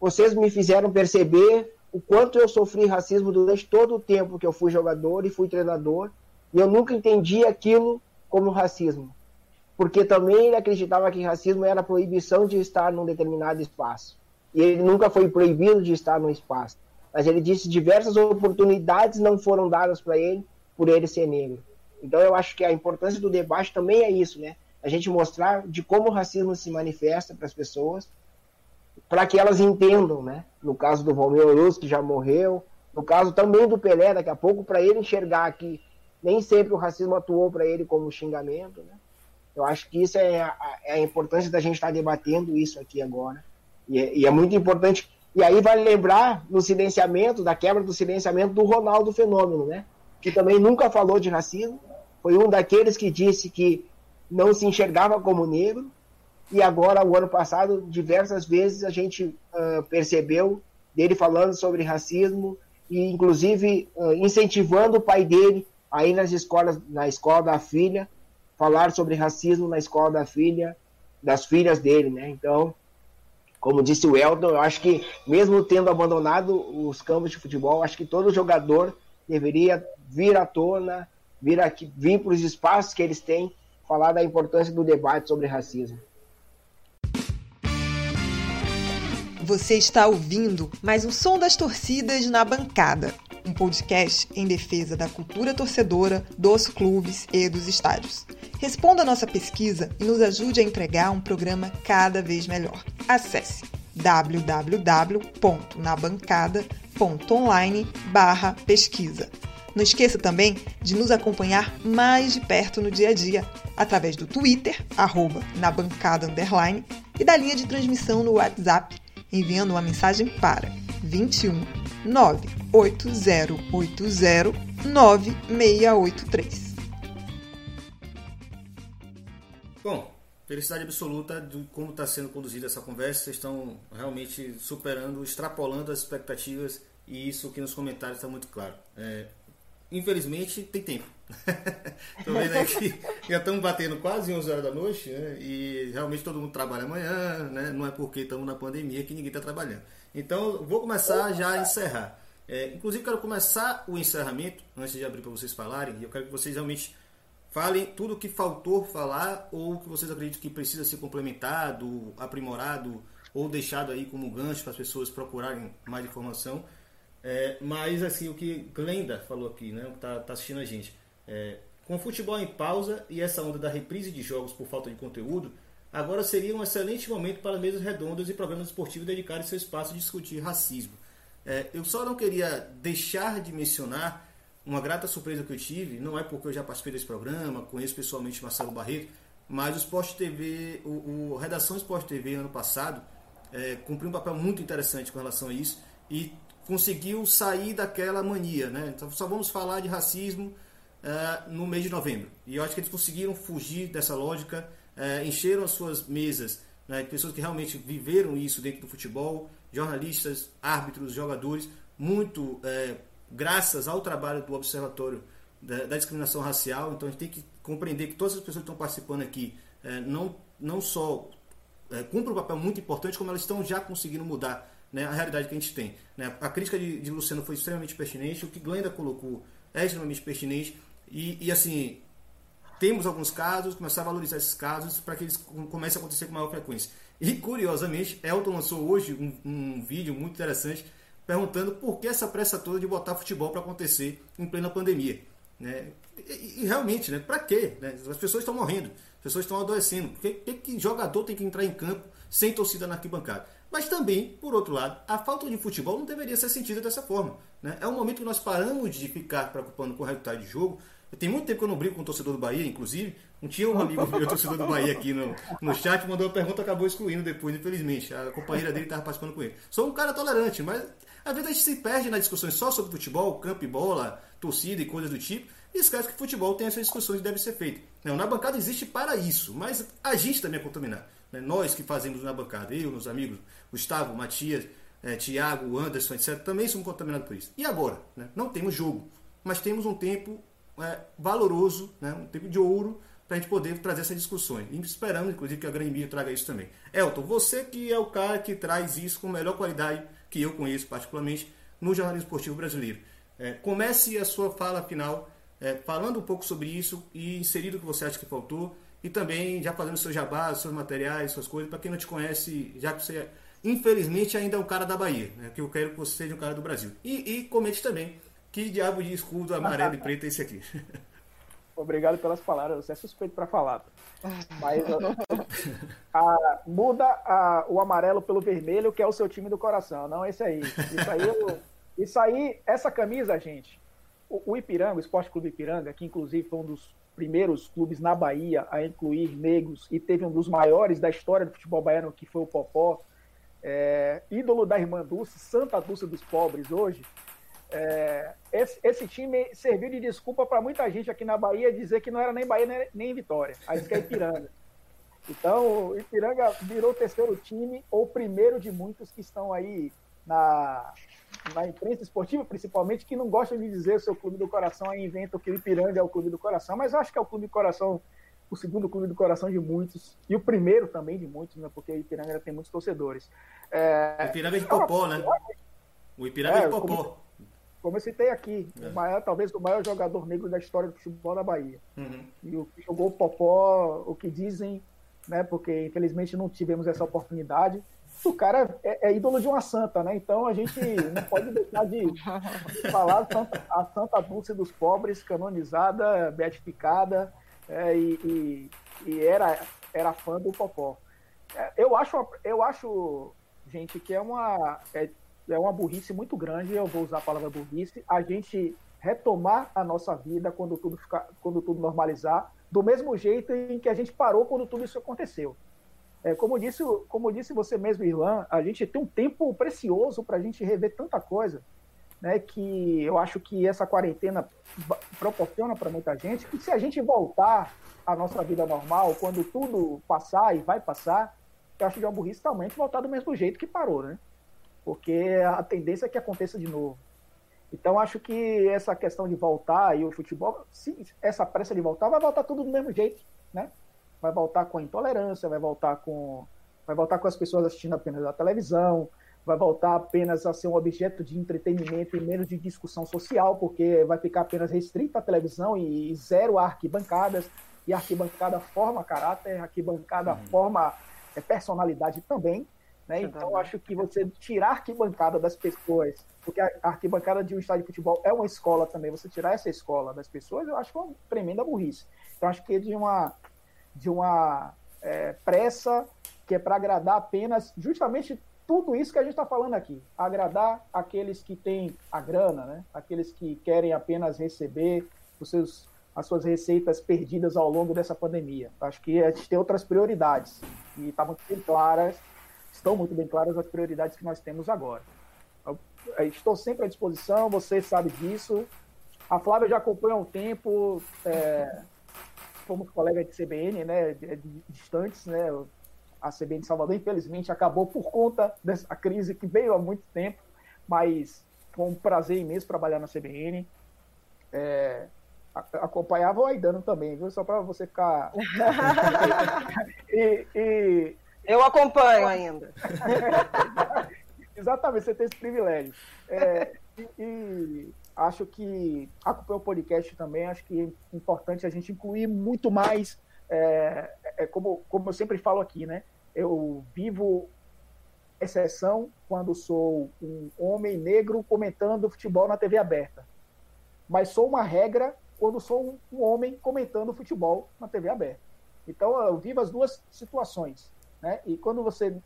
vocês me fizeram perceber o quanto eu sofri racismo durante todo o tempo que eu fui jogador e fui treinador, e eu nunca entendi aquilo como racismo. Porque também ele acreditava que racismo era a proibição de estar num determinado espaço. E ele nunca foi proibido de estar num espaço. Mas ele disse diversas oportunidades não foram dadas para ele por ele ser negro. Então eu acho que a importância do debate também é isso, né? A gente mostrar de como o racismo se manifesta para as pessoas, para que elas entendam, né? No caso do Romeu Luz, que já morreu, no caso também do Pelé, daqui a pouco, para ele enxergar que nem sempre o racismo atuou para ele como xingamento, né? Eu acho que isso é a, é a importância da gente estar tá debatendo isso aqui agora. E é, e é muito importante. E aí vale lembrar no silenciamento, da quebra do silenciamento do Ronaldo Fenômeno, né? Que também nunca falou de racismo, foi um daqueles que disse que não se enxergava como negro, e agora, o ano passado, diversas vezes a gente uh, percebeu dele falando sobre racismo e, inclusive, uh, incentivando o pai dele a ir nas escolas, na escola da filha, falar sobre racismo na escola da filha, das filhas dele, né? Então, como disse o Elton, eu acho que mesmo tendo abandonado os campos de futebol, acho que todo jogador deveria vir à tona, vir aqui, vir para os espaços que eles têm, falar da importância do debate sobre racismo. Você está ouvindo mais um som das torcidas na bancada, um podcast em defesa da cultura torcedora, dos clubes e dos estádios. Responda a nossa pesquisa e nos ajude a entregar um programa cada vez melhor. Acesse www.nabancada.online/pesquisa não esqueça também de nos acompanhar mais de perto no dia a dia, através do Twitter, arroba, na bancada underline, e da linha de transmissão no WhatsApp, enviando uma mensagem para 21 98080 9683. Bom, felicidade absoluta de como está sendo conduzida essa conversa. Vocês estão realmente superando, extrapolando as expectativas e isso aqui nos comentários está muito claro. É, infelizmente, tem tempo. Estou vendo aqui, já estamos batendo quase 11 horas da noite, né? E realmente todo mundo trabalha amanhã, né? Não é porque estamos na pandemia que ninguém está trabalhando. Então, vou começar já a encerrar. É, inclusive, quero começar o encerramento, antes de abrir para vocês falarem, e eu quero que vocês realmente falem tudo o que faltou falar ou que vocês acreditam que precisa ser complementado, aprimorado ou deixado aí como gancho para as pessoas procurarem mais informação. É, mas assim, o que Glenda falou aqui, né, que tá, tá assistindo a gente, é, com o futebol em pausa e essa onda da reprise de jogos por falta de conteúdo, agora seria um excelente momento para mesas redondas e programas esportivos dedicarem seu espaço a discutir racismo. É, eu só não queria deixar de mencionar uma grata surpresa que eu tive, não é porque eu já participei desse programa, conheço pessoalmente Marcelo Barreto, mas o Sport TV, o, o Redação Sport TV ano passado, é, cumpriu um papel muito interessante com relação a isso e conseguiu sair daquela mania, né? Então só vamos falar de racismo uh, no mês de novembro. E eu acho que eles conseguiram fugir dessa lógica, uh, encheram as suas mesas né, de pessoas que realmente viveram isso dentro do futebol, jornalistas, árbitros, jogadores, muito uh, graças ao trabalho do Observatório da, da, Discriminação Racial. Então a gente tem que compreender que todas as pessoas que estão participando aqui não, não só cumprem um papel muito importante, como elas estão já conseguindo mudar né, a realidade que a gente tem. Né? A crítica de, de, Luciano foi extremamente pertinente, o que Glenda colocou é extremamente pertinente, e, e assim, temos alguns casos, começar a valorizar esses casos para que eles comecem a acontecer com maior frequência. E curiosamente, Elton lançou hoje um, um vídeo muito interessante perguntando por que essa pressa toda de botar futebol para acontecer em plena pandemia. Né? E, e realmente, né? para quê? Né? As pessoas estão morrendo, as pessoas estão adoecendo. Por que, que jogador tem que entrar em campo sem torcida na arquibancada? Mas também, por outro lado, a falta de futebol não deveria ser sentida dessa forma. Né? É um momento que nós paramos de ficar preocupando com o resultado de jogo. Tem muito tempo que eu não brigo com o torcedor do Bahia, inclusive. Não tinha um amigo meu, torcedor do Bahia, aqui no, no chat, mandou uma pergunta acabou excluindo depois, infelizmente. A companheira dele estava participando com ele. Sou um cara tolerante, mas às vezes a gente se perde nas discussões só sobre futebol, campo e bola, torcida e coisas do tipo, e esquece que futebol tem essas discussões que devem ser feitas. Não, na bancada existe para isso, mas a gente também é contaminado. Né? Nós que fazemos na bancada, eu, meus amigos, Gustavo, Matias, é, Tiago, Anderson, etc., também somos contaminados por isso. E agora? Né? Não temos jogo, mas temos um tempo é, valoroso, né? um tempo de ouro, para a gente poder trazer essas discussões. E esperamos, inclusive, que a Grêmio traga isso também. Elton, você que é o cara que traz isso com melhor qualidade, que eu conheço particularmente, no jornalismo esportivo brasileiro. É, comece a sua fala final é, falando um pouco sobre isso e inserindo o que você acha que faltou e também já fazendo seu jabá, seus materiais, suas coisas, para quem não te conhece, já que você, infelizmente, ainda é um cara da Bahia, né, que eu quero que você seja um cara do Brasil. E, e comente também que diabo de escudo amarelo e preto é esse aqui. Obrigado pelas palavras, você é suspeito para falar. Mas a, muda a, o amarelo pelo vermelho, que é o seu time do coração, não esse aí. Isso aí, eu, isso aí essa camisa, gente, o, Ipiranga, o Esporte Clube Ipiranga, que inclusive foi um dos primeiros clubes na Bahia a incluir negros e teve um dos maiores da história do futebol baiano, que foi o Popó, é, ídolo da irmã Dulce, Santa Dulce dos pobres hoje. É, esse, esse, time serviu de desculpa para muita gente aqui na Bahia dizer que não era nem Bahia nem, Vitória, aí é Ipiranga. Então, o Ipiranga virou o terceiro time, ou primeiro de muitos que estão aí na, na imprensa esportiva, principalmente, que não gostam de dizer o seu clube do coração, aí inventam que o Ipiranga é o clube do coração, mas eu acho que é o clube do coração, o segundo clube do coração de muitos, e o primeiro também de muitos, né, porque o Ipiranga tem muitos torcedores. É, o Ipiranga é de Popó, né? O Ipiranga é, de Popó. Como, como eu citei aqui, é. o maior, talvez o maior jogador negro da história do futebol da Bahia. Uhum. E o que jogou o Popó, o que dizem, né, porque infelizmente não tivemos essa oportunidade, o cara é, é, ídolo de uma santa, né? Então a gente não pode deixar de falar santa, a Santa Dulce dos Pobres, canonizada, beatificada, é, e, e, e, era, era fã do Popó. É, eu, acho, eu acho, gente, que é uma, é, é uma burrice muito grande, eu vou usar a palavra burrice, a gente retomar a nossa vida quando tudo, ficar, quando tudo normalizar, do mesmo jeito em que a gente parou quando tudo isso aconteceu. É, como, disse, como disse você mesmo, Irlan, a gente tem um tempo precioso para a gente rever tanta coisa, né, que eu acho que essa quarentena proporciona para muita gente, que se a gente voltar à nossa vida normal, quando tudo passar e vai passar, eu acho que é uma burrice realmente voltar do mesmo jeito que parou, né? Porque a tendência é que aconteça de novo. Então, acho que essa questão de voltar e o futebol, se essa pressa de voltar, vai voltar tudo do mesmo jeito, né? Vai voltar com a intolerância, vai voltar com vai voltar com as pessoas assistindo apenas a televisão, vai voltar apenas a ser um objeto de entretenimento e menos de discussão social, porque vai ficar apenas restrita à televisão e zero a arquibancadas, e a arquibancada forma caráter, a arquibancada uhum. forma é, personalidade também. Né? Então, acho que você tirar a arquibancada das pessoas, porque a arquibancada de um estádio de futebol é uma escola também, você tirar essa escola das pessoas, eu acho que é uma tremenda burrice. Então, acho que de uma de uma é, pressa que é para agradar apenas justamente tudo isso que a gente está falando aqui, agradar aqueles que têm a grana, né? aqueles que querem apenas receber os seus, as suas receitas perdidas ao longo dessa pandemia. Acho que a gente tem outras prioridades e tá muito bem claras, estão muito bem claras as prioridades que nós temos agora. Eu, estou sempre à disposição, você sabe disso. A Flávia já acompanha há um tempo, é, fomos colegas de CBN, né, distantes, né, a CBN de Salvador, infelizmente, acabou por conta dessa crise que veio há muito tempo, mas foi um prazer imenso trabalhar na CBN. É, acompanhava o Aidano também, viu? Só para você ficar. e, e... Eu acompanho ainda. Exatamente, você tem esse privilégio. É, e, e, acho que acompanhar o podcast também, acho que é importante a gente incluir muito mais, é, é, como, como eu sempre falo aqui, né? Eu vivo exceção quando sou um homem negro comentando futebol na TV aberta. Mas sou uma regra quando sou um homem comentando futebol na TV aberta. Então eu vivo as duas situações, né? E quando você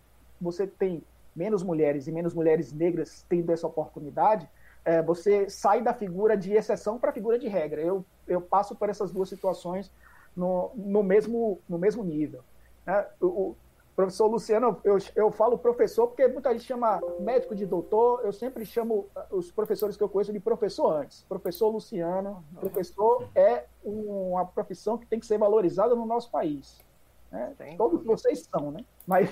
você tem menos mulheres e menos mulheres negras tendo essa oportunidade, é, você sai da figura de exceção para a figura de regra. Eu, eu passo por essas duas situações no, no, mesmo, no mesmo nível. Né? O, o, professor Luciano, eu, eu falo professor porque muita gente chama médico de doutor, eu sempre chamo os professores que eu conheço de professor antes. Professor Luciano, professor é uma profissão que tem que ser valorizada no nosso país. Né? Todos vocês são, né? Mas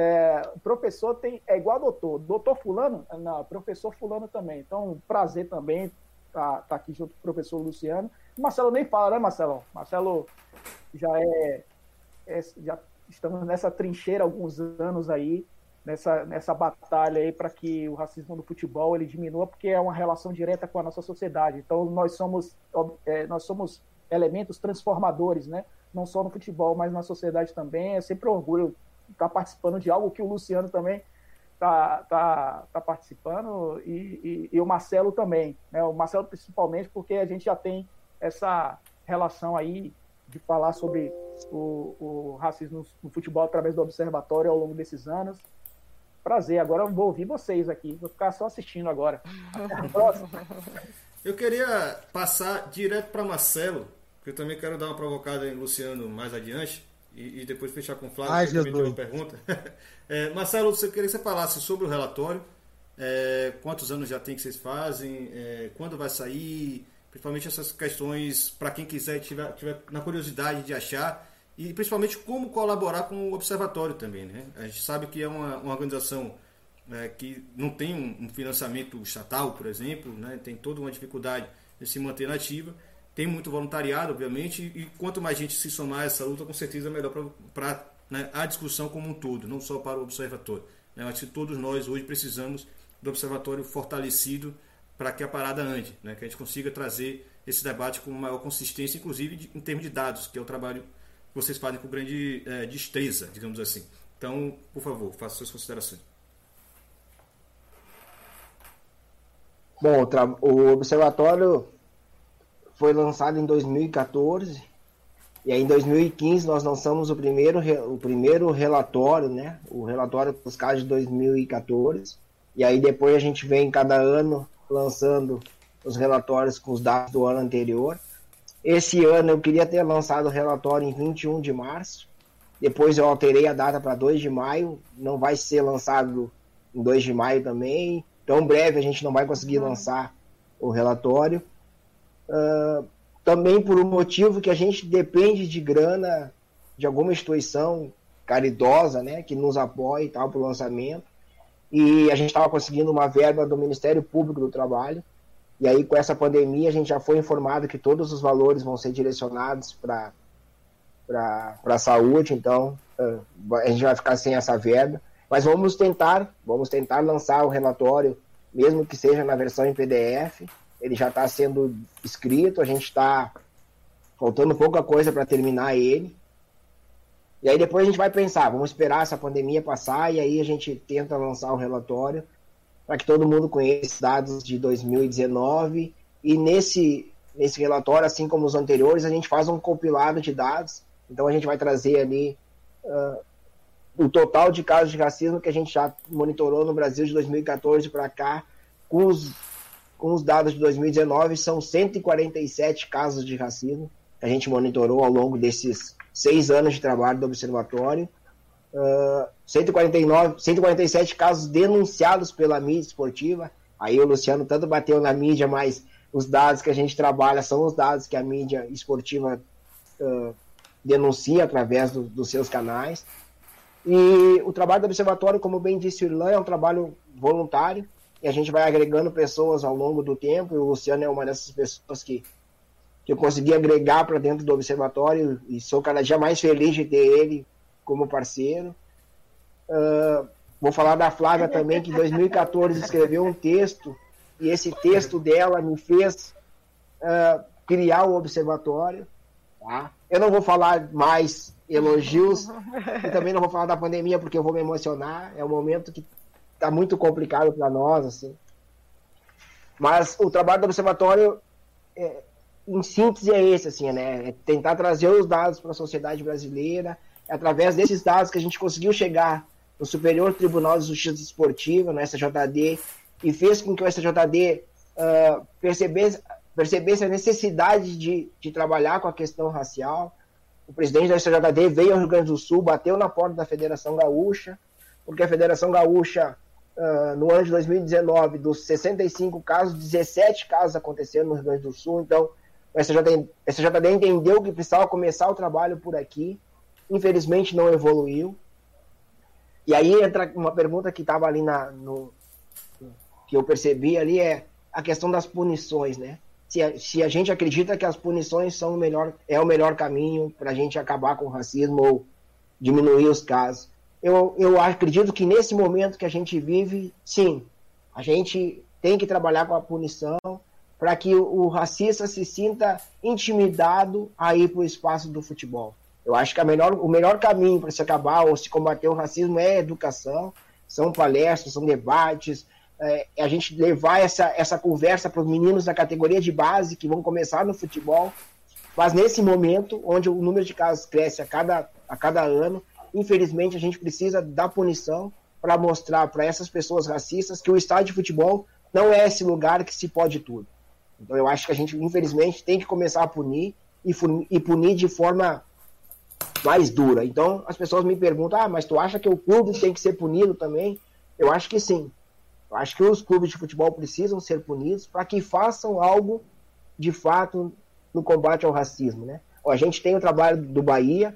é, professor tem, é igual doutor. Doutor fulano, não, professor fulano também. Então, prazer também tá, tá aqui junto com o professor Luciano. Marcelo nem fala, né, Marcelo? Marcelo já é, é já estamos nessa trincheira há alguns anos aí, nessa, nessa batalha aí para que o racismo no futebol ele diminua, porque é uma relação direta com a nossa sociedade. Então, nós somos, é, nós somos elementos transformadores, né? Não só no futebol, mas na sociedade também. É sempre um orgulho está participando de algo que o Luciano também está tá, tá participando e, e, e, o Marcelo também. Né? O Marcelo principalmente porque a gente já tem essa relação aí de falar sobre o, o racismo no futebol através do observatório ao longo desses anos. Prazer, agora eu vou ouvir vocês aqui, vou ficar só assistindo agora. Até a próxima. Eu queria passar direto para Marcelo, que eu também quero dar uma provocada em Luciano mais adiante e, e depois fechar com o Flávio, Ai, que também tem uma pergunta. é, Marcelo, eu queria que você falasse sobre o relatório, é, quantos anos já tem que vocês fazem, é, quando vai sair, principalmente essas questões para quem quiser, tiver, tiver na curiosidade de achar, e principalmente como colaborar com o observatório também. Né? A gente sabe que é uma, uma organização é, que não tem um, um, financiamento estatal, por exemplo, né? tem toda uma dificuldade de se manter nativa tem muito voluntariado, obviamente, e quanto mais gente se somar a essa luta, com certeza é melhor para né, a discussão como um todo, não só para o observatório. Né? Acho que todos nós hoje precisamos do observatório fortalecido para que a parada ande, né? que a gente consiga trazer esse debate com maior consistência, inclusive de, em termos de dados, que é o trabalho que vocês fazem com grande é, destreza, digamos assim. Então, por favor, faça suas considerações. Bom, o observatório foi lançado em 2014 e aí em 2015 nós lançamos o primeiro, o primeiro relatório, né? O relatório dos casos de 2014. E aí depois a gente vem cada ano lançando os relatórios com os dados do ano anterior. Esse ano eu queria ter lançado o relatório em 21 de março. Depois eu alterei a data para 2 de maio. Não vai ser lançado em 2 de maio também. Tão breve a gente não vai conseguir lançar o relatório. Também por um motivo que a gente depende de grana de alguma instituição caridosa, né, que nos apoie e tal para o lançamento. E a gente estava conseguindo uma verba do Ministério Público do Trabalho. E aí, com essa pandemia, a gente já foi informado que todos os valores vão ser direcionados para a saúde. Então, uh, a gente vai ficar sem essa verba. Mas vamos tentar, vamos tentar lançar o relatório, mesmo que seja na versão em PDF ele já está sendo escrito, a gente está faltando pouca coisa para terminar ele. E aí depois a gente vai pensar, vamos esperar essa pandemia passar e aí a gente tenta lançar o relatório para que todo mundo conheça os dados de 2019 e nesse nesse relatório, assim como os anteriores, a gente faz um compilado de dados. Então a gente vai trazer ali uh, o total de casos de racismo que a gente já monitorou no Brasil de 2014 para cá, com os com os dados de 2019, são 147 casos de racismo que a gente monitorou ao longo desses seis anos de trabalho do observatório. Uh, 149, 147 casos denunciados pela mídia esportiva. Aí o Luciano tanto bateu na mídia, mas os dados que a gente trabalha são os dados que a mídia esportiva uh, denuncia através do, dos seus canais. E o trabalho do observatório, como bem disse o Irlan, é um trabalho voluntário e a gente vai agregando pessoas ao longo do tempo, e o Luciano é uma dessas pessoas que, que eu consegui agregar para dentro do observatório, e sou cada dia mais feliz de ter ele como parceiro. Uh, vou falar da Flávia também, que em 2014 escreveu um texto, e esse texto dela me fez uh, criar o observatório. Tá? Eu não vou falar mais elogios, e também não vou falar da pandemia, porque eu vou me emocionar. É um momento que tá muito complicado para nós, assim. Mas o trabalho do observatório, é, em síntese, é esse, assim, né? É tentar trazer os dados para a sociedade brasileira, é através desses dados que a gente conseguiu chegar no Superior Tribunal de Justiça Esportiva, no SJD, e fez com que o SJD uh, percebesse, percebesse a necessidade de, de trabalhar com a questão racial. O presidente da SJD veio ao Rio Grande do Sul, bateu na porta da Federação Gaúcha, porque a Federação Gaúcha, uh, no ano de 2019, dos 65 casos, 17 casos aconteceram no Rio Grande do Sul, então o SJD, SJD entendeu que precisava começar o trabalho por aqui, infelizmente não evoluiu. E aí entra uma pergunta que estava ali na, no, que eu percebi ali é a questão das punições, né? Se a, se a gente acredita que as punições são o melhor, é o melhor caminho para a gente acabar com o racismo ou diminuir os casos. Eu, eu acredito que nesse momento que a gente vive, sim, a gente tem que trabalhar com a punição para que o, racista se sinta intimidado a ir para o espaço do futebol. Eu acho que melhor, o melhor caminho para se acabar ou se combater o racismo é a educação, são palestras, são debates, é, a gente levar essa, essa conversa para os meninos da categoria de base que vão começar no futebol. Mas nesse momento, onde o número de casos cresce a cada, a cada ano, infelizmente a gente precisa da punição para mostrar para essas pessoas racistas que o estádio de futebol não é esse lugar que se pode tudo. Então eu acho que a gente, infelizmente, tem que começar a punir e, e punir de forma mais dura. Então as pessoas me perguntam: ah, mas tu acha que o clube tem que ser punido também? Eu acho que sim. Eu acho que os clubes de futebol precisam ser punidos para que façam algo de fato no combate ao racismo, né? a gente tem o trabalho do Bahia,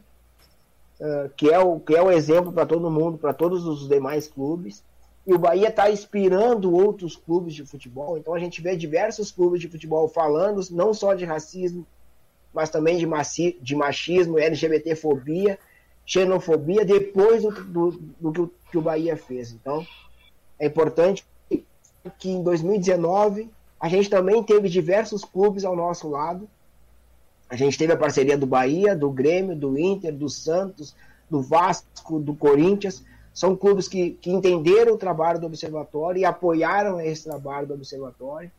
uh, que, é o, que é o exemplo para todo mundo, para todos os demais clubes. E o Bahia está inspirando outros clubes de futebol. Então a gente vê diversos clubes de futebol falando não só de racismo, mas também de, maci, de machismo, LGBTfobia, xenofobia, depois do, do, do que, o, que o Bahia fez. Então, é importante que em 2019 a gente também teve diversos clubes ao nosso lado. A gente teve a parceria do Bahia, do Grêmio, do Inter, do Santos, do Vasco, do Corinthians. São clubes que, que entenderam o trabalho do Observatório e apoiaram esse trabalho do Observatório.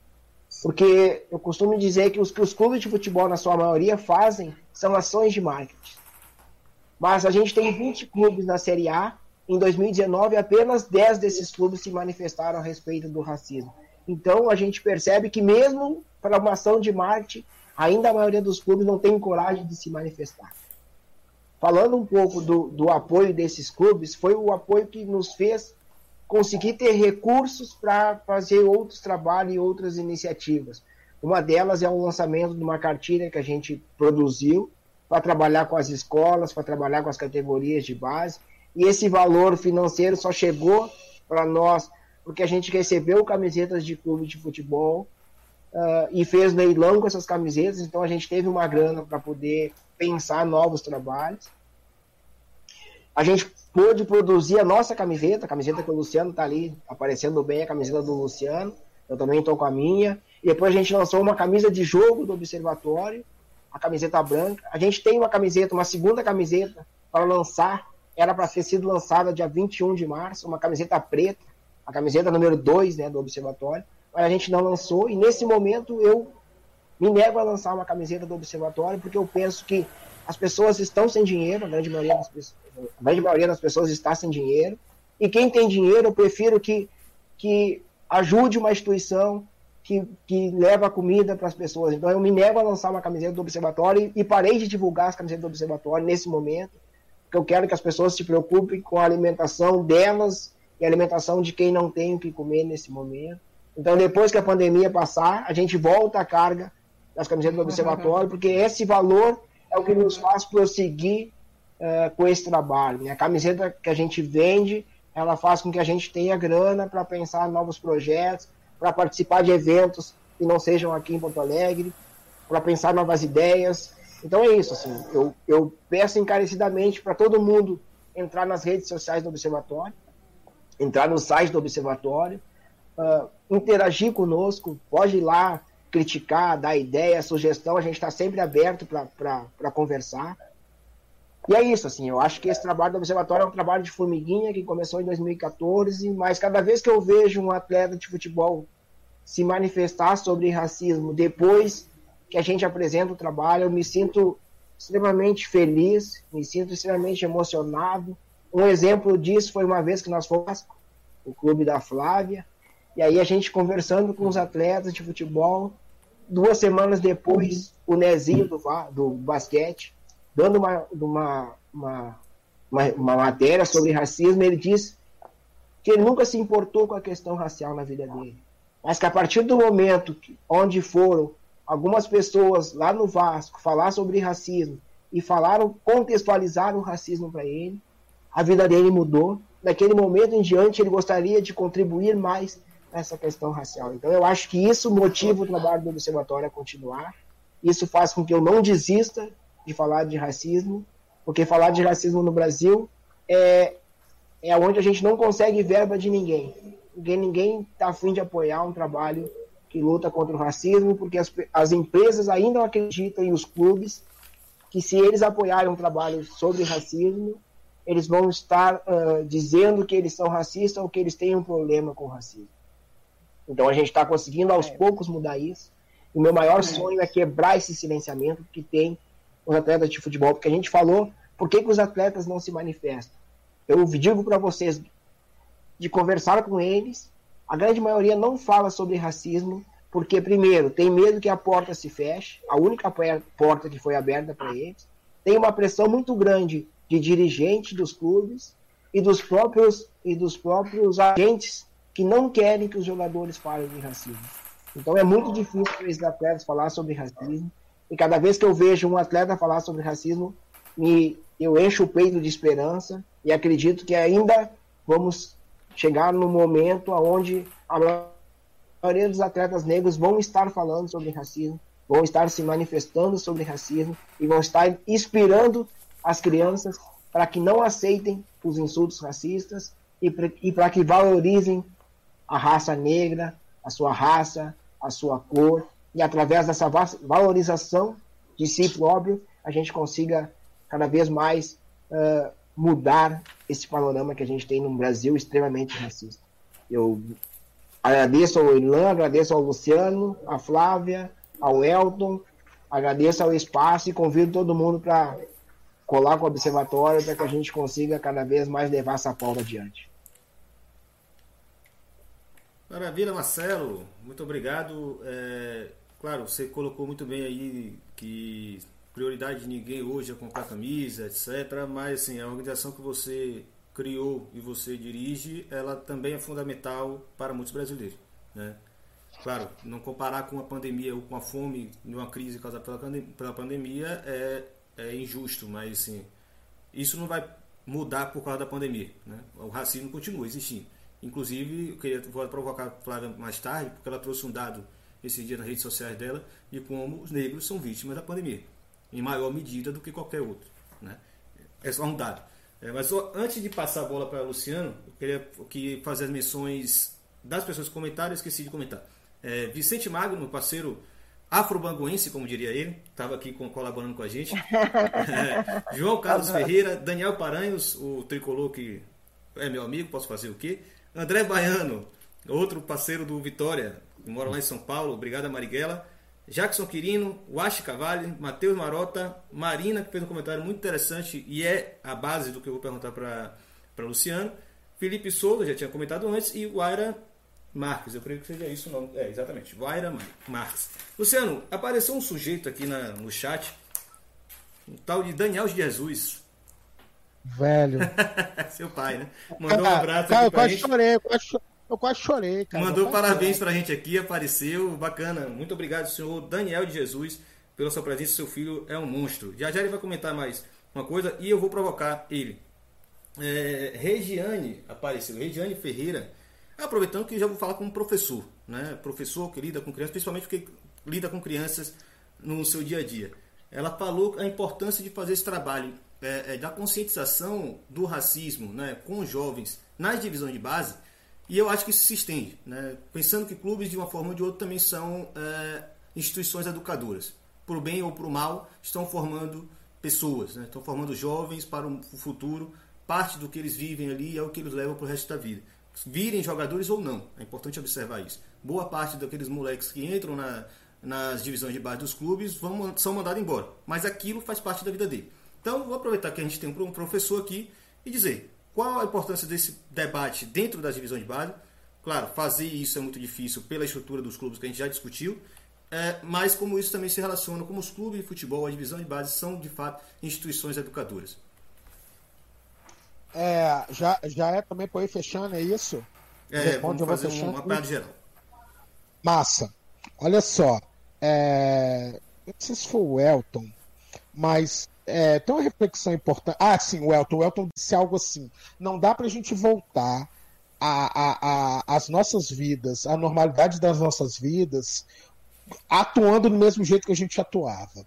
Porque eu costumo dizer que os que os clubes de futebol, na sua maioria, fazem são ações de marketing. Mas a gente tem 20 clubes na Série A em 2019, apenas 10 desses clubes se manifestaram a respeito do racismo. Então, a gente percebe que, mesmo para uma ação de marketing, ainda a maioria dos clubes não tem coragem de se manifestar. Falando um pouco do, do apoio desses clubes, foi o apoio que nos fez conseguir ter recursos para fazer outros trabalhos e outras iniciativas. Uma delas é o lançamento de uma cartilha que a gente produziu para trabalhar com as escolas, para trabalhar com as categorias de base e esse valor financeiro só chegou para nós porque a gente recebeu camisetas de clube de futebol uh, e fez leilão com essas camisetas, então a gente teve uma grana para poder pensar novos trabalhos. A gente pôde produzir a nossa camiseta, a camiseta que o Luciano está ali aparecendo bem, a camiseta do Luciano, eu também estou com a minha. E depois a gente lançou uma camisa de jogo do Observatório, a camiseta branca. A gente tem uma camiseta, uma segunda camiseta para lançar era para ter sido lançada dia 21 de março, uma camiseta preta, a camiseta número 2 né, do Observatório, a gente não lançou, e nesse momento eu me nego a lançar uma camiseta do Observatório, porque eu penso que as pessoas estão sem dinheiro, a grande maioria das pessoas, a grande maioria das pessoas está sem dinheiro, e quem tem dinheiro, eu prefiro que, que ajude uma instituição que, que leva comida para as pessoas. Então eu me nego a lançar uma camiseta do Observatório e, e parei de divulgar as camisetas do Observatório nesse momento que eu quero que as pessoas se preocupem com a alimentação delas e a alimentação de quem não tem o que comer nesse momento. Então, depois que a pandemia passar, a gente volta à carga das camisetas do observatório, porque esse valor é o que nos faz prosseguir uh, com esse trabalho. Né? A camiseta que a gente vende, ela faz com que a gente tenha grana para pensar novos projetos, para participar de eventos que não sejam aqui em Porto Alegre, para pensar novas ideias. Então é isso, assim, eu, eu peço encarecidamente para todo mundo entrar nas redes sociais do Observatório, entrar no site do Observatório, uh, interagir conosco, pode ir lá criticar, dar ideia, sugestão, a gente está sempre aberto para conversar. E é isso, assim, eu acho que esse trabalho do Observatório é um trabalho de formiguinha que começou em 2014, mas cada vez que eu vejo um atleta de futebol se manifestar sobre racismo depois que a gente apresenta o trabalho. Eu me sinto extremamente feliz, me sinto extremamente emocionado. Um exemplo disso foi uma vez que nós fomos o clube da Flávia, e aí a gente conversando com os atletas de futebol, duas semanas depois, o Nezinho do, do basquete, dando uma, uma, uma, uma, uma matéria sobre racismo, ele diz que ele nunca se importou com a questão racial na vida dele. Mas que a partir do momento que, onde foram algumas pessoas lá no Vasco falar sobre racismo e falaram, contextualizaram o racismo para ele, a vida dele mudou. Daquele momento em diante, ele gostaria de contribuir mais nessa questão racial. Então, eu acho que isso motiva o trabalho do observatório a continuar. Isso faz com que eu não desista de falar de racismo, porque falar de racismo no Brasil é, é onde a gente não consegue verba de ninguém. Ninguém está afim de apoiar um trabalho que luta contra o racismo, porque as, as empresas ainda acreditam e os clubes que se eles apoiarem um trabalho sobre racismo, eles vão estar uh, dizendo que eles são racistas ou que eles têm um problema com o racismo. Então a gente está conseguindo aos é. poucos mudar isso. O meu maior é. sonho é quebrar esse silenciamento que tem os atletas de futebol, porque a gente falou por que, que os atletas não se manifestam. Eu digo para vocês de conversar com eles a grande maioria não fala sobre racismo porque, primeiro, tem medo que a porta se feche, a única porta que foi aberta para eles. Tem uma pressão muito grande de dirigentes dos clubes e dos próprios e dos próprios agentes que não querem que os jogadores falem de racismo. Então é muito difícil para esses atletas falar sobre racismo. E cada vez que eu vejo um atleta falar sobre racismo, me, eu encho o peito de esperança e acredito que ainda vamos chegar no momento onde a maioria dos atletas negros vão estar falando sobre racismo, vão estar se manifestando sobre racismo e vão estar inspirando as crianças para que não aceitem os insultos racistas e para que valorizem a raça negra, a sua raça, a sua cor, e através dessa valorização de si próprio, a gente consiga cada vez mais uh, mudar esse panorama que a gente tem no Brasil extremamente racista. Eu agradeço ao Irlan, agradeço ao Luciano, à Flávia, ao Elton, agradeço ao espaço e convido todo mundo para colar com o observatório para que a gente consiga cada vez mais levar essa pauta adiante. Maravilha, Marcelo. Muito obrigado. É, claro, você colocou muito bem aí que prioridade de ninguém hoje é comprar camisa, etc. Mas assim, a organização que você criou e você dirige, ela também é fundamental para muitos brasileiros. Né? Claro, não comparar com a pandemia ou com a fome numa crise causada pela pandemia é, é injusto, mas assim, isso não vai mudar por causa da pandemia. Né? O racismo continua existindo. Inclusive, eu queria vou provocar a Flávia mais tarde, porque ela trouxe um dado esse dia nas redes sociais dela de como os negros são vítimas da pandemia em maior medida do que qualquer outro. Né? É só um dado. É, mas só, antes de passar a bola para o Luciano, eu queria que fazer as menções das pessoas que comentaram, eu esqueci de comentar. É, Vicente Magno, meu parceiro afrobanguense, como diria ele, estava aqui com, colaborando com a gente. É, João Carlos Ferreira, Daniel Paranhos, o tricolor que é meu amigo, posso fazer o quê? André Baiano, outro parceiro do Vitória, que mora lá em São Paulo, obrigado a Marighella. Jackson Quirino, Washi Cavalli, Matheus Marota, Marina, que fez um comentário muito interessante e é a base do que eu vou perguntar para Luciano. Felipe Souza, já tinha comentado antes, e Waira Marques, eu creio que seja isso o nome. É, exatamente, Waira Marques. Luciano, apareceu um sujeito aqui na, no chat, um tal de Daniel de Jesus. Velho. Seu pai, né? Mandou um abraço cara, aqui pra eu quase gente. chorei, eu quase chorei. Eu quase chorei, cara. Mandou parabéns pra gente aqui, apareceu, bacana. Muito obrigado, senhor Daniel de Jesus, pela sua presença. Seu filho é um monstro. Já já ele vai comentar mais uma coisa e eu vou provocar ele. É, Regiane apareceu, Regiane Ferreira. Aproveitando que já vou falar como professor, né? Professor que lida com crianças, principalmente porque lida com crianças no seu dia a dia. Ela falou a importância de fazer esse trabalho é, é, da conscientização do racismo né, com jovens nas divisões de base e eu acho que isso se estende, né? pensando que clubes, de uma forma ou de outra, também são é, instituições educadoras. Por bem ou por mal, estão formando pessoas, né? estão formando jovens para o futuro. Parte do que eles vivem ali é o que eles levam para o resto da vida. Virem jogadores ou não, é importante observar isso. Boa parte daqueles moleques que entram na, nas divisões de base dos clubes vão, são mandados embora. Mas aquilo faz parte da vida dele. Então, vou aproveitar que a gente tem um professor aqui e dizer qual a importância desse debate dentro das divisões de base. Claro, fazer isso é muito difícil pela estrutura dos clubes que a gente já discutiu, é, mas como isso também se relaciona, como os clubes de futebol, a divisão de base são de fato instituições educadoras. É, já, já é também para ir fechando, é isso? É, Responde, vamos fazer uma parada geral. Massa. Olha só, é... não sei se foi o Elton, mas é, tem uma reflexão importante. Ah, sim, o Elton. O Elton disse algo assim: não dá para a gente voltar às nossas vidas, à normalidade das nossas vidas, atuando do mesmo jeito que a gente atuava.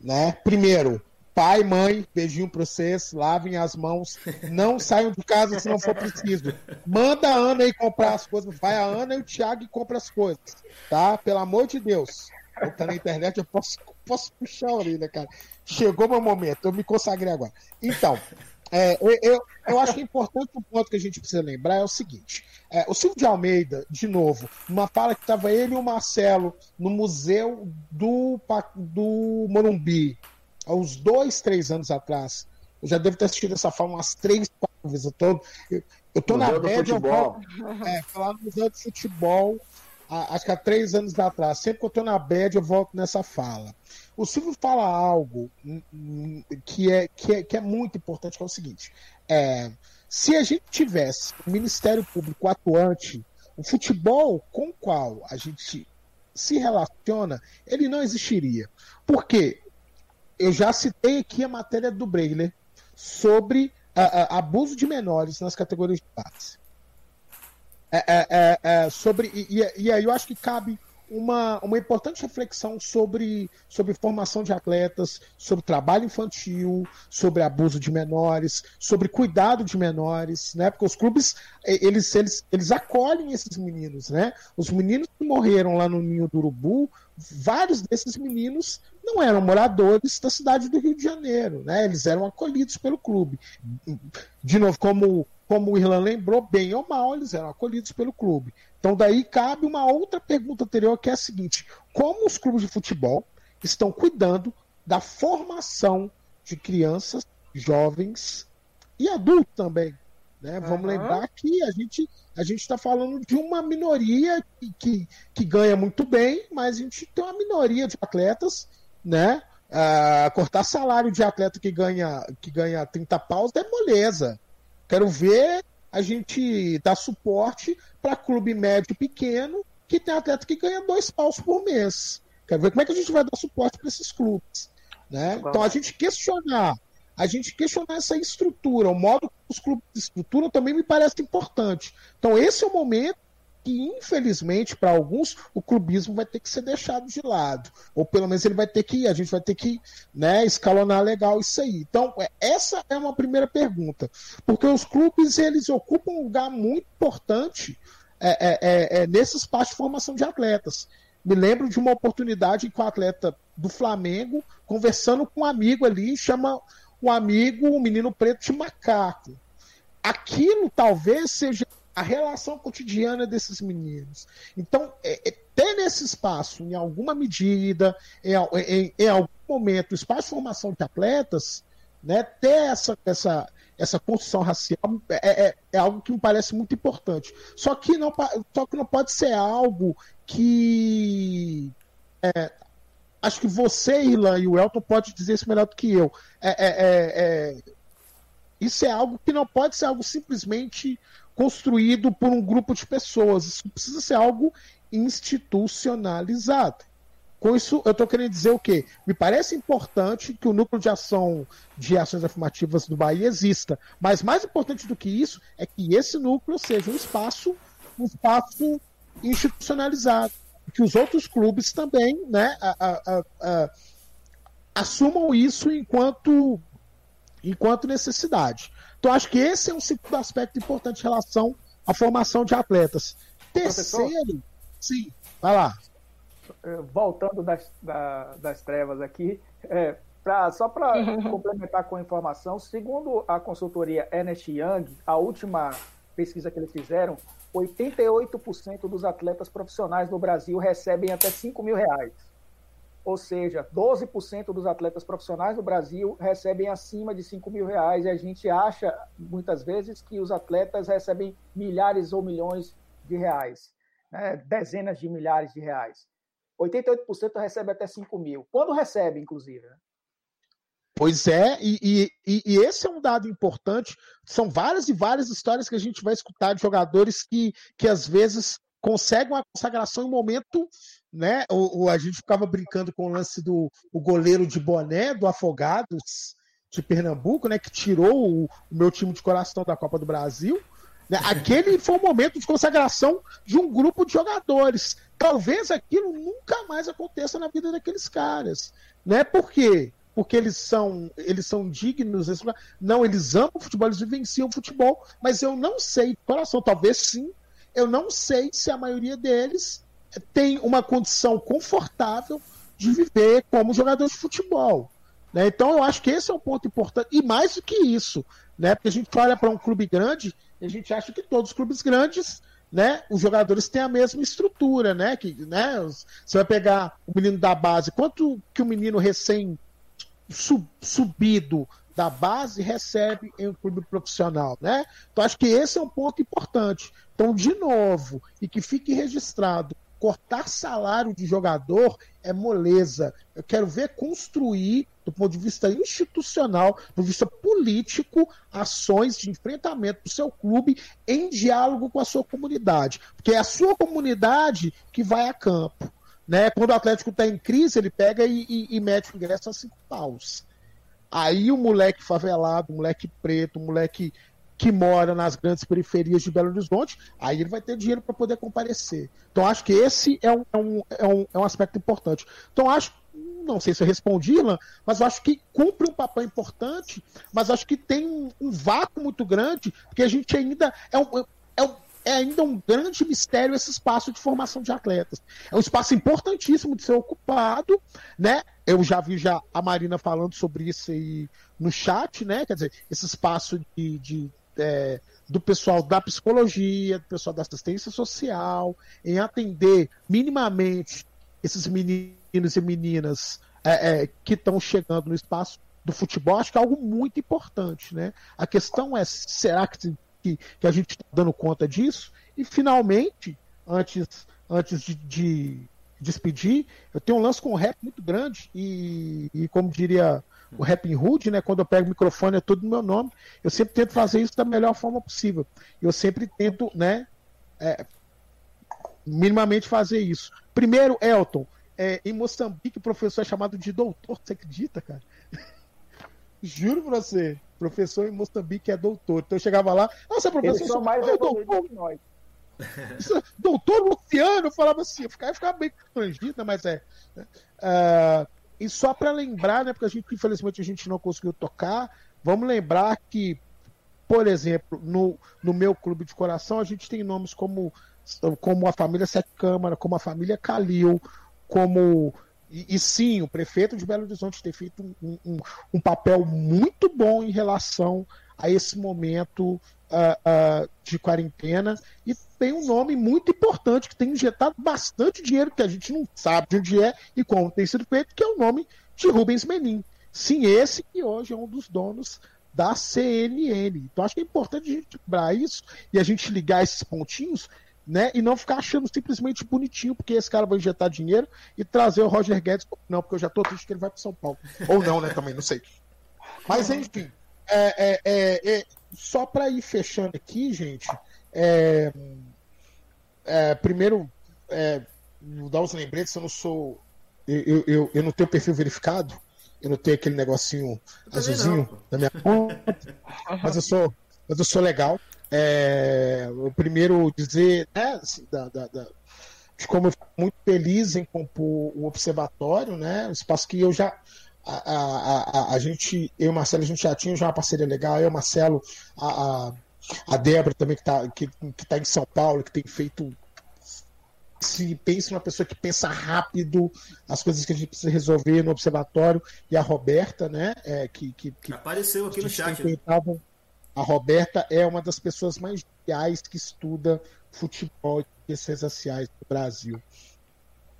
Né? Primeiro, pai, mãe, beijinho para vocês, lavem as mãos, não saiam de casa se não for preciso. Manda a Ana aí comprar as coisas, vai a Ana e o Thiago e compra as coisas, tá? Pelo amor de Deus. Eu tá na internet, eu posso, posso puxar a orelha, cara. Chegou meu momento, eu me consagrei agora. Então, é, eu, eu acho que é importante um ponto que a gente precisa lembrar é o seguinte: é, o Silvio de Almeida, de novo, numa fala que estava ele e o Marcelo no museu do, do Morumbi, há uns dois, três anos atrás. Eu já devo ter assistido essa fala umas três, quatro vezes. Eu tô, eu, eu tô na média, eu vou é, falar no museu de futebol, acho que há três anos atrás. Sempre que eu tô na bad, eu volto nessa fala. O Silvio fala algo hum, hum, que é, que é, que é muito importante, que é o seguinte. É, se a gente tivesse o Ministério Público atuante, o futebol com o qual a gente se relaciona, ele não existiria. Por quê? Eu já citei aqui a matéria do Breiler sobre a, a, abuso de menores nas categorias de base. É, é, é, é sobre, e, e aí eu acho que cabe uma, uma importante reflexão sobre, sobre formação de atletas, sobre trabalho infantil, sobre abuso de menores, sobre cuidado de menores, né? Porque os clubes eles, eles, eles acolhem esses meninos, né? Os meninos que morreram lá no Ninho do Urubu, vários desses meninos não eram moradores da cidade do Rio de Janeiro, né? Eles eram acolhidos pelo clube. De novo, como como o Irlan lembrou, bem ou mal, eles eram acolhidos pelo clube. Então, daí cabe uma outra pergunta anterior, que é a seguinte: como os clubes de futebol estão cuidando da formação de crianças, jovens e adultos também? Né? Uhum. Vamos lembrar que a gente a gente está falando de uma minoria que, que, que, ganha muito bem, mas a gente tem uma minoria de atletas, né? Uh, cortar salário de atleta que ganha que ganha 30 paus é moleza. Quero ver a gente dar suporte para clube médio pequeno que tem atleta que ganha dois paus por mês. Quero ver como é que a gente vai dar suporte para esses clubes. Né? Então a gente questionar, a gente questionar essa estrutura, o modo que os clubes estruturam também me parece importante. Então esse é o momento que, infelizmente, para alguns, o clubismo vai ter que ser deixado de lado. Ou pelo menos ele vai ter que, a gente vai ter que né, escalonar legal isso aí. Então, é, essa é uma primeira pergunta. Porque os clubes eles ocupam um lugar muito importante é, é, é, é de formação de atletas. Me lembro de uma oportunidade com o um atleta do Flamengo, conversando com um amigo ali, chama o um amigo, o menino preto de macaco. Aquilo talvez seja a relação cotidiana desses meninos. Então, é, é, ter nesse espaço, em alguma medida, em, em, em, algum momento, espaço de formação de atletas, né, ter essa, essa, essa construção racial é, é, é, algo que me parece muito importante. Só que não, só que não pode ser algo que. É, acho que você, Ilan, e o Elton pode dizer isso melhor do que eu. É, isso é algo que não pode ser algo simplesmente construído por um grupo de pessoas. Isso precisa ser algo institucionalizado. Com isso, eu estou querendo dizer o quê? Me parece importante que o núcleo de ação de ações afirmativas do Bahia exista, mas mais importante do que isso é que esse núcleo seja um espaço, um espaço institucionalizado, que os outros clubes também, né, a, a, a, assumam isso enquanto enquanto necessidade. Então, acho que esse é um segundo aspecto importante em relação à formação de atletas. Terceiro, Professor, sim, vai lá. É, voltando das, da, das trevas aqui, é, pra, só para complementar com a informação, segundo a consultoria Ernest Young, a última pesquisa que eles fizeram, 88% dos atletas profissionais no Brasil recebem até 5 mil reais. Ou seja, 12% dos atletas profissionais no Brasil recebem acima de 5 mil reais. E a gente acha, muitas vezes, que os atletas recebem milhares ou milhões de reais, né? dezenas de milhares de reais. 88% recebe até 5 mil. Quando recebe, inclusive. Né? Pois é, e, e, e, esse é um dado importante. São várias e várias histórias que a gente vai escutar de jogadores que, que às vezes conseguem uma consagração em um momento, né? O, a gente ficava brincando com o lance do o goleiro de boné do Afogados de Pernambuco, né? Que tirou o, o meu time de coração da Copa do Brasil. Né? Aquele foi um momento de consagração de um grupo de jogadores. Talvez aquilo nunca mais aconteça na vida daqueles caras. Né? Por quê? porque eles são eles são dignos. Não, eles amam o futebol, eles vivenciam o futebol, mas eu não sei, coração, talvez sim, eu não sei se a maioria deles tem uma condição confortável de viver como jogador de futebol. Né? Então eu acho que esse é um ponto importante. E mais do que isso, né? porque a gente olha para um clube grande e a gente acha que todos os clubes grandes né, os jogadores têm a mesma estrutura, né? Que, né, você vai pegar o menino da base, quanto que o menino recém sub, subido da base recebe em um clube profissional, né? Então acho que esse é um ponto importante. Então, de novo, e que fique registrado, cortar salário de jogador é moleza. Eu quero ver construir, do ponto de vista institucional, do ponto de vista político, ações de enfrentamento do seu clube em diálogo com a sua comunidade. Porque é a sua comunidade que vai a campo. Né? Quando o Atlético está em crise, ele pega e, e, e mete o ingresso a cinco paus. Aí o moleque favelado, o moleque preto, o moleque que mora nas grandes periferias de Belo Horizonte, aí ele vai ter dinheiro para poder comparecer. Então acho que esse é um, é, um, é, um, é um aspecto importante. Então acho, não sei se eu respondi, Ilan, mas acho que cumpre um papel importante, mas acho que tem um, um vácuo muito grande, porque a gente ainda é um, é um é ainda um grande mistério esse espaço de formação de atletas. É um espaço importantíssimo de ser ocupado, né? Eu já vi já a Marina falando sobre isso aí no chat, né? Quer dizer, esse espaço de, de é, do pessoal da psicologia, do pessoal da assistência social, em atender minimamente esses meninos e meninas é, é, que estão chegando no espaço do futebol, acho que é algo muito importante, né? A questão é, será que que, que a gente está dando conta disso. E finalmente, antes, antes de, de despedir, eu tenho um lance com o rap muito grande e, e como diria o Rap Hood, né? Quando eu pego o microfone é tudo no meu nome. Eu sempre tento fazer isso da melhor forma possível. Eu sempre tento, né? É, minimamente fazer isso. Primeiro, Elton, é, em Moçambique, o professor é chamado de doutor. Você acredita, cara? Juro pra você professor em Moçambique é doutor. Então eu chegava lá, nossa, professor, são mais doutor que nós. doutor Luciano, eu falava assim, eu ficava, eu ficava bem constrangida, mas é. Uh, e só para lembrar, né, porque a gente, infelizmente, a gente não conseguiu tocar, vamos lembrar que, por exemplo, no, no meu clube de coração, a gente tem nomes como, como a família Sete Câmara, como a família Calil, como e, e, sim, o prefeito de Belo Horizonte tem feito um, um, um papel muito bom em relação a esse momento uh, uh, de quarentena e tem um nome muito importante que tem injetado bastante dinheiro que a gente não sabe de onde é e como tem sido feito, que é o nome de Rubens Menin. Sim, esse que hoje é um dos donos da CNN. Então acho que é importante a gente lembrar isso e a gente ligar esses pontinhos né? E não ficar achando simplesmente bonitinho, porque esse cara vai injetar dinheiro e trazer o Roger Guedes. Não, porque eu já tô triste que ele vai para São Paulo. Ou não, né? Também, não sei. Mas enfim, é, é, é, é só para ir fechando aqui, gente. É, é, primeiro, dar os lembretes, eu não sou. Eu, eu, eu não tenho perfil verificado, eu não tenho aquele negocinho azulzinho na minha conta, mas eu sou, mas eu sou legal. É, o primeiro dizer né, assim, da, da, da, de como eu fico muito feliz em compor o observatório, né? Um espaço que eu já. A, a, a, a gente, eu e o Marcelo, a gente já tinha já uma parceria legal, eu, Marcelo, a, a, a Débora também, que está que, que tá em São Paulo, que tem feito se pensa uma pessoa que pensa rápido as coisas que a gente precisa resolver no observatório e a Roberta, né, é, que, que, que apareceu aqui no chat. a Roberta é uma das pessoas mais reais que estuda futebol e ciências raciais do Brasil.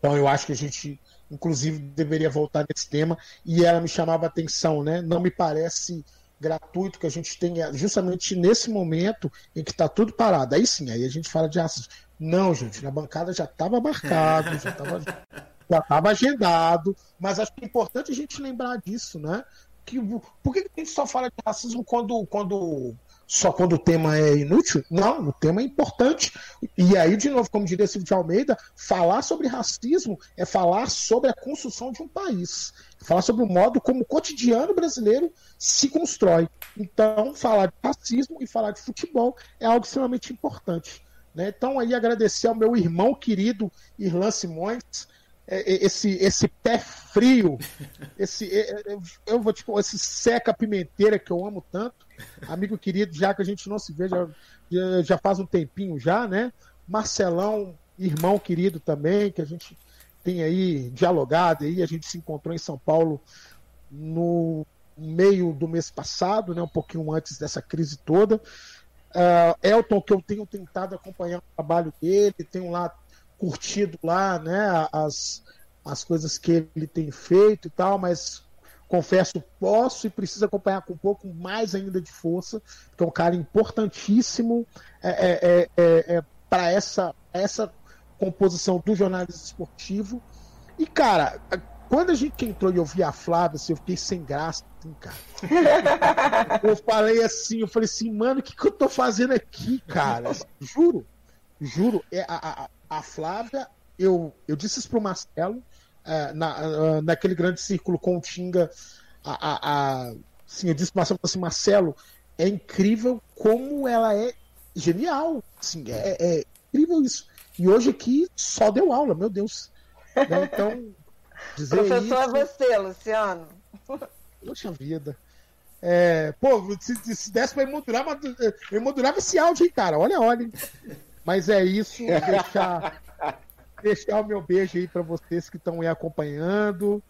Então eu acho que a gente, inclusive, deveria voltar nesse tema. E ela me chamava a atenção, né? Não me parece gratuito que a gente tenha justamente nesse momento em que está tudo parado. Aí sim, aí a gente fala de racismo. Não, gente, na bancada já estava marcado, já estava já estava agendado, mas acho que é importante a gente lembrar disso, né? Que, por que a gente só fala de racismo quando, quando só quando o tema é inútil? Não, o tema é importante. E aí, de novo, como diria Silvio de Almeida, falar sobre racismo é falar sobre a construção de um país. Falar sobre o modo como o cotidiano brasileiro se constrói. Então, falar de racismo e falar de futebol é algo extremamente importante. Né? Então, aí agradecer ao meu irmão querido Irlan Simões, é, é, esse, esse pé frio, esse, é, eu vou tipo, esse seca pimenteira que eu amo tanto, amigo querido, já que a gente não se vê, já, já faz um tempinho já, né? Marcelão, irmão querido também, que a gente tem aí dialogado aí, a gente se encontrou em São Paulo no meio do mês passado, né, um pouquinho antes dessa crise toda. Uh, Elton, que eu tenho tentado acompanhar o trabalho dele, tenho lá curtido lá, né, as, as coisas que ele tem feito e tal, mas confesso, posso e preciso acompanhar com um pouco mais ainda de força, que é um cara importantíssimo é, é, é, é, é para essa, essa composição do jornalismo esportivo. E, cara, quando a gente entrou e eu vi a Flávia, assim, eu fiquei sem graça, assim, cara. eu falei assim, eu falei assim, mano, o que, que eu tô fazendo aqui, cara? Juro, juro, é, a, a, a Flávia, eu, eu disse isso pro Marcelo, é, na, uh, naquele grande círculo com o Tinga, a, a, a, assim, eu disse Marcelo, assim, Marcelo, é incrível como ela é genial, assim, é, é incrível isso. E hoje aqui só deu aula, meu Deus. Né? Então, dizer Professor isso... é você, Luciano. Poxa vida. É, pô, se, se desse pra eu emodurava esse áudio, hein, cara. Olha, olha. Mas é isso, deixar, deixar o meu beijo aí para vocês que estão aí acompanhando.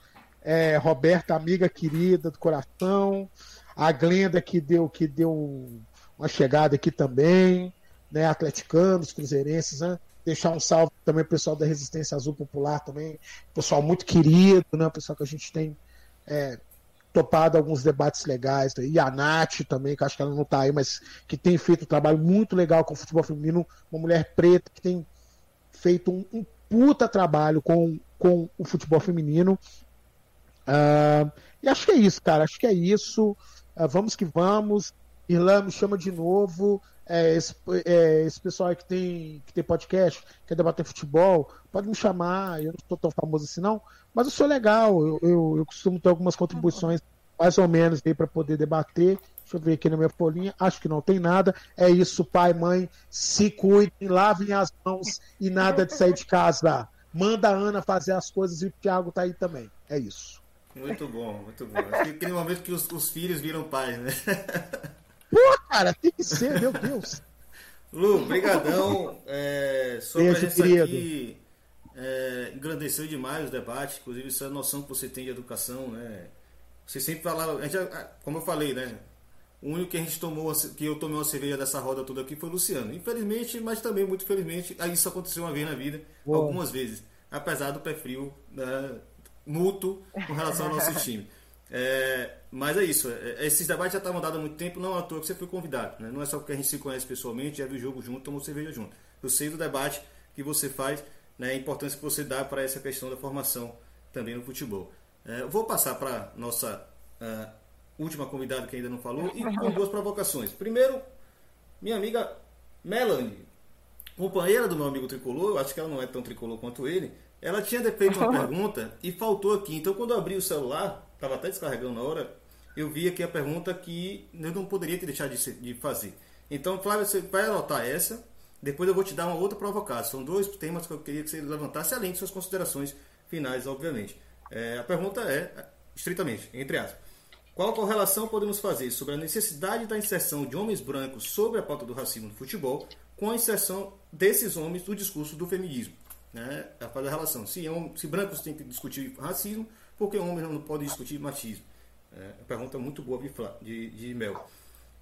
É, Roberta, amiga querida do coração. A Glenda que deu, que deu uma chegada aqui também, né? Atleticanos, cruzeirenses, né? Deixar um salve também pessoal da Resistência Azul Popular também, pessoal muito querido, né? Pessoal que a gente tem é, topado alguns debates legais. E a Nath também, que acho que ela não está aí, mas que tem feito um trabalho muito legal com o futebol feminino. Uma mulher preta que tem feito um, um puta trabalho com, com o futebol feminino. Uh, e acho que é isso, cara. Acho que é isso. Uh, vamos que vamos. Irlã, me chama de novo. É, esse, é, esse, pessoal que tem, que tem podcast, quer debater futebol, pode me chamar. Eu não estou tão famoso assim, não. Mas eu sou legal. Eu, eu, eu costumo ter algumas contribuições, mais ou menos, aí para poder debater. Deixa eu ver aqui na minha folhinha. Acho que não tem nada. É isso, pai, mãe. Se cuidem, lavem as mãos e nada de sair de casa. Manda a Ana fazer as coisas e o Thiago tá aí também. É isso. Muito bom, muito bom. Acho que aquele momento que os, os filhos viram pais, né? Pô, cara, tem que ser, meu Deus. Lu, brigadão. É, sua Beijo, presença querido. aqui é, engrandeceu demais o debate, inclusive essa noção que você tem de educação, né? Você sempre falava, como eu falei, né? O único que a gente tomou, que eu tomei uma cerveja dessa roda toda aqui foi o Luciano. Infelizmente, mas também muito felizmente, isso aconteceu uma vez na vida, Uou. algumas vezes, apesar do pé frio né, mútuo com relação ao nosso time. É, mas é isso, é, esses debates já estavam dados há muito tempo, não à toa que você foi convidado. Né? Não é só porque a gente se conhece pessoalmente, já viu o jogo junto, tomou cerveja junto. Eu sei do debate que você faz, né, a importância que você dá para essa questão da formação também no futebol. É, vou passar para nossa uh, última convidada que ainda não falou e com duas provocações. Primeiro, minha amiga Melanie, companheira do meu amigo tricolor, eu acho que ela não é tão tricolor quanto ele, ela tinha feito uma pergunta e faltou aqui. Então, quando eu abri o celular, estava até descarregando na hora, eu vi aqui a pergunta que eu não poderia ter deixado de, de fazer. Então, Flávio, você vai anotar essa depois eu vou te dar uma outra provocação. São dois temas que eu queria que você levantasse, além de suas considerações finais, obviamente. É, a pergunta é, estritamente, entre aspas, qual correlação podemos fazer sobre a necessidade da inserção de homens brancos sobre a pauta do racismo no futebol com a inserção desses homens do discurso do feminismo? Né? A relação. Se, se brancos têm que discutir racismo, por que homens não podem discutir machismo? É, pergunta muito boa de, de, Mel.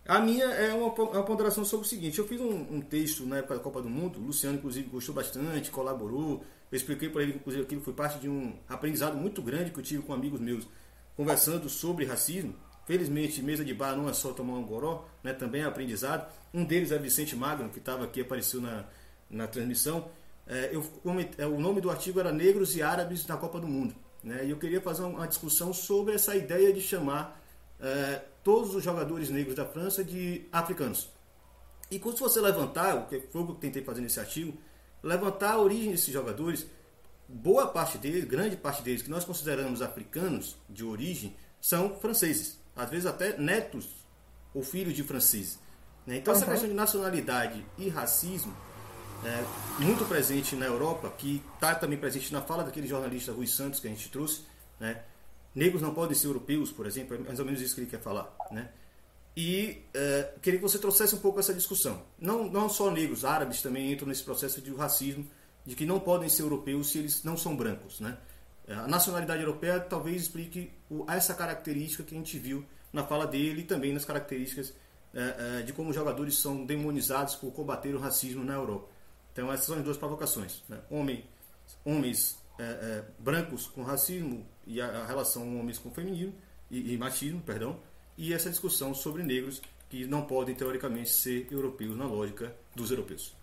A minha é uma, uma ponderação sobre o seguinte: eu fiz um, um, texto na época da Copa do Mundo, o Luciano, inclusive, gostou bastante, colaborou. Eu expliquei para ele inclusive, aquilo foi parte de um aprendizado muito grande que eu tive com amigos meus conversando sobre racismo. Felizmente, mesa de bar não é só tomar um goró, né? também é aprendizado. Um deles é Vicente Magno, que estava aqui, apareceu na, na transmissão. É, eu, é, o nome do artigo era Negros e Árabes na Copa do Mundo. Né? E eu queria fazer uma discussão sobre essa ideia de chamar é, todos os jogadores negros da França de africanos. E quando você levantar, o que foi o que eu tentei fazer nesse artigo, levantar a origem desses jogadores, boa parte deles, grande parte deles, que nós consideramos africanos de origem, são franceses. Às vezes até netos ou filhos de franceses. Né? Então, uhum. essa questão de nacionalidade e racismo é muito presente na Europa, que está também presente na fala daquele jornalista Rui Santos que a gente trouxe. Né? Negros não podem ser europeus, por exemplo, é mais ou menos isso que ele quer falar. Né? E é, queria que você trouxesse um pouco essa discussão. Não, não só negros, árabes também entram nesse processo de racismo, de que não podem ser europeus se eles não são brancos. Né? É, a nacionalidade europeia talvez explique essa característica que a gente viu na fala dele e também nas características é, é, de como jogadores são demonizados por combater o racismo na Europa. Então essas são as duas provocações. Né? Homem, homens é, é, brancos com racismo e a, a, relação homens com feminino e, e machismo, perdão, e essa discussão sobre negros que não podem teoricamente ser europeus na lógica dos europeus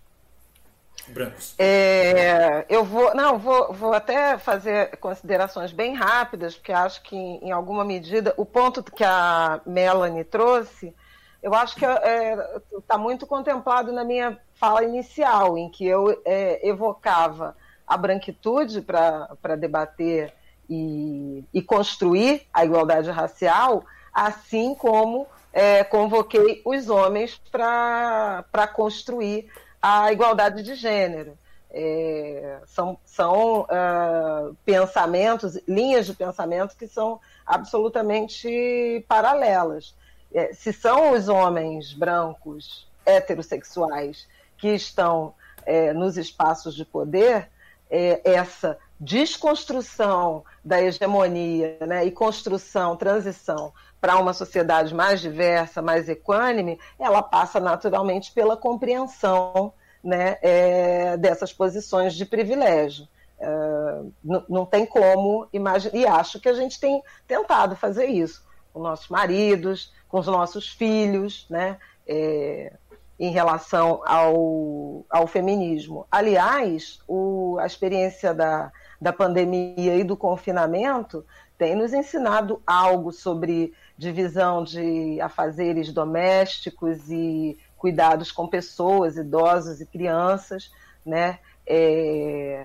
brancos. É, eu vou, não, vou, vou até fazer considerações bem rápidas, porque acho que em alguma medida o ponto que a Melanie trouxe, eu acho que está é, tá muito contemplado na minha fala inicial, em que eu é, evocava a branquitude para debater e, e, construir a igualdade racial, assim como é, convoquei os homens para construir a igualdade de gênero. É, são são uh, pensamentos, linhas de pensamento que são absolutamente paralelas. É, se são os homens brancos heterossexuais que estão é, nos espaços de poder, é, essa desconstrução da hegemonia né, e construção, transição para uma sociedade mais diversa, mais equânime, ela passa naturalmente pela compreensão né, é, dessas posições de privilégio. É, não, tem como imaginar, e acho que a gente tem tentado fazer isso com nossos maridos, com os nossos filhos, né, é, em relação ao, ao feminismo. Aliás, o, a experiência da, da pandemia e do confinamento tem nos ensinado algo sobre divisão de afazeres domésticos e cuidados com pessoas, idosos e crianças, né? É,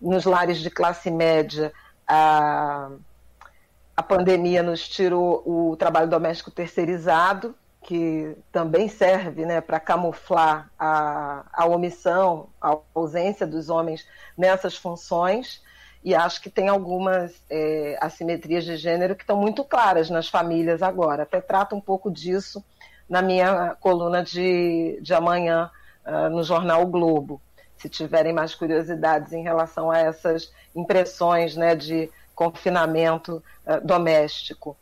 nos lares de classe média, a, a pandemia nos tirou o trabalho doméstico terceirizado, que também serve né, para camuflar a, a omissão, a ausência dos homens nessas funções e acho que tem algumas é, assimetrias de gênero que estão muito claras nas famílias agora. Até trato um pouco disso na minha coluna de, de amanhã uh, no jornal o Globo. Se tiverem mais curiosidades em relação a essas impressões né, de confinamento uh, doméstico.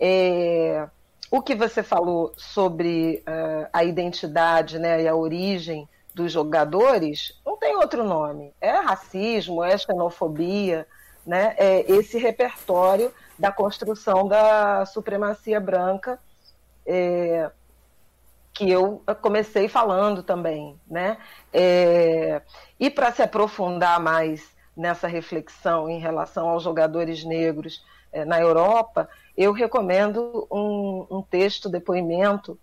É, o que você falou sobre uh, a identidade né, e a origem dos jogadores não tem outro nome. É racismo, é xenofobia, né? é esse repertório da construção da supremacia branca é, que eu comecei falando também. Né? É, e para se aprofundar mais nessa reflexão em relação aos jogadores negros é, na Europa, eu recomendo um, um texto, depoimento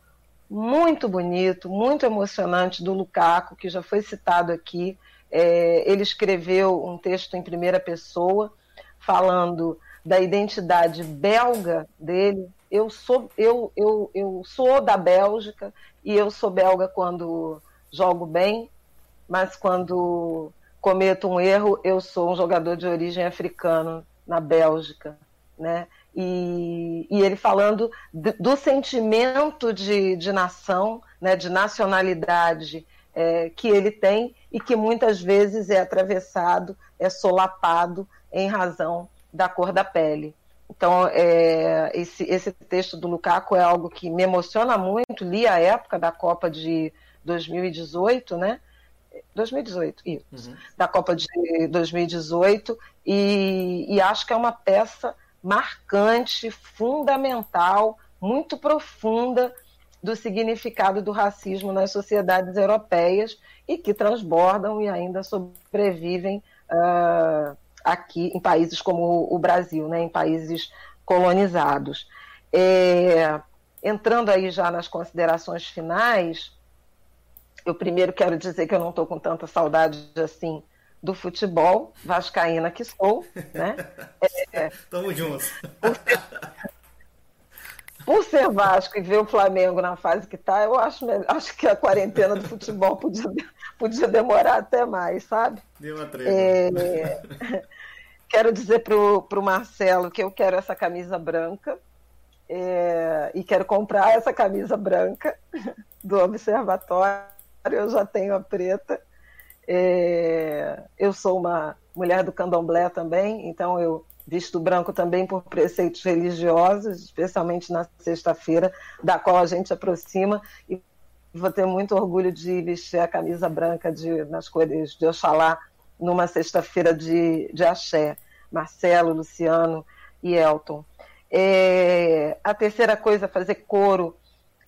muito bonito, muito emocionante do Lukaku, que já foi citado aqui. É, ele escreveu um texto em primeira pessoa, falando da identidade belga dele. Eu sou, eu, eu, eu sou da Bélgica e eu sou belga quando jogo bem, mas quando cometo um erro, eu sou um jogador de origem africana na Bélgica. Né? E, e ele falando do sentimento de, de nação, né, de nacionalidade é, que ele tem e que muitas vezes é atravessado, é solapado em razão da cor da pele. Então, é, esse, esse texto do Lukaku é algo que me emociona muito. Li a época da Copa de 2018, né? 2018, isso. Uhum. Da Copa de 2018. E, e acho que é uma peça marcante, fundamental, muito profunda do significado do racismo nas sociedades europeias e que transbordam e ainda sobrevivem uh, aqui em países como o Brasil, né, em países colonizados. É, entrando aí já nas considerações finais, eu primeiro quero dizer que eu não estou com tanta saudade assim do futebol, vascaína que sou, né? É, Tamo juntos. Por ser, por ser Vasco e ver o Flamengo na fase que está, eu acho, acho que a quarentena do futebol podia, podia demorar até mais, sabe? Deu uma treva. É, quero dizer para o Marcelo que eu quero essa camisa branca é, e quero comprar essa camisa branca do Observatório. Eu já tenho a preta. É, eu sou uma mulher do candomblé também, então eu visto branco também por preceitos religiosos, especialmente na sexta-feira, da qual a gente aproxima e vou ter muito orgulho de vestir a camisa branca de, nas cores de Oxalá numa sexta-feira de, de axé. Marcelo, Luciano e Elton. É, a terceira coisa, fazer coro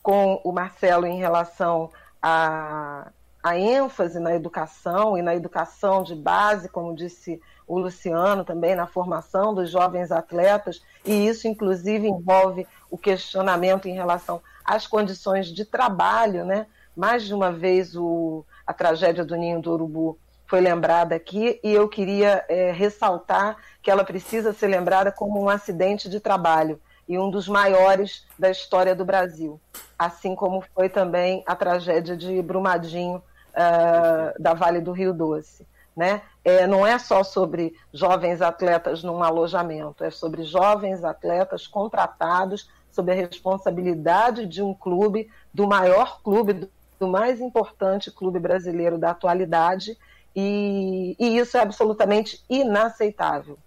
com o Marcelo em relação a, a ênfase na educação e na educação de base, como disse o Luciano também, na formação dos jovens atletas, e isso inclusive envolve o questionamento em relação às condições de trabalho, né? Mais de uma vez o, a tragédia do Ninho do Urubu foi lembrada aqui e eu queria é, ressaltar que ela precisa ser lembrada como um acidente de trabalho e um dos maiores da história do Brasil, assim como foi também a tragédia de Brumadinho uh, da Vale do Rio Doce. Né? É, não é só sobre jovens atletas num alojamento, é sobre jovens atletas contratados sob a responsabilidade de um clube, do maior clube, do, mais importante clube brasileiro da atualidade, e, e isso é absolutamente inaceitável.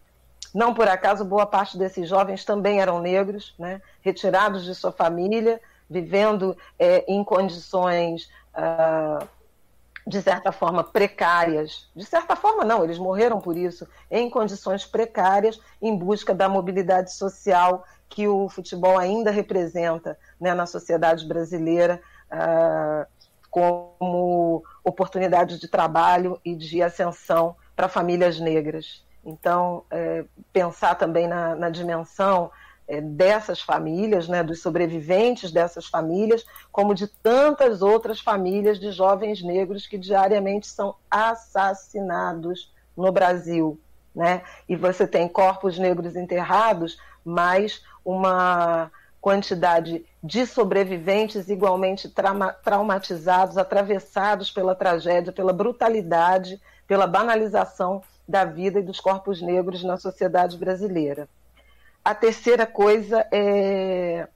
Não por acaso, boa parte desses jovens também eram negros, né? retirados de sua família, vivendo é, em condições, ah, de certa forma, precárias. De certa forma, não, eles morreram por isso, em condições precárias, em busca da mobilidade social que o futebol ainda representa né, na sociedade brasileira. Ah, como oportunidade de trabalho e de ascensão para famílias negras. Então, é, pensar também na, na dimensão dessas famílias, né, dos sobreviventes dessas famílias, como de tantas outras famílias de jovens negros que diariamente são assassinados no Brasil. Né? E você tem corpos negros enterrados, mais uma quantidade de sobreviventes igualmente trauma, traumatizados, atravessados pela tragédia, pela brutalidade, pela banalização da vida e dos corpos negros na sociedade brasileira. A terceira coisa é.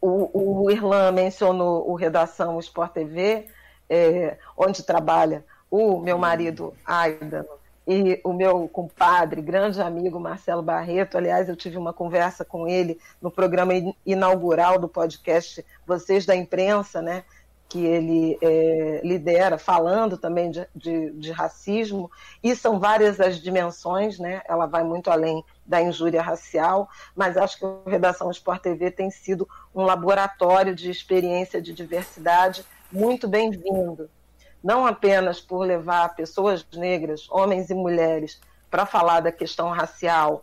O, o Irlan mencionou o Redação Sport TV, é, onde trabalha o meu marido Aidan e o meu compadre, grande amigo Marcelo Barreto. Aliás, eu tive uma conversa com ele no programa inaugural do podcast Vocês da Imprensa, né? Que ele é, lidera, falando também de, de, de, racismo, e são várias as dimensões, né? Ela vai muito além da injúria racial, mas acho que a Redação Sport TV tem sido um laboratório de experiência de diversidade muito bem-vindo não apenas por levar pessoas negras, homens e mulheres, para falar da questão racial,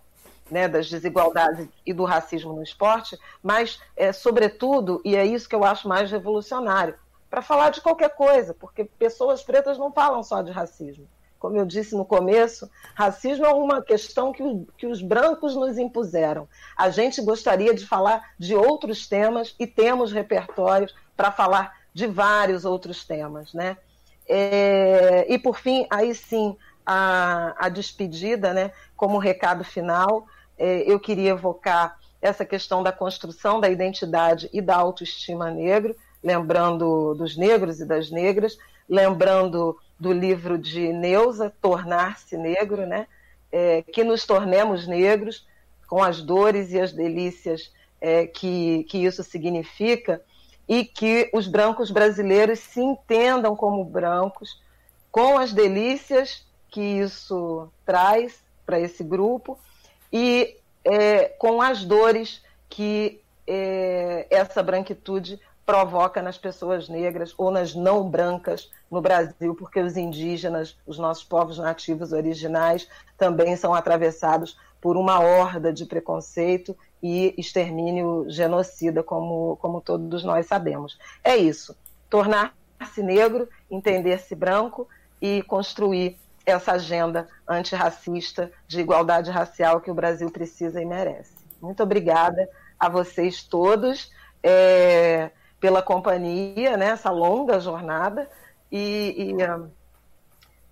né, das desigualdades e do racismo no esporte, mas, é, sobretudo, e é isso que eu acho mais revolucionário, para falar de qualquer coisa, porque pessoas pretas não falam só de racismo. Como eu disse no começo, racismo é uma questão que, que os brancos nos impuseram. A gente gostaria de falar de outros temas e temos repertórios para falar de vários outros temas, né? É, e por fim, aí sim, a, a despedida, né, como recado final, é, eu queria evocar essa questão da construção da identidade e da autoestima negro, lembrando dos negros e das negras, lembrando do livro de Neuza, Tornar-se Negro, né? É, que nos tornemos negros, com as dores e as delícias é, que, que isso significa, e que os brancos brasileiros se entendam como brancos, com as delícias que isso traz para esse grupo e é, com as dores que é, essa branquitude provoca nas pessoas negras ou nas não brancas no Brasil, porque os indígenas, os nossos povos nativos originais, também são atravessados por uma horda de preconceito e extermínio genocida, como, como todos nós sabemos. É isso. Tornar-se negro, entender-se branco e construir essa agenda antirracista de igualdade racial que o Brasil precisa e merece. Muito obrigada a vocês todos é, pela companhia né, longa jornada e, e uh,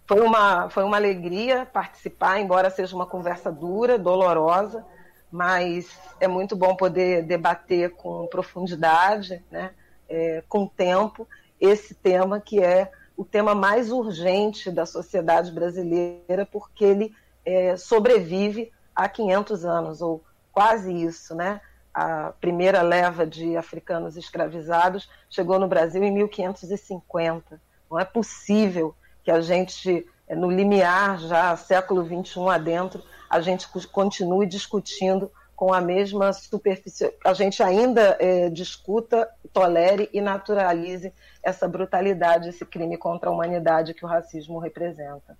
foi, uma, foi uma alegria participar, embora seja uma conversa dura, dolorosa, mas é muito bom poder debater com profundidade, né, é, com tempo, esse tema que é o tema mais urgente da sociedade brasileira, porque ele é, sobrevive há 500 anos, ou quase isso, né? A primeira leva de africanos escravizados chegou no Brasil em 1550. Não é possível que a gente, é, no limiar já século XXI adentro, a gente continue discutindo com a mesma superfície, a gente ainda é, discuta, tolere e naturalize essa brutalidade, esse crime contra a humanidade que o racismo representa.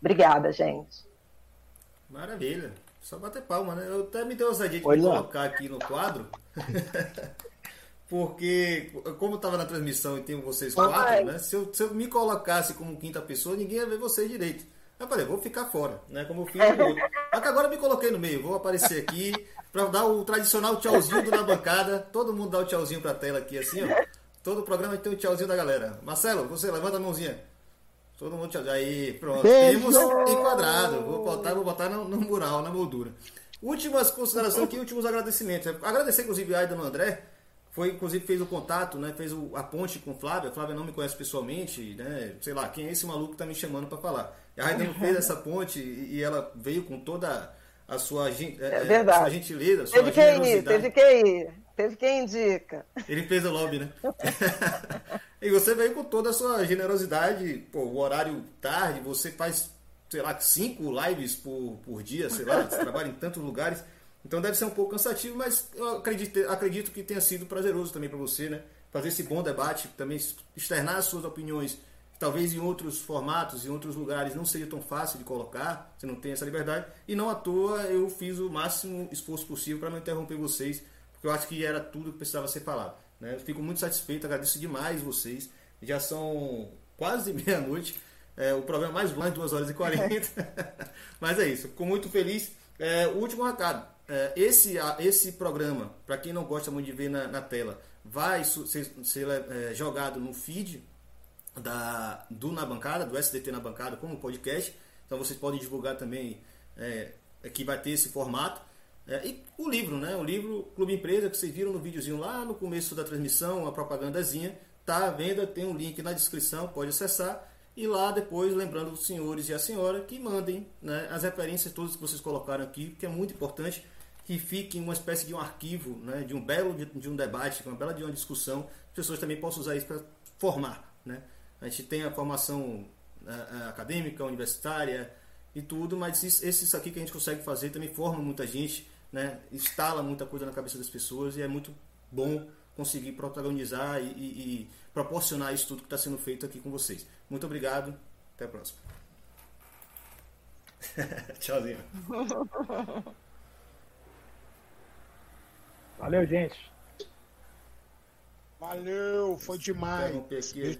Obrigada, gente. Maravilha. Só bater palma, né? Eu até me dei ousadia de me colocar aqui no quadro. Porque, como estava na transmissão e tenho vocês quatro, né? Se eu, se eu me colocasse como quinta pessoa, ninguém ia ver vocês direito. Eu falei, vou ficar fora, né? Como eu fiz no outro. Até agora eu me coloquei no meio, vou aparecer aqui para dar o tradicional tchauzinho do na bancada. Todo mundo dá o tchauzinho pra tela aqui, assim, ó. Todo o programa tem o tchauzinho da galera. Marcelo, você levanta a mãozinha. Todo mundo tchau. Aí, pronto. Temos enquadrado. Vou botar, vou botar no, no mural, na moldura. Últimas considerações aqui, últimos agradecimentos. Agradecer, inclusive, a no André foi inclusive fez o contato, né? Fez o, a ponte com Flávia. A Flávia não me conhece pessoalmente, né? Sei lá, quem é esse maluco que tá me chamando para falar? A Raiden fez essa ponte e, e, ela veio com toda a sua, é, é, a sua gentileza, a sua teve quem ir, teve quem ir, teve quem indica. Ele fez o lobby, né? e você veio com toda a sua generosidade, pô, o horário tarde, você faz, sei lá, cinco lives por, por dia, sei lá, você trabalha em tantos lugares. Então deve ser um pouco cansativo, mas eu acredito, acredito que tenha sido prazeroso também para você, né? Fazer esse bom debate, também externar as suas opiniões, talvez em outros formatos, em outros lugares não seja tão fácil de colocar, você não tem essa liberdade. E não à toa eu fiz o máximo esforço possível para não interromper vocês, porque eu acho que era tudo que precisava ser falado. Né? Eu fico muito satisfeito, agradeço demais vocês. Já são quase meia-noite. É, o programa mais longo, 2 horas e 40. Mas é isso, fico muito feliz. É, o último recado é, esse, esse programa, para quem não gosta muito de ver na, na tela, vai ser, ser é, jogado no feed da, do Na Bancada, do SDT Na Bancada, como podcast. Então vocês podem divulgar também é, que vai ter esse formato. É, e o livro, né? O livro Clube Empresa, que vocês viram no videozinho lá no começo da transmissão, a propagandazinha, tá à venda, tem um link na descrição, pode acessar. E lá depois, lembrando os senhores e a senhora que mandem né, as referências todas que vocês colocaram aqui, que é muito importante que fique uma espécie de um arquivo, né, de um belo de, de um debate, uma bela de uma discussão, as pessoas também possam usar isso para formar, né? A gente tem a formação uh, acadêmica, universitária e tudo, mas isso, isso aqui que a gente consegue fazer também forma muita gente, né? Instala muita coisa na cabeça das pessoas e é muito bom conseguir protagonizar e, e, e proporcionar isso tudo que está sendo feito aqui com vocês. Muito obrigado, até a próxima. Tchauzinho. Valeu, gente. Valeu, foi demais. Aqui,